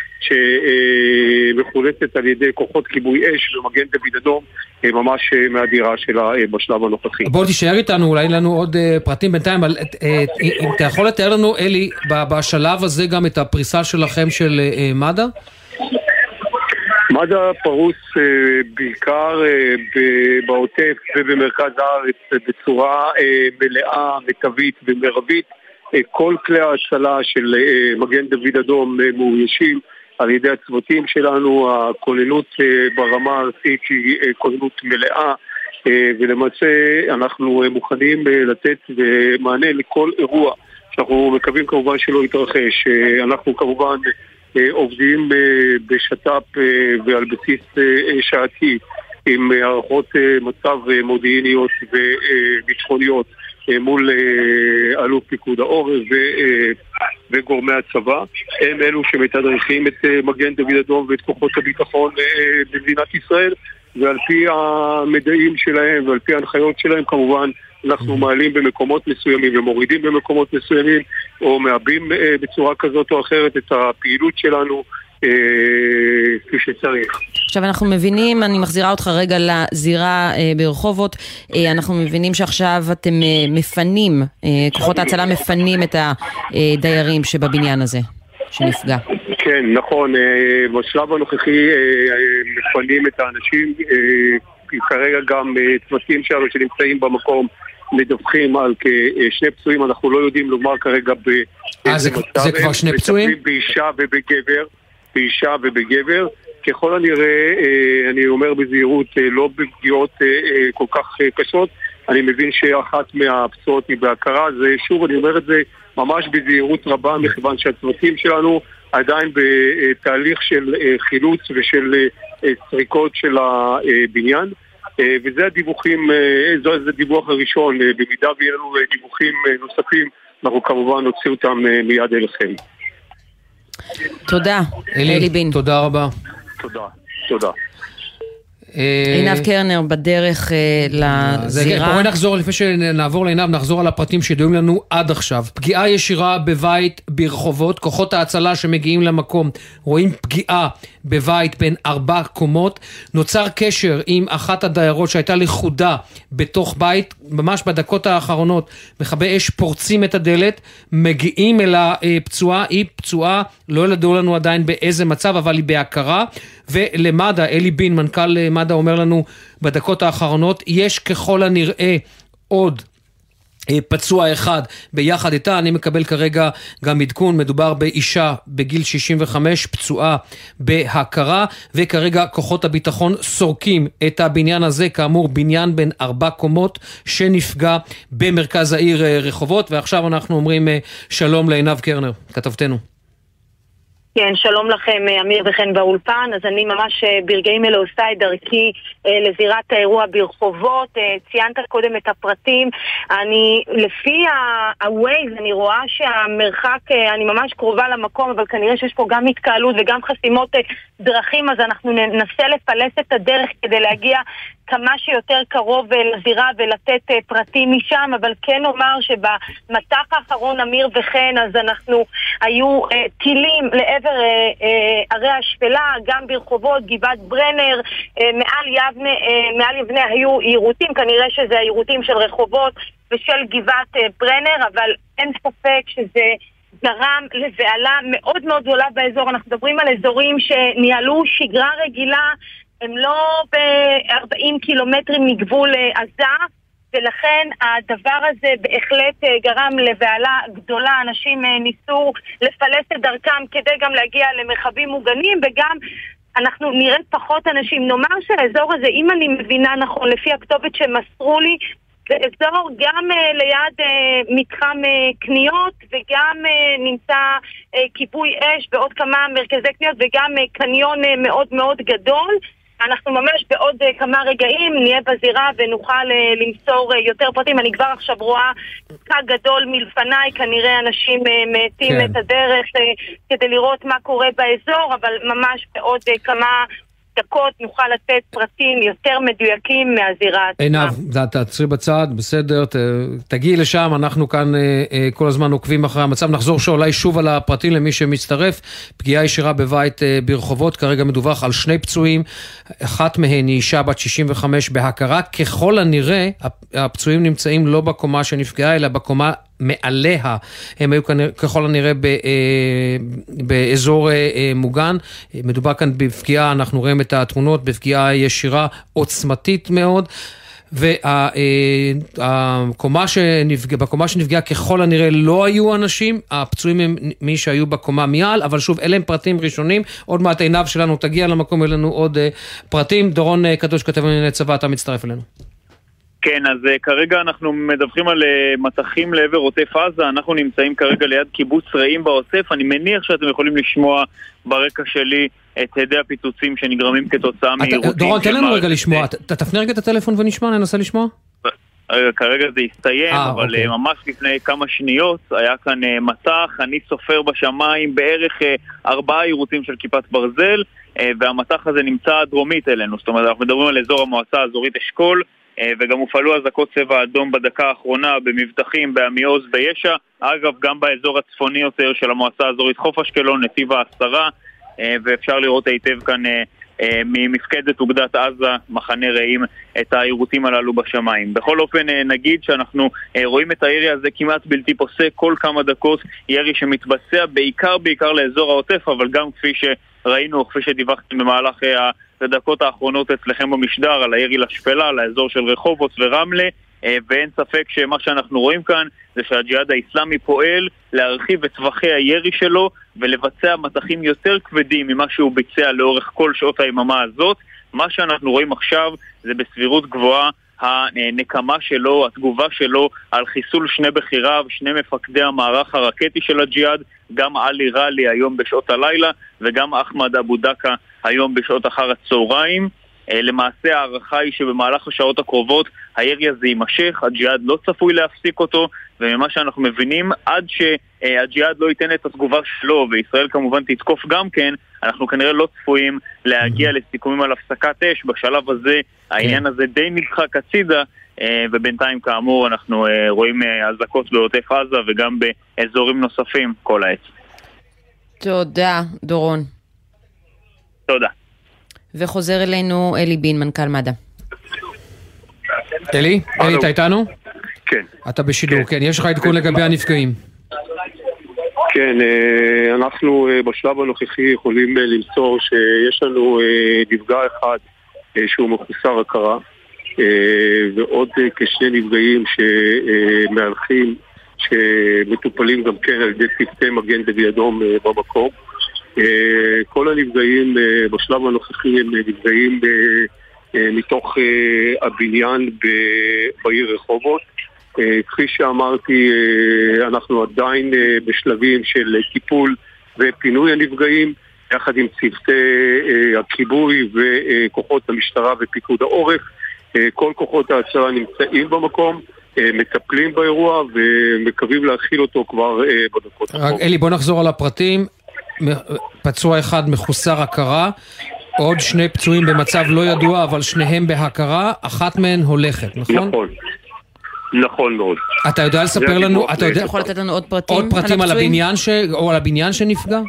שמחולצת על ידי כוחות כיבוי אש ומגן דוד אדום, אה, ממש אה, מהדירה שלה אה, בשלב הנוכחי. בוא תישאר איתנו, אולי אין לנו עוד אה, פרטים בינתיים, אבל אה, אה, אם אתה יכול לתאר לנו, אלי, בשלב הזה גם את הפריסה שלכם של אה, אה, מד"א? מד"א פרוס אה, בעיקר אה, בעוטף ובמרכז הארץ בצורה אה, מלאה, מיטבית ומרבית. אה, כל כלי ההצלה של אה, מגן דוד אדום אה, מאוישים על ידי הצוותים שלנו, הכוננות אה, ברמה הארצית היא אה, כוננות מלאה. אה, ולמעשה אנחנו אה, מוכנים אה, לתת אה, מענה לכל אירוע שאנחנו מקווים כמובן שלא יתרחש. אה, אנחנו כמובן אה, עובדים אה, בשת"פ אה, ועל בסיס אה, שעתי עם הערכות מצב מודיעיניות וביטחוניות מול אלוף פיקוד העורף וגורמי הצבא. הם אלו שמתדרכים את מגן דוד אדום ואת כוחות הביטחון במדינת ישראל ועל פי המדעים שלהם ועל פי ההנחיות שלהם כמובן אנחנו מעלים במקומות מסוימים ומורידים במקומות מסוימים או מעבים אה, בצורה כזאת או אחרת את הפעילות שלנו אה, כפי שצריך. עכשיו אנחנו מבינים, אני מחזירה אותך רגע לזירה אה, ברחובות, אה, אנחנו מבינים שעכשיו אתם אה, מפנים, אה, כוחות ההצלה מפנים את הדיירים שבבניין הזה, שנפגע. כן, נכון, אה, בשלב הנוכחי אה, מפנים את האנשים, אה, כרגע גם צוותים שלנו שנמצאים במקום מדווחים על כשני פצועים, אנחנו לא יודעים לומר כרגע אה, זה- זה כבר. שני מטפלים פצועים? באישה ובגבר, באישה ובגבר. ככל הנראה, אה, אני אומר בזהירות, אה, לא בפגיעות אה, כל כך קשות. אני מבין שאחת מהפצועות היא בהכרה, זה שוב, אני אומר את זה ממש בזהירות רבה, מכיוון שהצוותים שלנו עדיין בתהליך של חילוץ ושל סריקות של הבניין. אה, וזה הדיווחים, אה, זה זה הדיווח הראשון, אה, במידה ויהיה לנו דיווחים נוספים, אנחנו כמובן נוציא אותם מיד אליכם. תודה, אלי בין. תודה רבה. תודה, תודה. אה, עינב קרנר בדרך אה, כן, לזירה. בואי נחזור, לפני שנעבור לעינב, נחזור על הפרטים שידועים לנו עד עכשיו. פגיעה ישירה בבית ברחובות, כוחות ההצלה שמגיעים למקום רואים פגיעה בבית בין ארבע קומות. נוצר קשר עם אחת הדיירות שהייתה לכודה בתוך בית, ממש בדקות האחרונות מכבי אש פורצים את הדלת, מגיעים אל הפצועה, היא פצועה, לא ידעו לנו עדיין באיזה מצב, אבל היא בהכרה. ולמד"א, אלי בין, מנכ"ל אה, מד"א, אומר לנו בדקות האחרונות, יש ככל הנראה עוד אה, פצוע אחד ביחד איתה, אני מקבל כרגע גם עדכון, מדובר באישה בגיל 65, פצועה בהכרה, וכרגע כוחות הביטחון סורקים את הבניין הזה, כאמור בניין בין ארבע קומות שנפגע במרכז העיר אה, רחובות, ועכשיו אנחנו אומרים שלום לעינב קרנר, כתבתנו. כן, שלום לכם, אה, אמיר וחן באולפן. אז אני ממש אה, ברגעים אלה עושה את דרכי אה, לזירת האירוע ברחובות. ציינת קודם את הפרטים. אני, לפי ה-Waze, אני רואה שהמרחק, אני ממש קרובה למקום, אבל כנראה שיש פה גם התקהלות וגם חסימות דרכים, אז אנחנו ננסה לפלס את הדרך כדי להגיע כמה שיותר קרוב אה, לזירה ולתת אה, פרטים משם, אבל כן אומר שבמטח האחרון, אמיר וחן, אז אנחנו, היו אה, טילים לעבר אה, אה, ערי השפלה, גם ברחובות, גבעת ברנר, אה, מעל יבנה, אה, מעל יבנה היו יירוטים, כנראה שזה היירוטים של רחובות ושל גבעת אה, ברנר, אבל אין ספק שזה... גרם לבהלה מאוד מאוד גדולה באזור. אנחנו מדברים על אזורים שניהלו שגרה רגילה, הם לא ב-40 קילומטרים מגבול אה, עזה, ולכן הדבר הזה בהחלט אה, גרם לבהלה גדולה. אנשים אה, ניסו לפלס את דרכם כדי גם להגיע למרחבים מוגנים, וגם אנחנו נראה פחות אנשים. נאמר שהאזור הזה, אם אני מבינה נכון, לפי הכתובת שמסרו לי, זה אזור גם uh, ליד uh, מתחם uh, קניות וגם uh, נמצא uh, כיבוי אש ועוד כמה מרכזי קניות וגם uh, קניון uh, מאוד מאוד גדול. אנחנו ממש בעוד uh, כמה רגעים נהיה בזירה ונוכל uh, למסור uh, יותר פרטים. אני כבר עכשיו רואה פקק גדול מלפניי, כנראה אנשים מאטים כן. את הדרך כדי לראות מה קורה באזור, אבל ממש בעוד כמה דקות נוכל לתת פרטים יותר מדויקים מהזירה עצמה. עינב, תעצרי בצד, בסדר, ת- תגיעי לשם, אנחנו כאן אה, אה, כל הזמן עוקבים אחרי המצב. נחזור שאולי שוב על הפרטים למי שמצטרף. פגיעה ישירה בבית אה, ברחובות, כרגע מדווח על שני פצועים, אחת מהן היא אישה בת 65 בהכרה. ככל הנראה, הפ- הפצועים נמצאים לא בקומה שנפגעה, אלא בקומה מעליה. הם היו ככל הנראה ב, אה, באזור אה, אה, מוגן. מדובר כאן בפגיעה, אנחנו רואים את התמונות, בפגיעה ישירה עוצמתית מאוד. והקומה שנפגעה, בקומה שנפגעה ככל הנראה לא היו אנשים, הפצועים הם מי שהיו בקומה מעל, אבל שוב, אלה הם פרטים ראשונים. עוד מעט עינב שלנו תגיע למקום, יהיו לנו עוד פרטים. דורון קדוש, כתב לענייני צבא, אתה מצטרף אלינו. כן, אז uh, כרגע אנחנו מדווחים על uh, מטחים לעבר עוטף עזה, אנחנו נמצאים כרגע ליד קיבוץ רעים בעוטף, אני מניח שאתם יכולים לשמוע ברקע שלי את הדי הפיצוצים שנגרמים כתוצאה מעירותים. דורון, תן לנו רגע לשמוע. תפנה רגע את הטלפון ונשמע, ננסה לשמוע. אה, כרגע זה הסתיים, אה, אבל אוקיי. אה, ממש לפני כמה שניות היה כאן אה, מטח, אני סופר בשמיים בערך אה, ארבעה עירותים של כיפת ברזל, אה, והמטח הזה נמצא דרומית אלינו, זאת אומרת אנחנו מדברים על אזור המועצה האזורית אשכול, אה, וגם הופעלו אזעקות צבע אדום בדקה האחרונה במבטחים, בעמיעוז, ביש"ע, אגב גם באזור הצפוני יותר של המועצה האזורית חוף אשקלון, נתיב העשרה, אה, ואפשר לראות היטב כאן אה, אה, ממפקדת אוגדת עזה, מחנה רעים, את העירותים הללו בשמיים. בכל אופן, אה, נגיד שאנחנו אה, רואים את הירי הזה כמעט בלתי פוסק, כל כמה דקות ירי שמתבצע בעיקר בעיקר לאזור העוטף, אבל גם כפי שראינו, או כפי שדיווחתם במהלך הדקות האחרונות אצלכם במשדר, על הירי לשפלה, לאזור של רחובות ורמלה. אה, ואין ספק שמה שאנחנו רואים כאן זה שהג'יהאד האיסלאמי פועל להרחיב את טווחי הירי שלו ולבצע מטחים יותר כבדים ממה שהוא ביצע לאורך כל שעות היממה הזאת. מה שאנחנו רואים עכשיו זה בסבירות גבוהה הנקמה שלו, התגובה שלו על חיסול שני בכיריו, שני מפקדי המערך הרקטי של הג'יהאד, גם עלי ראלי היום בשעות הלילה וגם אחמד אבו דקה היום בשעות אחר הצהריים. אה, למעשה ההערכה היא שבמהלך השעות הקרובות הירי הזה יימשך, הג'יהאד לא צפוי להפסיק אותו, וממה שאנחנו מבינים, עד שהג'יהאד לא ייתן את התגובה שלו, וישראל כמובן תתקוף גם כן, אנחנו כנראה לא צפויים להגיע לסיכומים על הפסקת אש. בשלב הזה העניין הזה די נדחק הצידה, אה, ובינתיים כאמור אנחנו אה, רואים אה, אזעקות בעוטף עזה וגם באזורים נוספים כל העת. תודה, דורון. תודה. וחוזר אלינו אלי בין, מנכ"ל מד"א. אלי? אלי, אתה איתנו? כן. אתה בשידור, כן. יש לך עדכון לגבי הנפגעים. כן, אה, אנחנו אה, בשלב הנוכחי יכולים אה, למסור שיש לנו נפגע אחד שהוא מחוסר הכרה ועוד כשני נפגעים שמהלכים שמטופלים גם כן על ידי צוותי מגן דוד אדום במקום. אה, כל הנפגעים אה, בשלב הנוכחי הם נפגעים אה, מתוך הבניין בעיר רחובות. כפי שאמרתי, אנחנו עדיין בשלבים של טיפול ופינוי הנפגעים, יחד עם צוותי הכיבוי וכוחות המשטרה ופיקוד העורף. כל כוחות ההצלה נמצאים במקום, מטפלים באירוע ומקווים להכיל אותו כבר בדקות רק אלי, בוא נחזור על הפרטים. פצוע אחד מחוסר הכרה. עוד שני פצועים במצב לא ידוע, אבל שניהם בהכרה, אחת מהן הולכת, נכון? נכון. נכון מאוד. אתה יודע לספר לנו, אתה יודע... יכול לתת לנו עוד פרטים עוד פרטים על? הבניין ש... או על הבניין שנפגע?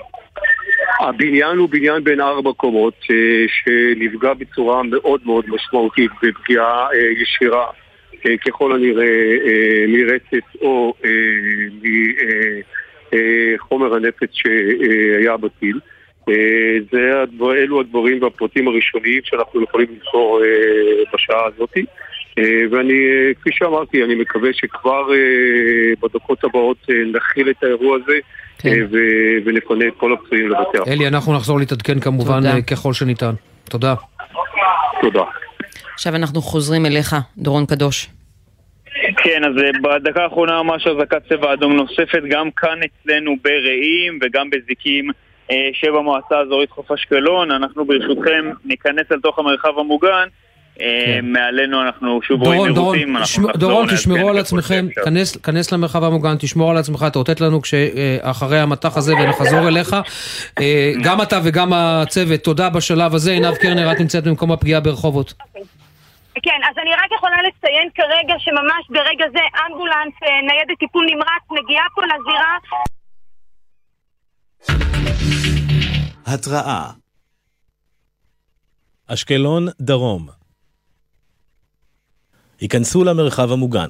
הבניין הוא בניין בין ארבע קומות אה, שנפגע בצורה מאוד מאוד משמעותית בפגיעה אה, ישירה אה, ככל הנראה אה, מרצף או אה, מחומר הנפץ שהיה בטיל. אה, זה הדבר, אלו הדברים והפרטים הראשוניים שאנחנו יכולים למסור אה, בשעה הזאת. ואני, כפי שאמרתי, אני מקווה שכבר בדקות הבאות נכיל את האירוע הזה כן. ו- ונפנה את כל הפצועים לבתי החולים. אלי, אנחנו נחזור להתעדכן כמובן תודה. ככל שניתן. תודה. תודה. עכשיו אנחנו חוזרים אליך, דורון קדוש. כן, אז אה, בדקה האחרונה ממש אזעקת צבע אדום נוספת גם כאן אצלנו ברעים וגם בזיקים אה, שבמועצה האזורית חוף אשקלון. אנחנו ברשותכם ניכנס אל תוך המרחב המוגן. אה, מעלינו אנחנו שוב רואים כן. דורון, דורון, עירותים. דורון, לעדכן תשמרו על עצמכם. כנס- כנס למרחב המוגן, תשמור על עצמך, תאותת לנו כשאחרי המטח הזה ונחזור אליך. גם אתה וגם הצוות, תודה בשלב הזה. עינב קרנר, את נמצאת במקום הפגיעה ברחובות. כן, אז אני רק יכולה לציין כרגע שממש ברגע זה אמבולנס, אה, ניידת טיפול נמרץ, מגיעה פה לזירה. התראה אשקלון דרום היכנסו למרחב המוגן.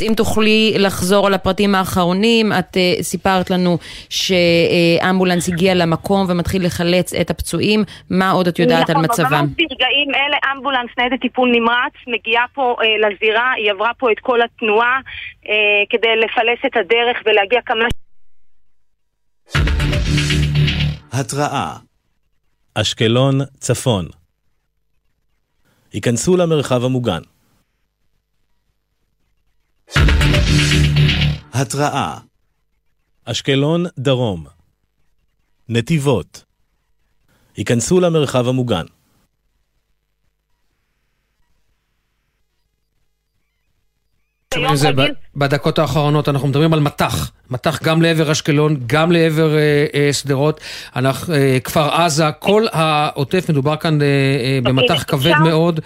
אם תוכלי לחזור על הפרטים האחרונים, את uh, סיפרת לנו שאמבולנס הגיע למקום ומתחיל לחלץ את הפצועים, מה עוד את יודעת על נכון, מצבם? ממש ברגעים אלה אמבולנס ניידת טיפול נמרץ מגיעה פה אה, לזירה, היא עברה פה את כל התנועה אה, כדי לפלס את הדרך ולהגיע כמה... התראה אשקלון צפון היכנסו למרחב המוגן. התראה אשקלון דרום נתיבות היכנסו למרחב המוגן. זה בדקות האחרונות אנחנו מדברים על מטח, מטח גם לעבר אשקלון, גם לעבר אה, אה, שדרות, אה, כפר עזה, כל העוטף מדובר כאן אה, במטח כבד אפשר? מאוד.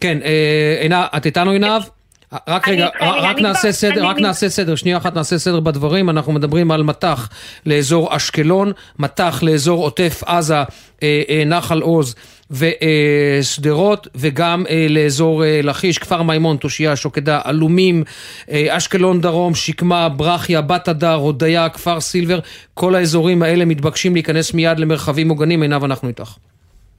כן, עינב, את איתנו עינב? רק רגע, רק נעשה סדר, רק נעשה סדר, שנייה אחת נעשה סדר בדברים, אנחנו מדברים על מטח לאזור אשקלון, מטח לאזור עוטף עזה, אה, אה, נחל עוז ושדרות, וגם אה, לאזור אה, לכיש, כפר מימון, תושייה, שוקדה, עלומים, אשקלון דרום, שקמה, ברכיה, בת הדר, הודיה, כפר סילבר, כל האזורים האלה מתבקשים להיכנס מיד למרחבים מוגנים, עינב אנחנו איתך.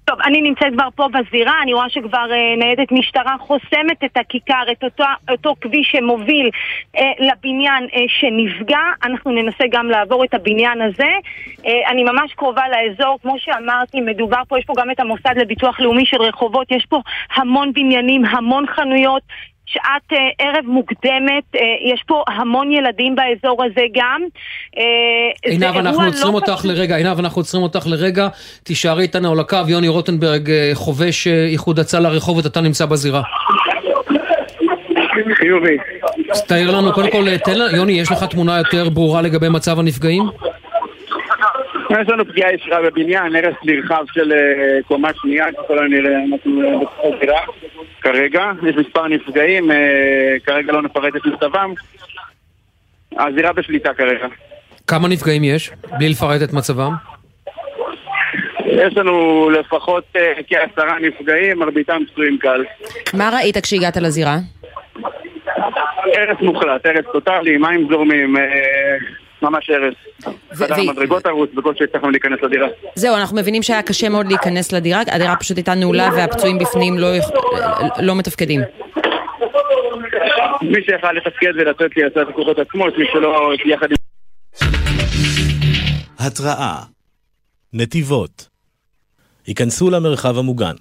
טוב, אני נמצאת כבר פה בזירה, אני רואה שכבר אה, ניידת משטרה חוסמת את הכיכר, את אותו, אותו כביש שמוביל אה, לבניין אה, שנפגע. אנחנו ננסה גם לעבור את הבניין הזה. אה, אני ממש קרובה לאזור, כמו שאמרתי, מדובר פה, יש פה גם את המוסד לביטוח לאומי של רחובות, יש פה המון בניינים, המון חנויות. שעת אה, ערב מוקדמת, אה, יש פה המון ילדים באזור הזה גם. אה, עינב, אנחנו לא עוצרים אותך פשוט. לרגע, עינב, אנחנו עוצרים אותך לרגע, תישארי איתנו על הקו, יוני רוטנברג, אה, חובש אה, איחוד הצלה רחובות, אתה נמצא בזירה. חיובי. אז תאר לנו, קודם כל, תן לנו, יוני, יש לך תמונה יותר ברורה לגבי מצב הנפגעים? יש לנו פגיעה ישירה בבניין, הרס נרחב של אה, קומה שנייה, ככל הנראה אנחנו אה, בתוך הזירה כרגע. יש מספר נפגעים, אה, כרגע לא נפרט את מצבם. הזירה בשליטה כרגע. כמה נפגעים יש? בלי לפרט את מצבם? יש לנו לפחות כעשרה נפגעים, מרביתם פצועים קל. מה ראית כשהגעת לזירה? הרס מוחלט, הרס טוטאלי, מים זורמים, ממש הרס. חדר המדרגות הרוס, בקושי הצלחנו להיכנס לדירה. זהו, אנחנו מבינים שהיה קשה מאוד להיכנס לדירה, הדירה פשוט הייתה נעולה והפצועים בפנים לא, לא מתפקדים. מי שיכל לתפקד ולצאת לייצר את הכוחות עצמו, את מי שלא, יחד עם... התראה נתיבות היכנסו למרחב המוגן.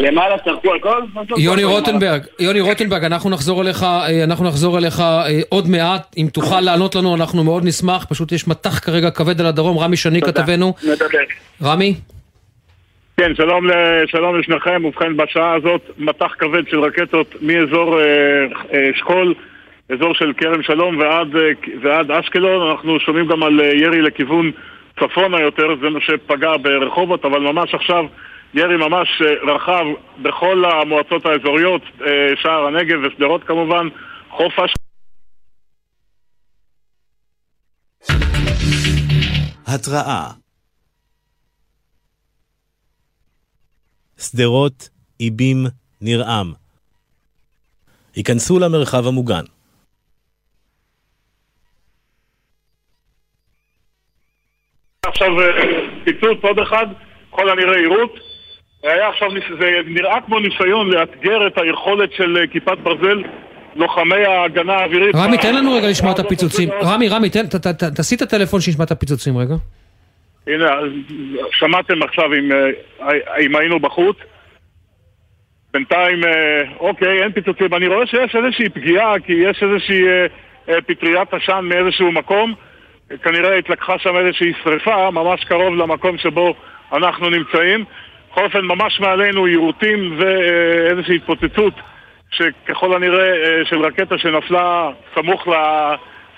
למעלה צרקו על כל... יוני רוטנברג, יוני רוטנברג, אנחנו נחזור אליך, אה, אנחנו נחזור אליך אה, עוד מעט, אם תוכל לענות לנו אנחנו מאוד נשמח, פשוט יש מטח כרגע כבד על הדרום, רמי שני. כתבנו. רמי? כן, שלום, לשניכם. ובכן, בשעה הזאת מטח כבד של רקטות מאזור אה, שכול, אזור של כרם שלום ועד, ועד אשקלון. אנחנו שומעים גם על ירי לכיוון צפונה יותר, זה מה שפגע ברחובות, אבל ממש עכשיו ירי ממש אה, רחב בכל המועצות האזוריות, אה, שער הנגב ושדרות כמובן, חוף אשקלון. התראה שדרות, איבים, נרעם. היכנסו למרחב המוגן. עכשיו אה, פיצוץ עוד אחד, ככל הנראה יירוט. היה עכשיו, זה נראה כמו ניסיון לאתגר את היכולת של אה, כיפת ברזל, לוחמי ההגנה האווירית. רמי, תן לנו רגע לשמוע את הפיצוצים. רמי, רמי, ת- תעשי את הטלפון שישמע את הפיצוצים רגע. הנה, שמעתם עכשיו אם, אה, היינו בחוץ. בינתיים, אה, אוקיי, אין פיצוצים. אני רואה שיש איזושהי פגיעה, כי יש איזושהי אה, אה, פטריית עשן מאיזשהו מקום. כנראה התלקחה שם איזושהי שריפה, ממש קרוב למקום שבו אנחנו נמצאים. בכל אופן, ממש מעלינו יירוטים ואיזושהי התפוצצות שככל הנראה אה, של רקטה שנפלה סמוך, ל,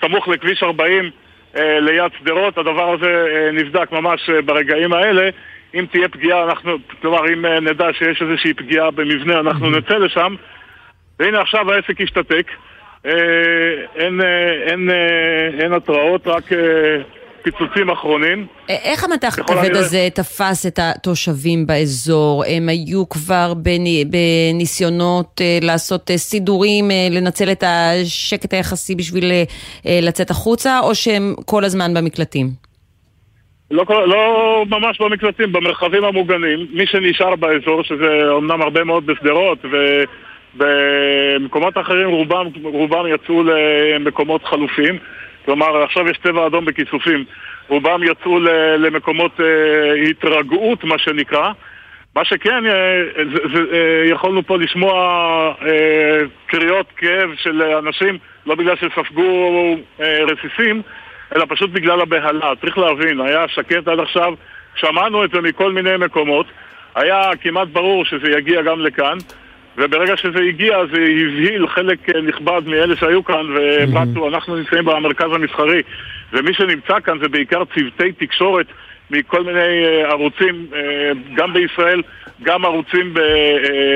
סמוך לכביש 40 אה, ליד שדרות. הדבר הזה אה, נבדק ממש ברגעים האלה. אם תהיה פגיעה, אנחנו, כלומר, אם נדע שיש איזושהי פגיעה במבנה, אנחנו נצא לשם. והנה עכשיו העסק השתתק. אין, אין, אה, אין התראות, רק פיצוצים אחרונים. א- איך המטח הכבד הזה תפס את התושבים באזור? הם היו כבר בני- בניסיונות אה, לעשות אה, סידורים, אה, לנצל את השקט היחסי בשביל אה, אה, לצאת החוצה, או שהם כל הזמן במקלטים? לא, לא ממש במקלטים, במרחבים המוגנים. מי שנשאר באזור, שזה אומנם הרבה מאוד בשדרות, ובמקומות אחרים רובם, רובם יצאו למקומות חלופים. כלומר, עכשיו יש צבע אדום בכיסופים. רובם יצאו למקומות אה, התרגעות, מה שנקרא. מה שכן, אה, אה, יכולנו פה לשמוע קריאות כאב של אנשים, לא בגלל שספגו רסיסים, אלא פשוט בגלל הבהלה. צריך להבין, היה שקט עד עכשיו, שמענו את זה מכל מיני מקומות, היה כמעט ברור שזה יגיע גם לכאן, וברגע שזה הגיע זה הבהיל חלק אה, נכבד מאלה שהיו כאן, ובאתו, אנחנו נמצאים במרכז המסחרי, ומי שנמצא כאן זה בעיקר צוותי תקשורת מכל מיני אה, ערוצים, אה, גם בישראל, גם ערוצים, ב,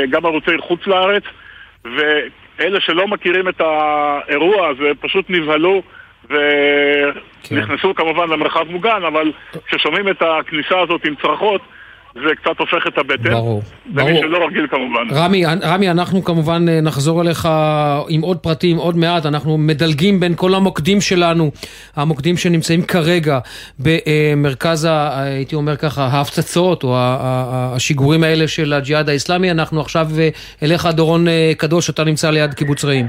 גם ערוצי חוץ לארץ, ואלה שלא מכירים את האירוע הזה פשוט נבהלו ונכנסו כמובן למרחב מוגן, אבל כששומעים את הכניסה הזאת עם צרחות, זה קצת הופך את הבטן. ברור, למי ברור. שלא רגיל כמובן. רמי, רמי, אנחנו כמובן אה, נחזור אליך עם עוד פרטים עוד מעט, אנחנו מדלגים בין כל המוקדים שלנו, המוקדים שנמצאים כרגע במרכז, ה- הייתי אומר ככה, ההפצצות או השיגורים האלה של הג'יהאד האיסלאמי, אנחנו עכשיו אה, אליך דורון אה, קדוש, אתה נמצא ליד קיבוץ רעים.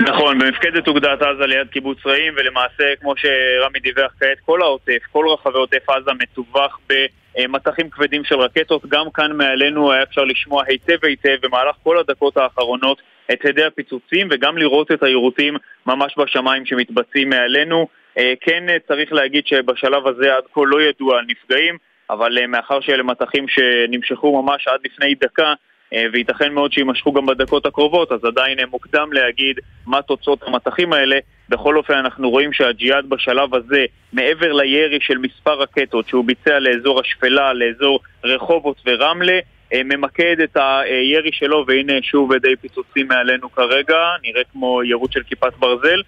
נכון, במפקדת אוגדת עזה ליד קיבוץ רעים, ולמעשה, כמו שרמי דיווח כעת, כל העוטף, כל רחבי עוטף עזה מטווח במטחים כבדים של רקטות. גם כאן מעלינו היה אפשר לשמוע היטב היטב במהלך כל הדקות האחרונות את הדי הפיצוצים, וגם לראות את היירוטים ממש בשמיים שמתבצעים מעלינו. אה, כן אה, צריך להגיד שבשלב הזה עד כה לא ידוע על נפגעים, אבל אה, מאחר שאלה מטחים שנמשכו ממש עד לפני דקה, וייתכן מאוד שיימשכו גם בדקות הקרובות, אז עדיין אה, מוקדם להגיד מה תוצאות המטחים האלה. בכל אופן, אנחנו רואים שהג'יהאד בשלב הזה, מעבר לירי של מספר רקטות שהוא ביצע לאזור השפלה, לאזור רחובות ורמלה, אה, ממקד את הירי שלו, והנה שוב די פיצוצים מעלינו כרגע, נראה כמו יירוט של כיפת ברזל.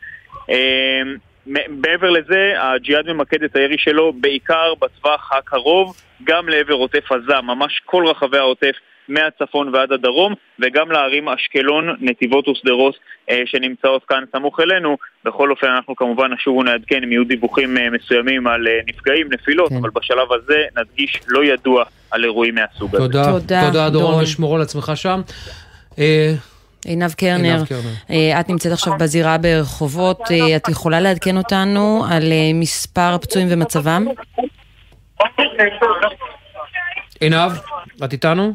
מעבר לזה, הג'יהאד ממקד את הירי שלו בעיקר בטווח הקרוב, גם לעבר עוטף עזה, ממש כל רחבי העוטף מהצפון ועד הדרום, וגם לערים אשקלון, נתיבות ושדרות אה, שנמצאות כאן סמוך אלינו. בכל אופן, אנחנו כמובן נשוב ונעדכן אם יהיו דיווחים אה, מסוימים על אה, נפגעים, נפילות, כן. אבל בשלב הזה נדגיש לא ידוע על אירועים מהסוג הזה. תודה, תודה, תודה דורון, דורון. שמור על עצמך שם. אה, עינב קרנר. אה, את נמצאת עכשיו בזירה ברחובות, אה, את יכולה לעדכן אותנו על אה, מספר הפצועים ומצבם? עינב, את איתנו?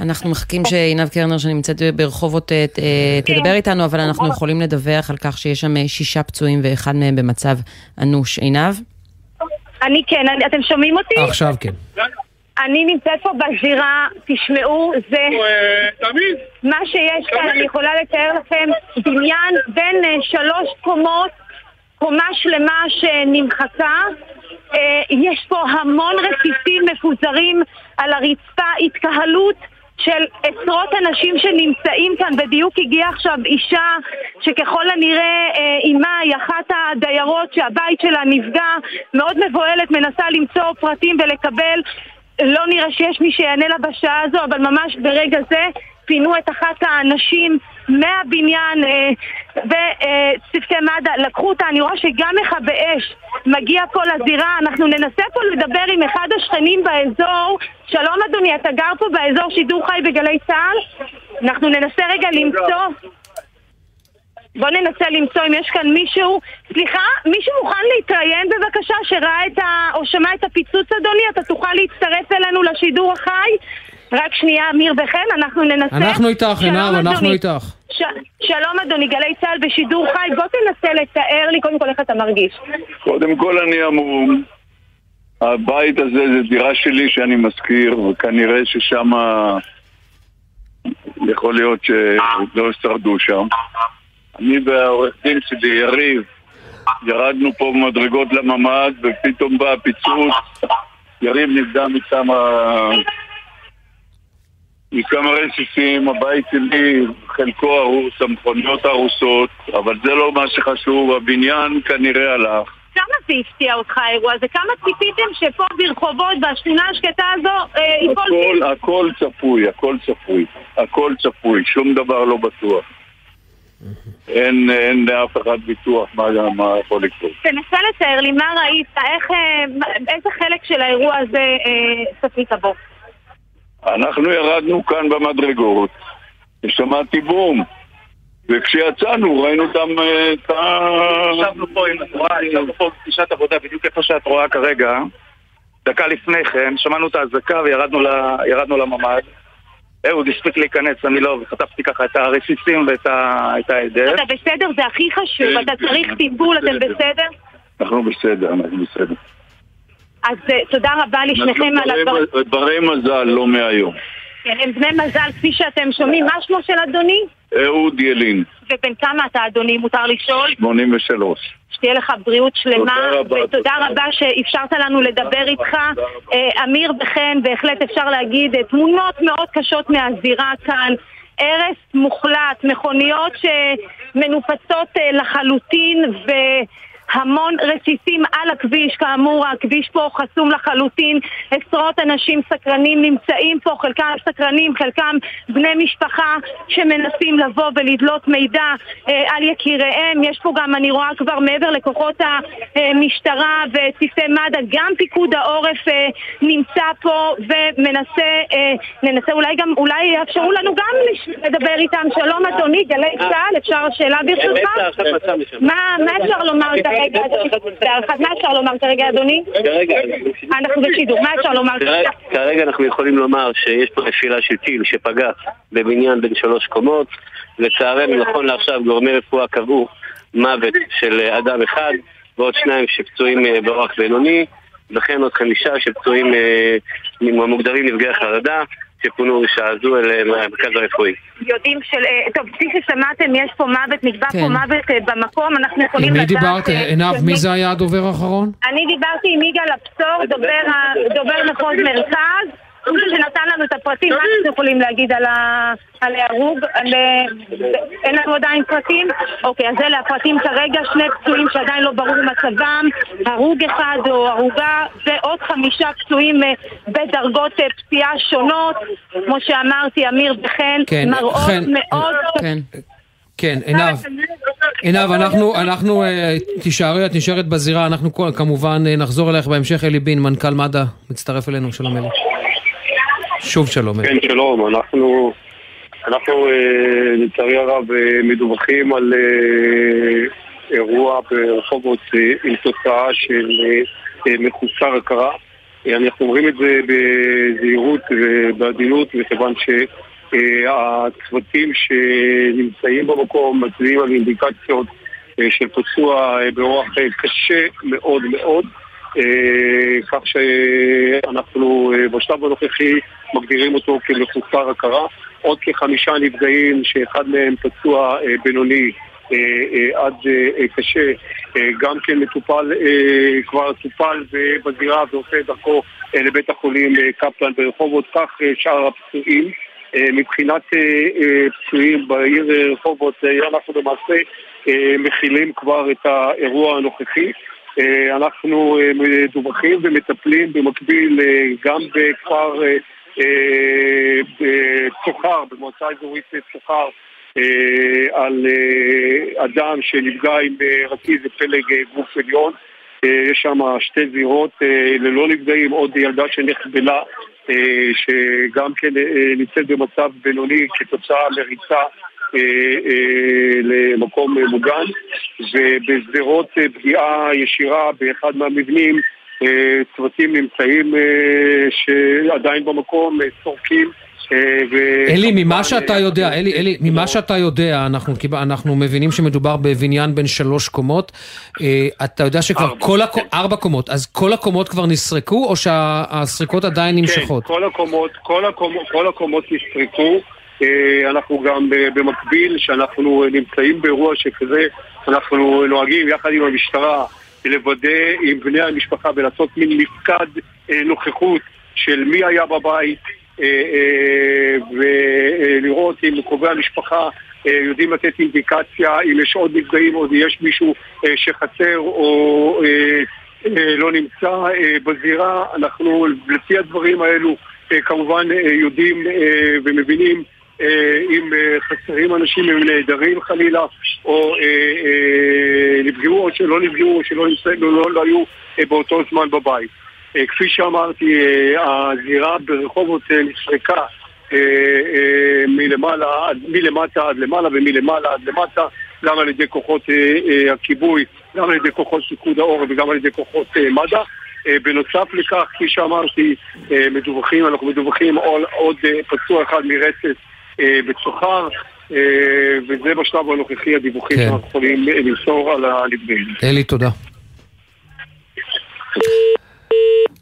אנחנו מחכים שעינב קרנר שנמצאת ברחובות תדבר איתנו, אבל אנחנו יכולים לדווח על כך שיש שם שישה פצועים ואחד מהם במצב אנוש. עינב? אני כן, אתם שומעים אותי? עכשיו כן. אני נמצאת פה בזירה, תשמעו, זה... מה שיש כאן, אני יכולה לתאר לכם בניין בין אה, שלוש קומות, קומה שלמה שנמחקה. אה, יש פה המון רסיסים מפוזרים על הרצפה, התקהלות של עשרות אנשים שנמצאים כאן. בדיוק הגיעה עכשיו אישה שככל הנראה אה, אימה היא אחת הדיירות שהבית שלה נפגע, מאוד מבוהלת, מנסה למצוא פרטים ולקבל לא נראה שיש מי שיענה לה בשעה הזו, אבל ממש ברגע זה פינו את אחת האנשים מהבניין אה, וצוותי מד"א, לקחו אותה, אני רואה שגם מכבי אש מגיע פה לזירה, אנחנו ננסה פה לדבר עם אחד השכנים באזור. שלום אדוני, אתה גר פה באזור שידור חי בגלי צה"ל? אנחנו ננסה רגע למצוא... בוא ננסה למצוא אם יש כאן מישהו... סליחה, מישהו מוכן להתראיין בבקשה שראה את ה... או שמע את הפיצוץ אדוני? אתה תוכל להצטרף אלינו לשידור החי? רק שנייה, אמיר וחן, אנחנו ננסה... אנחנו איתך, עינב, אנחנו. איתך. ש... שלום אדוני, גלי צה"ל בשידור חי, בוא תנסה לתאר לי קודם כל איך אתה מרגיש. קודם כל אני המום. הבית הזה זה דירה שלי שאני משכיר, וכנראה ששם יכול להיות שלא שרדו שם. אני והעורך דין שלי, יריב, ירדנו פה במדרגות לממ"ד, ופתאום בא הפיצוץ. יריב נפגע מכמה... מכמה רסיסים, הבית שלי, חלקו הרוס, המכוניות הרוסות, אבל זה לא מה שחשוב, הבניין כנראה הלך. כמה זה הפתיע אותך האירוע הזה? כמה ציפיתם שפה ברחובות, בשכונה השקטה הזו, אה, ייפול הכל, הכל צפוי, הכל צפוי, הכל צפוי, שום דבר לא בטוח. אין, אין לאף אחד ביטוח מה, מה יכול לקרות. תנסה לתאר לי מה ראית, איך, אה, איזה חלק של האירוע הזה אה, צפית בו. אנחנו ירדנו כאן במדרגות, ושמעתי בום. וכשיצאנו ראינו גם אה, את ה... ישבנו פה עם התנועה, ישבנו פה בפגישת עבודה בדיוק איפה שאת רואה כרגע. דקה לפני כן, שמענו את האזעקה וירדנו לממ"ד. אהוד הספיק להיכנס, אני לא, וחטפתי ככה את הרסיסים ואת ה- את ההדף. אתה בסדר? זה הכי חשוב, אתה צריך טיפול, אתם בסדר? אנחנו בסדר, אנחנו בסדר. אז אה, תודה רבה לשניכם על הדברים. ברי- ברי מזל, לא מהיום. כן, הם בני מזל, כפי שאתם שומעים. מה שמו של אדוני? אהוד ילין, ובן כמה אתה, אדוני? מותר לשאול? 83. שתהיה לך בריאות שלמה, תודה רבה, ותודה רבה שאפשרת לנו לדבר איתך. אה, אמיר וחן, בהחלט אפשר להגיד, אה, תמונות מאוד קשות מהזירה כאן. הרס מוחלט, מכוניות שמנופצות אה, לחלוטין והמון רסיסים על הכביש, כאמור הכביש פה חסום לחלוטין, עשרות אנשים סקרנים נמצאים פה, חלקם סקרנים, חלקם בני משפחה שמנסים לבוא ולדלות מידע אה, על יקיריהם, יש פה גם, אני רואה כבר מעבר לכוחות המשטרה וצוותי מד"א, גם פיקוד העורף אה, נמצא פה ומנסה, אה, ננסה אולי גם, אולי יאפשרו לנו גם לדבר איתם. שלום אדוני, גלי צה"ל, אפשר שאלה ברשותך? מה מה אפשר לומר כרגע? מה אפשר לומר כרגע אדוני? כרגע, אנחנו בשידור, מה אפשר לומר כרגע? כרגע אנחנו יכולים לומר שיש פה נפילה של טיל שפגע בבניין בין שלוש קומות. לצערנו, נכון לעכשיו, גורמי רפואה קבעו מוות של אה, אדם אחד ועוד שניים שפצועים אה, באורח בינוני וכן עוד חמישה שפצועים אה, מוגדרים נפגעי חרדה שפונו בשעה זו אל אה, המרכז הרפואי. יודעים של... אה, טוב, כפי ששמעתם, יש פה מוות, נקבע פה כן. מוות אה, במקום, אנחנו יכולים עם מי לדעת... דיברת? עינב, מי זה היה הדובר האחרון? אני דיברתי עם יגאל הבשור, דובר מחוז מרכז, שנתן לנו את הפרטים, מה אנחנו יכולים להגיד על ההרוג? על, אה, אין לנו עדיין פרטים? אוקיי, אז אלה הפרטים כרגע, שני פצועים שעדיין לא ברור מצבם, הרוג אחד או הרוגה, ועוד חמישה פצועים אה, בדרגות אה, פציעה שונות, כמו שאמרתי, אמיר וחן, כן, מראות חן, מאוד... כן. כן, עינב, עינב, אנחנו, אנחנו, תישארי, את נשארת בזירה, אנחנו כמובן נחזור אלייך בהמשך, אלי בין, מנכ"ל מד"א, מצטרף אלינו, שלום אלי. שוב שלום. כן, שלום, אנחנו, אנחנו אה, לצערי הרב אה, מדווחים על אה, אירוע ברחובות עם תוצאה של מחוסר הכרה. אנחנו אומרים את זה בזהירות ובעדינות, מכיוון שהצוותים שנמצאים במקום מצביעים על אינדיקציות של פצוע באורח קשה מאוד מאוד. כך שאנחנו בשלב הנוכחי מגדירים אותו כמחוסר הכרה. עוד כחמישה נפגעים, שאחד מהם פצוע בינוני עד קשה, גם כן מטופל, כבר טופל בזירה ועושה דרכו לבית החולים קפלן ברחובות, כך שאר הפצועים. מבחינת פצועים בעיר רחובות, אנחנו למעשה מכילים כבר את האירוע הנוכחי. אנחנו מדווחים ומטפלים במקביל גם בכפר צוחר, במועצה אזורית צוחר, על אדם שנפגע עם רכיז פלג גוף עליון. יש שם שתי זירות ללא נפגעים, עוד ילדה שנחבלה שגם כן נמצאת במצב בינוני כתוצאה מריצה למקום מוגן ובשדרות פגיעה ישירה באחד מהמבנים צוותים נמצאים שעדיין במקום צורקים אלי, ממה שאתה יודע, אלי, אלי, ממה שאתה יודע, אנחנו, אנחנו מבינים שמדובר בבניין בין שלוש קומות. אתה יודע שכבר כל הקומות, ארבע קומות, אז כל הקומות כבר נסרקו, או שהסריקות עדיין נמשכות? כן, כל הקומות, כל הקומות, כל הקומות נסרקו. אנחנו גם במקביל, שאנחנו נמצאים באירוע שכזה, אנחנו נוהגים יחד עם המשטרה לוודא עם בני המשפחה ולעשות מין מפקד נוכחות של מי היה בבית ולראות אם קרובי המשפחה יודעים לתת אינדיקציה, אם יש עוד נפגעים או יש מישהו שחסר או לא נמצא בזירה, אנחנו לפי הדברים האלו כמובן יודעים ומבינים אם חסרים אנשים, אם נעדרים חלילה, או נפגעו או שלא נפגעו או שלא לא, לא היו באותו זמן בבית. כפי שאמרתי, הזירה ברחובות מלמעלה, מלמטה עד למעלה ומלמעלה עד למטה, גם על ידי כוחות הכיבוי, גם על ידי כוחות פיקוד העורף וגם על ידי כוחות מד"א. בנוסף לכך, כפי שאמרתי, מדווחים, אנחנו מדווחים עוד פצוע אחד מרצף בצוחר, וזה בשלב הנוכחי הדיווחים כן. שאנחנו יכולים למסור על הנפגעים. אלי, תודה.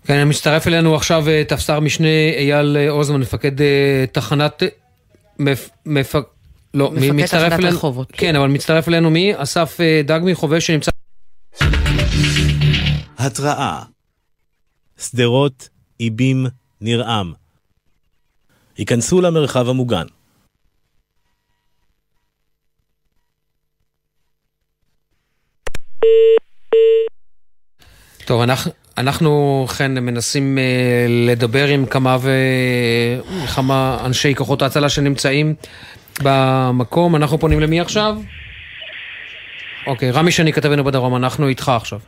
כן, מצטרף אלינו עכשיו אה, תפסר משנה אייל אה, עוזמן, מפקד אה, תחנת... מפ... מפ... לא, מי מפקד מצטרף תחנת אלינו? רחובות. כן, אבל מצטרף אלינו מי? אסף אה, דגמי, חובש שנמצא... התראה שדרות, איבים, נרעם. היכנסו למרחב המוגן. טוב, אנחנו, אנחנו כן מנסים אה, לדבר עם כמה וכמה אנשי כוחות ההצלה שנמצאים במקום. אנחנו פונים למי עכשיו? אוקיי, רמי שני כתבנו בדרום, אנחנו איתך עכשיו.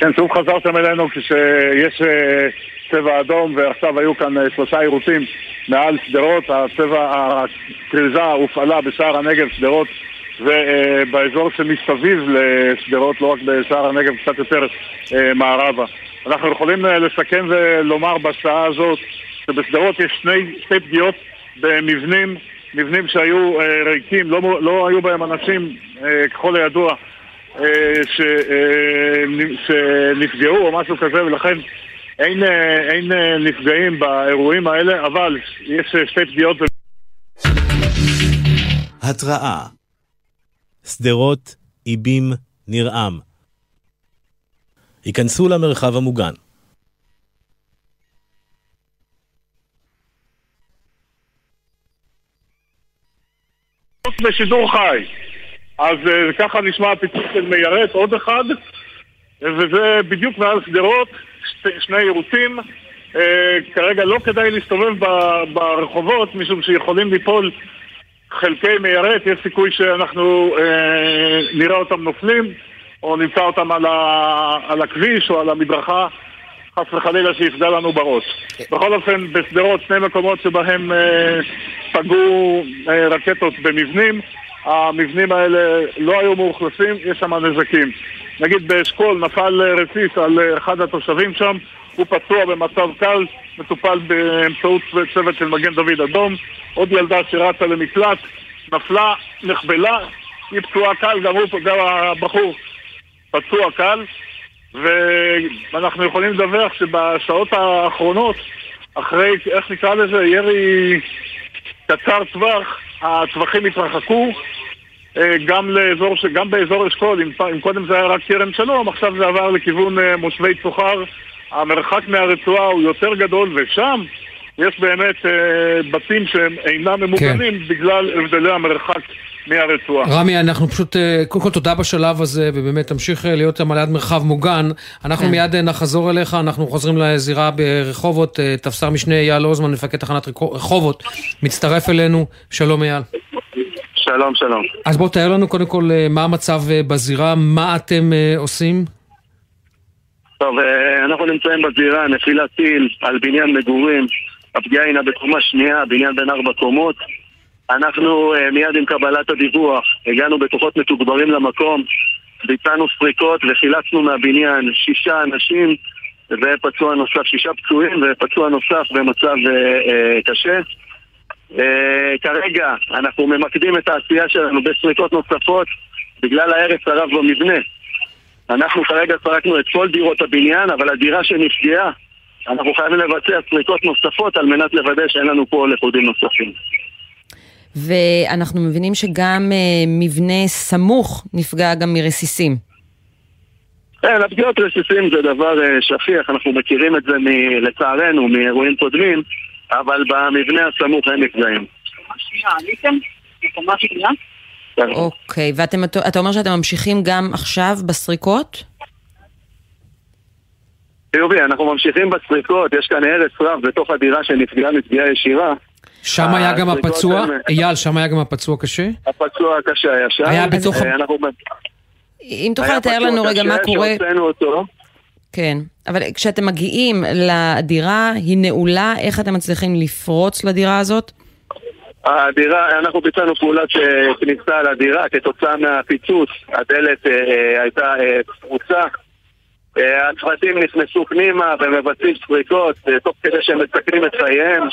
כן, שוב חזרתם אלינו כשיש אה, צבע אדום ועכשיו היו כאן אה, שלושה עירוצים מעל שדרות, הצבע, הכריזה הופעלה בשער הנגב, שדרות ובאזור שמסביב לשדרות, לא רק בשער הנגב, קצת יותר אה, מערבה. אנחנו יכולים אה, לסכם ולומר בשעה הזאת שבשדרות יש שני, שתי פגיעות במבנים, מבנים שהיו אה, ריקים, לא, לא היו בהם אנשים, ככל הידוע, שנפגעו או משהו כזה, ולכן אין, אין נפגעים באירועים האלה, אבל יש שתי פגיעות. התראה שדרות, איבים, נרעם. היכנסו למרחב המוגן. בשידור חי. אז uh, ככה נשמע הפיצוץ של מיירט, עוד אחד, וזה בדיוק מעל שדרות, שני עירוצים. Uh, כרגע לא כדאי להסתובב ב- ברחובות, משום שיכולים ליפול חלקי מיירט, יש סיכוי שאנחנו uh, נראה אותם נופלים, או נמצא אותם על, ה- על הכביש או על המדרכה, חס וחלילה שיפגע לנו בראש. בכל אופן, בשדרות שני מקומות שבהם uh, פגעו uh, רקטות במבנים. המבנים האלה לא היו מאוכלסים, יש שם נזקים. נגיד באשכול נפל אה, רסיס על אה, אחד התושבים שם, הוא פצוע במצב קל, מטופל באמצעות צוות של מגן דוד אדום. עוד ילדה שרצה למקלט, נפלה, נחבלה, היא פצועה קל, גם הוא, גם הבחור פצוע קל. ואנחנו יכולים לדווח שבשעות האחרונות, אחרי, איך נקרא לזה, ירי קצר טווח, הטווחים התרחקו אה, גם, לאזור, גם באזור אשכול, אם, אם קודם זה היה רק כרם שלום, עכשיו זה עבר לכיוון אה, מושבי צוחר. המרחק מהרצועה הוא יותר גדול, ושם יש באמת אה, בתים שהם אינם ממוגנים כן. בגלל הבדלי המרחק מהרצועה. רמי, אנחנו פשוט, אה, קודם כל תודה בשלב הזה, ובאמת תמשיך אה, להיות שם על יד מרחב מוגן. אנחנו כן. מיד אה, נחזור אליך, אנחנו חוזרים לזירה ברחובות. תפסר משנה אייל עוזמן, מפקד תחנת רחובות, מצטרף אלינו. שלום אייל. שלום, שלום. אז בוא תאר לנו קודם כל מה המצב בזירה, מה אתם עושים? טוב, אנחנו נמצאים בזירה, נפילת טיל על בניין מגורים. הפגיעה הינה בקומה שנייה, בניין בין ארבע קומות. אנחנו אה, מיד עם קבלת הדיווח הגענו בכוחות מתוגברים למקום, ביצענו סריקות וחילצנו מהבניין שישה אנשים ופצוע נוסף, שישה פצועים ופצוע נוסף במצב אה, אה, קשה. אה, כרגע אנחנו ממקדים את העשייה שלנו בסריקות נוספות בגלל ההרס הרב במבנה. אנחנו כרגע סרקנו את כל דירות הבניין, אבל הדירה שנפגעה, אנחנו חייבים לבצע סריקות נוספות על מנת לוודא שאין לנו פה לכודים נוספים. ואנחנו מבינים שגם אה, מבנה סמוך נפגע גם מרסיסים. כן, הפגיעות רסיסים זה דבר אה, שכיח, אנחנו מכירים את זה מ, לצערנו מאירועים קודמים, אבל במבנה הסמוך אין נפגעים. כן. אוקיי, ואתה אומר שאתם ממשיכים גם עכשיו בסריקות? חיובי, אנחנו ממשיכים בסריקות, יש כאן הרס רב בתוך הדירה שנפגעה מפגיעה ישירה. שם היה גם הפצוע? אייל, שם היה גם הפצוע קשה? הפצוע הקשה היה שם. היה בתוך... אה, אם תוכל לתאר לנו רגע מה קורה... כן, אבל כשאתם מגיעים לדירה, היא נעולה, איך אתם מצליחים לפרוץ לדירה הזאת? הדירה, אנחנו ביצענו פעולת כניסה לדירה כתוצאה מהפיצוץ, הדלת אה, אה, הייתה פרוצה. הצוותים נכנסו פנימה ומבצעים סריקות תוך כדי שהם מסכנים את חייהם.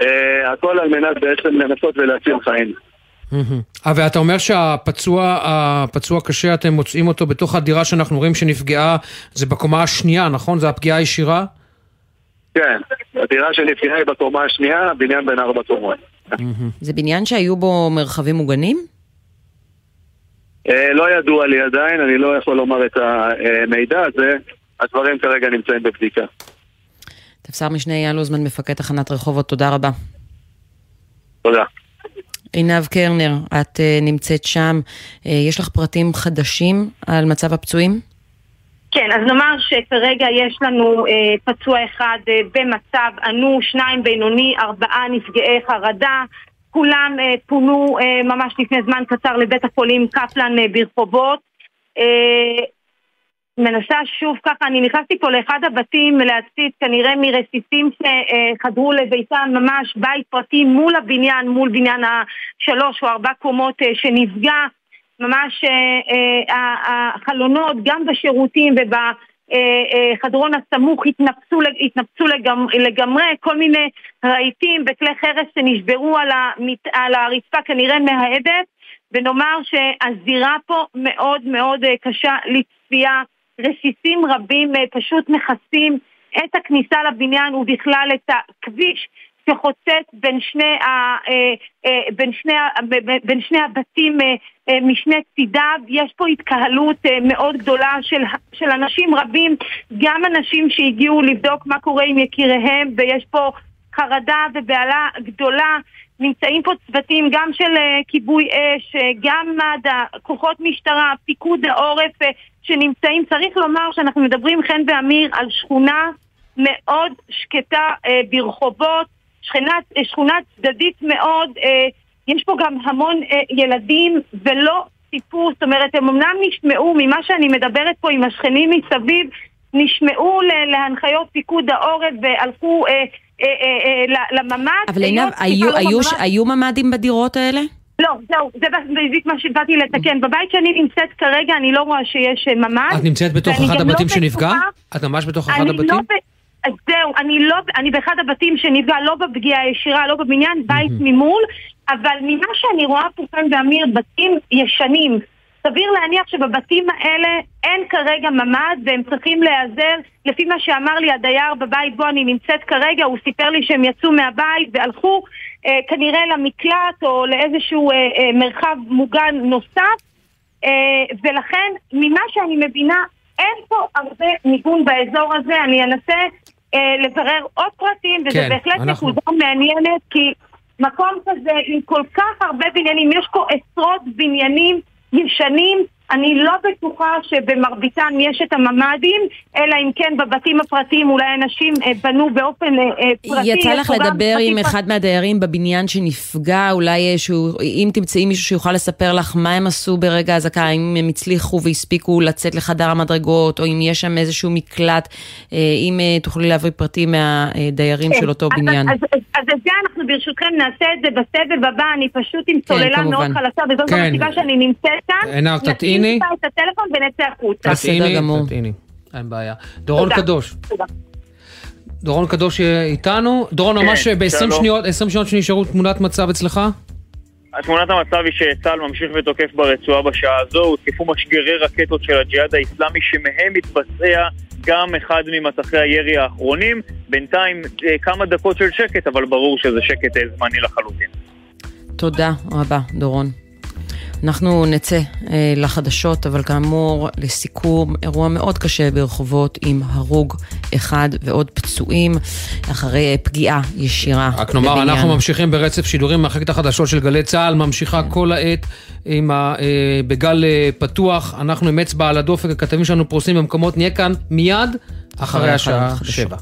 אה, הכל על מנת בעצם לנסות ולהציל חיים. אה, ואתה אומר שהפצוע הפצוע קשה, אתם מוצאים אותו בתוך הדירה שאנחנו רואים שנפגעה, זה בקומה השנייה, נכון? זה הפגיעה הישירה? כן, הדירה שנפגעה היא בקומה השנייה, בניין בין ארבע קומות. זה בניין שהיו בו מרחבים מוגנים? אה, לא ידוע לי עדיין, אני לא יכול לומר את המידע הזה, הדברים כרגע נמצאים בבדיקה. תפסר משנה אייל אוזמן, מפקד תחנת רחובות, תודה רבה. תודה. עינב קרנר, את uh, נמצאת שם, uh, יש לך פרטים חדשים על מצב הפצועים? כן, אז נאמר שכרגע יש לנו uh, פצוע אחד uh, במצב אנוש, שניים בינוני, ארבעה נפגעי חרדה. כולם uh, פונו uh, ממש לפני זמן קצר לבית החולים קפלן uh, ברחובות. Uh, מנסה שוב ככה, אני נכנסתי פה לאחד הבתים להציץ כנראה מרסיסים שחדרו לביתם, ממש בית פרטי מול הבניין, מול בניין השלוש או ארבע קומות אה, שנפגע, ממש אה, אה, החלונות גם בשירותים ובחדרון הסמוך התנפצו, התנפצו לגמרי, כל מיני רהיטים בכלי חרס שנשברו על, המת, על הרצפה כנראה מהעדת ונאמר שהזירה פה מאוד מאוד קשה לצפייה. רסיסים רבים אה, פשוט מכסים את הכניסה לבניין ובכלל את הכביש שחוצץ בין שני, ה, אה, אה, בין שני, בין שני הבתים משני צידיו. יש פה התקהלות מאוד גדולה של, של אנשים רבים, גם אנשים שהגיעו לבדוק מה קורה עם יקיריהם, ויש פה חרדה ובהלה גדולה. נמצאים פה צוותים גם של כיבוי אש, גם מד"א, כוחות משטרה, פיקוד העורף שנמצאים, צריך לומר שאנחנו מדברים, חן ואמיר, על שכונה מאוד שקטה אה, ברחובות, שכונה, אה, שכונה צדדית מאוד, אה, יש פה גם המון אה, ילדים ולא סיפור, זאת אומרת, הם אמנם נשמעו ממה שאני מדברת פה עם השכנים מסביב, נשמעו להנחיות פיקוד העורף והלכו אה, אה, אה, אה, לממ"ד. אבל עינב, היו, היו, היו ממ"דים בדירות האלה? לא, זהו, זה בדיוק מה שבאתי לתקן. בבית שאני נמצאת כרגע, אני לא רואה שיש אה, ממ"ד. את נמצאת בתוך אחד גם לא הבתים שנפגע? את ממש בתוך אחד אני הבתים? אז זהו, אני לא, אני באחד הבתים שנפגע, לא בפגיעה הישירה, לא בבניין, בית ממול, אבל ממה שאני רואה פה כאן באמיר, בתים ישנים. סביר להניח שבבתים האלה אין כרגע ממ"ד והם צריכים להיעזר, לפי מה שאמר לי הדייר בבית בו אני נמצאת כרגע, הוא סיפר לי שהם יצאו מהבית והלכו אה, כנראה למקלט או לאיזשהו אה, אה, מרחב מוגן נוסף אה, ולכן, ממה שאני מבינה, אין פה הרבה מיגון באזור הזה. אני אנסה אה, לברר עוד פרטים, וזה כן, בהחלט אנחנו- נקודה מעניינת, כי מקום כזה עם כל כך הרבה בניינים, יש פה עשרות בניינים ישנים. אני לא בטוחה שבמרביתם יש את הממ"דים, אלא אם כן בבתים הפרטיים אולי אנשים אה, בנו באופן אה, אה, פרטי. יצא לך לדבר עם אחד מהדיירים בבניין שנפגע, אולי שהוא, אם תמצאי מישהו שיוכל לספר לך מה הם עשו ברגע האזעקה, האם הם הצליחו והספיקו לצאת לחדר המדרגות, או אם יש שם איזשהו מקלט, אם תוכלי להביא פרטים מהדיירים כן, של אותו אז- בניין. אז, אז, אז את זה אנחנו ברשותכם נעשה את זה בסבב הבא, אני פשוט עם סוללה כמובן. מאוד חלשה, וזאת כן. גם הסיבה שאני נמצאת כאן. עינב, תטעיני. טיפה את הטלפון ונצא החוצה. תטעיני, תטעיני. אין בעיה. דורון. קדוש. דורון קדוש אה, איתנו. דורון, כן, ממש ב-20 שלום. שניות, 20 שניות שנשארו תמונת מצב אצלך? תמונת המצב היא שצה"ל ממשיך ותוקף ברצועה בשעה הזו, הותקפו משגרי רקטות של הג'יהאד האיסלאמי שמהם מתבצע גם אחד ממטחי הירי האחרונים. בינתיים אה, כמה דקות של שקט, אבל ברור שזה שקט אה, זמני לחלוטין. תודה רבה, דורון. אנחנו נצא אה, לחדשות, אבל כאמור, לסיכום, אירוע מאוד קשה ברחובות עם הרוג אחד ועוד פצועים אחרי אה, פגיעה ישירה רק נאמר, בבניין. אנחנו ממשיכים ברצף שידורים מחלקת החדשות של גלי צה"ל, ממשיכה כל העת עם ה, אה, בגל אה, פתוח. אנחנו עם אצבע על הדופק, הכתבים שלנו פרוסים במקומות, נהיה כאן מיד אחרי השעה החדשות. שבע.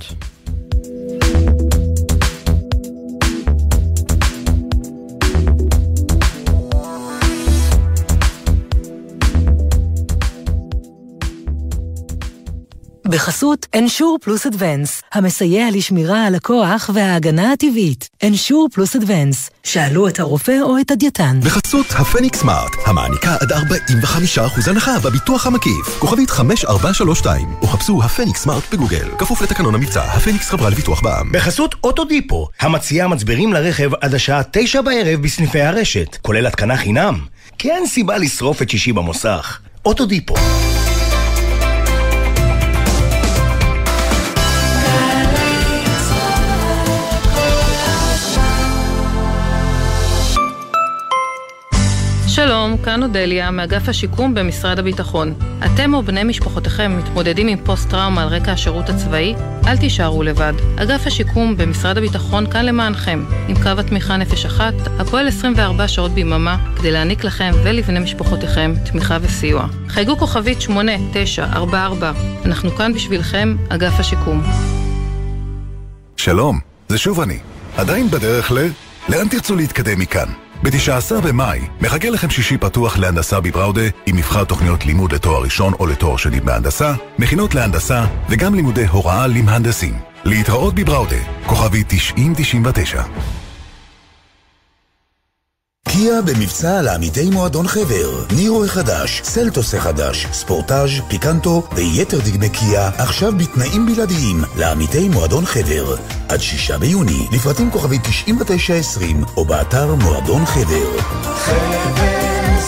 בחסות אנשור פלוס אדוונס, המסייע לשמירה על הכוח וההגנה הטבעית. אנשור פלוס אדוונס, שאלו את הרופא או את הדייתן. בחסות הפניקס סמארט, המעניקה עד 45% הנחה בביטוח המקיף. כוכבית 5432, או חפשו הפניקס סמארט בגוגל. כפוף לתקנון המבצע, הפניקס חברה לביטוח בע"מ. בחסות אוטודיפו, המציעה מצברים לרכב עד השעה תשע בערב בסניפי הרשת, כולל התקנה חינם. כי אין סיבה לשרוף את שישי במוסך. אוטודיפו. שלום, כאן אודליה, מאגף השיקום במשרד הביטחון. אתם או בני משפחותיכם מתמודדים עם פוסט-טראומה על רקע השירות הצבאי? אל תישארו לבד. אגף השיקום במשרד הביטחון כאן למענכם, עם קו התמיכה נפש אחת, הפועל 24 שעות ביממה, כדי להעניק לכם ולבני משפחותיכם תמיכה וסיוע. חייגו כוכבית 8944, אנחנו כאן בשבילכם, אגף השיקום. שלום, זה שוב אני. עדיין בדרך ל... לאן תרצו להתקדם מכאן? ב-19 במאי מחכה לכם שישי פתוח להנדסה בבראודה עם מבחר תוכניות לימוד לתואר ראשון או לתואר שני בהנדסה, מכינות להנדסה וגם לימודי הוראה למהנדסים. להתראות בבראודה, כוכבי 9099. קיה במבצע לעמיתי מועדון חבר. נירו החדש, סלטוס החדש, ספורטאז', פיקנטו ויתר דגמי קיה עכשיו בתנאים בלעדיים לעמיתי מועדון חבר. עד שישה ביוני, לפרטים כוכבי 9920 או באתר מועדון חבר. חבר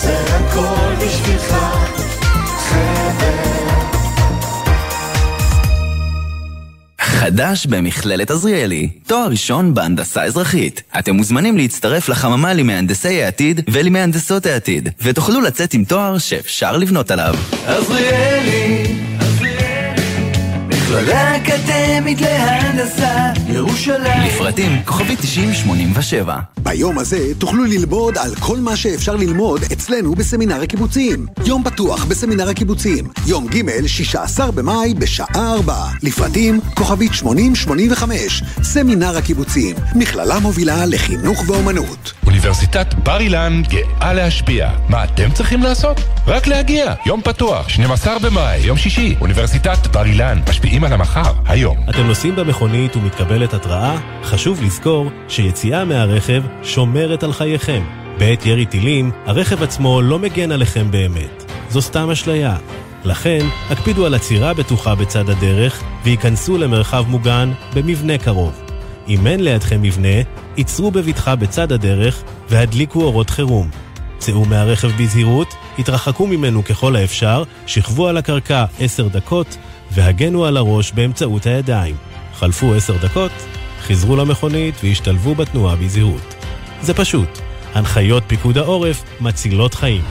זה הכל בשבילך, חבר. חדש במכללת עזריאלי, תואר ראשון בהנדסה אזרחית. אתם מוזמנים להצטרף לחממה למהנדסי העתיד ולמהנדסות העתיד, ותוכלו לצאת עם תואר שאפשר לבנות עליו. עזריאלי, מכללה אקדמית להנדסה, ירושלים. לפרטים כוכבי 9087. ביום הזה תוכלו ללמוד על כל מה שאפשר ללמוד אצלנו בסמינר הקיבוצים. יום פתוח בסמינר הקיבוצים. יום ג' 16 במאי בשעה 4. לפרטים כוכבית 8085. סמינר הקיבוצים. מכללה מובילה לחינוך ואומנות. אוניברסיטת בר אילן גאה להשפיע. מה אתם צריכים לעשות? רק להגיע. יום פתוח, 12 במאי, יום שישי. אוניברסיטת בר אילן, משפיעים על המחר, היום. אתם נוסעים במכונית ומתקבלת התראה? חשוב לזכור שיציאה מהרכב שומרת על חייכם. בעת ירי טילים, הרכב עצמו לא מגן עליכם באמת. זו סתם אשליה. לכן, הקפידו על עצירה בטוחה בצד הדרך, וייכנסו למרחב מוגן במבנה קרוב. אם אין לידכם מבנה, עצרו בבטחה בצד הדרך והדליקו אורות חירום. צאו מהרכב בזהירות, התרחקו ממנו ככל האפשר, שכבו על הקרקע עשר דקות והגנו על הראש באמצעות הידיים. חלפו עשר דקות, חזרו למכונית והשתלבו בתנועה בזהירות. זה פשוט. הנחיות פיקוד העורף מצילות חיים.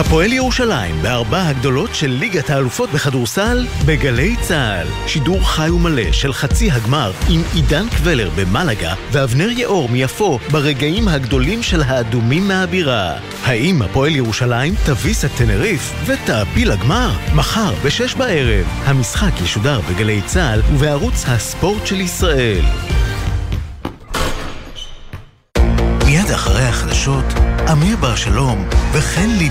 הפועל ירושלים בארבע הגדולות של ליגת האלופות בכדורסל בגלי צה"ל. שידור חי ומלא של חצי הגמר עם עידן קבלר במלגה ואבנר יאור מיפו ברגעים הגדולים של האדומים מהבירה. האם הפועל ירושלים תביס את טנריף ותעפיל לגמר? מחר בשש בערב. המשחק ישודר בגלי צה"ל ובערוץ הספורט של ישראל. מיד אחרי החדשות, אמיר בר שלום וחן ליבר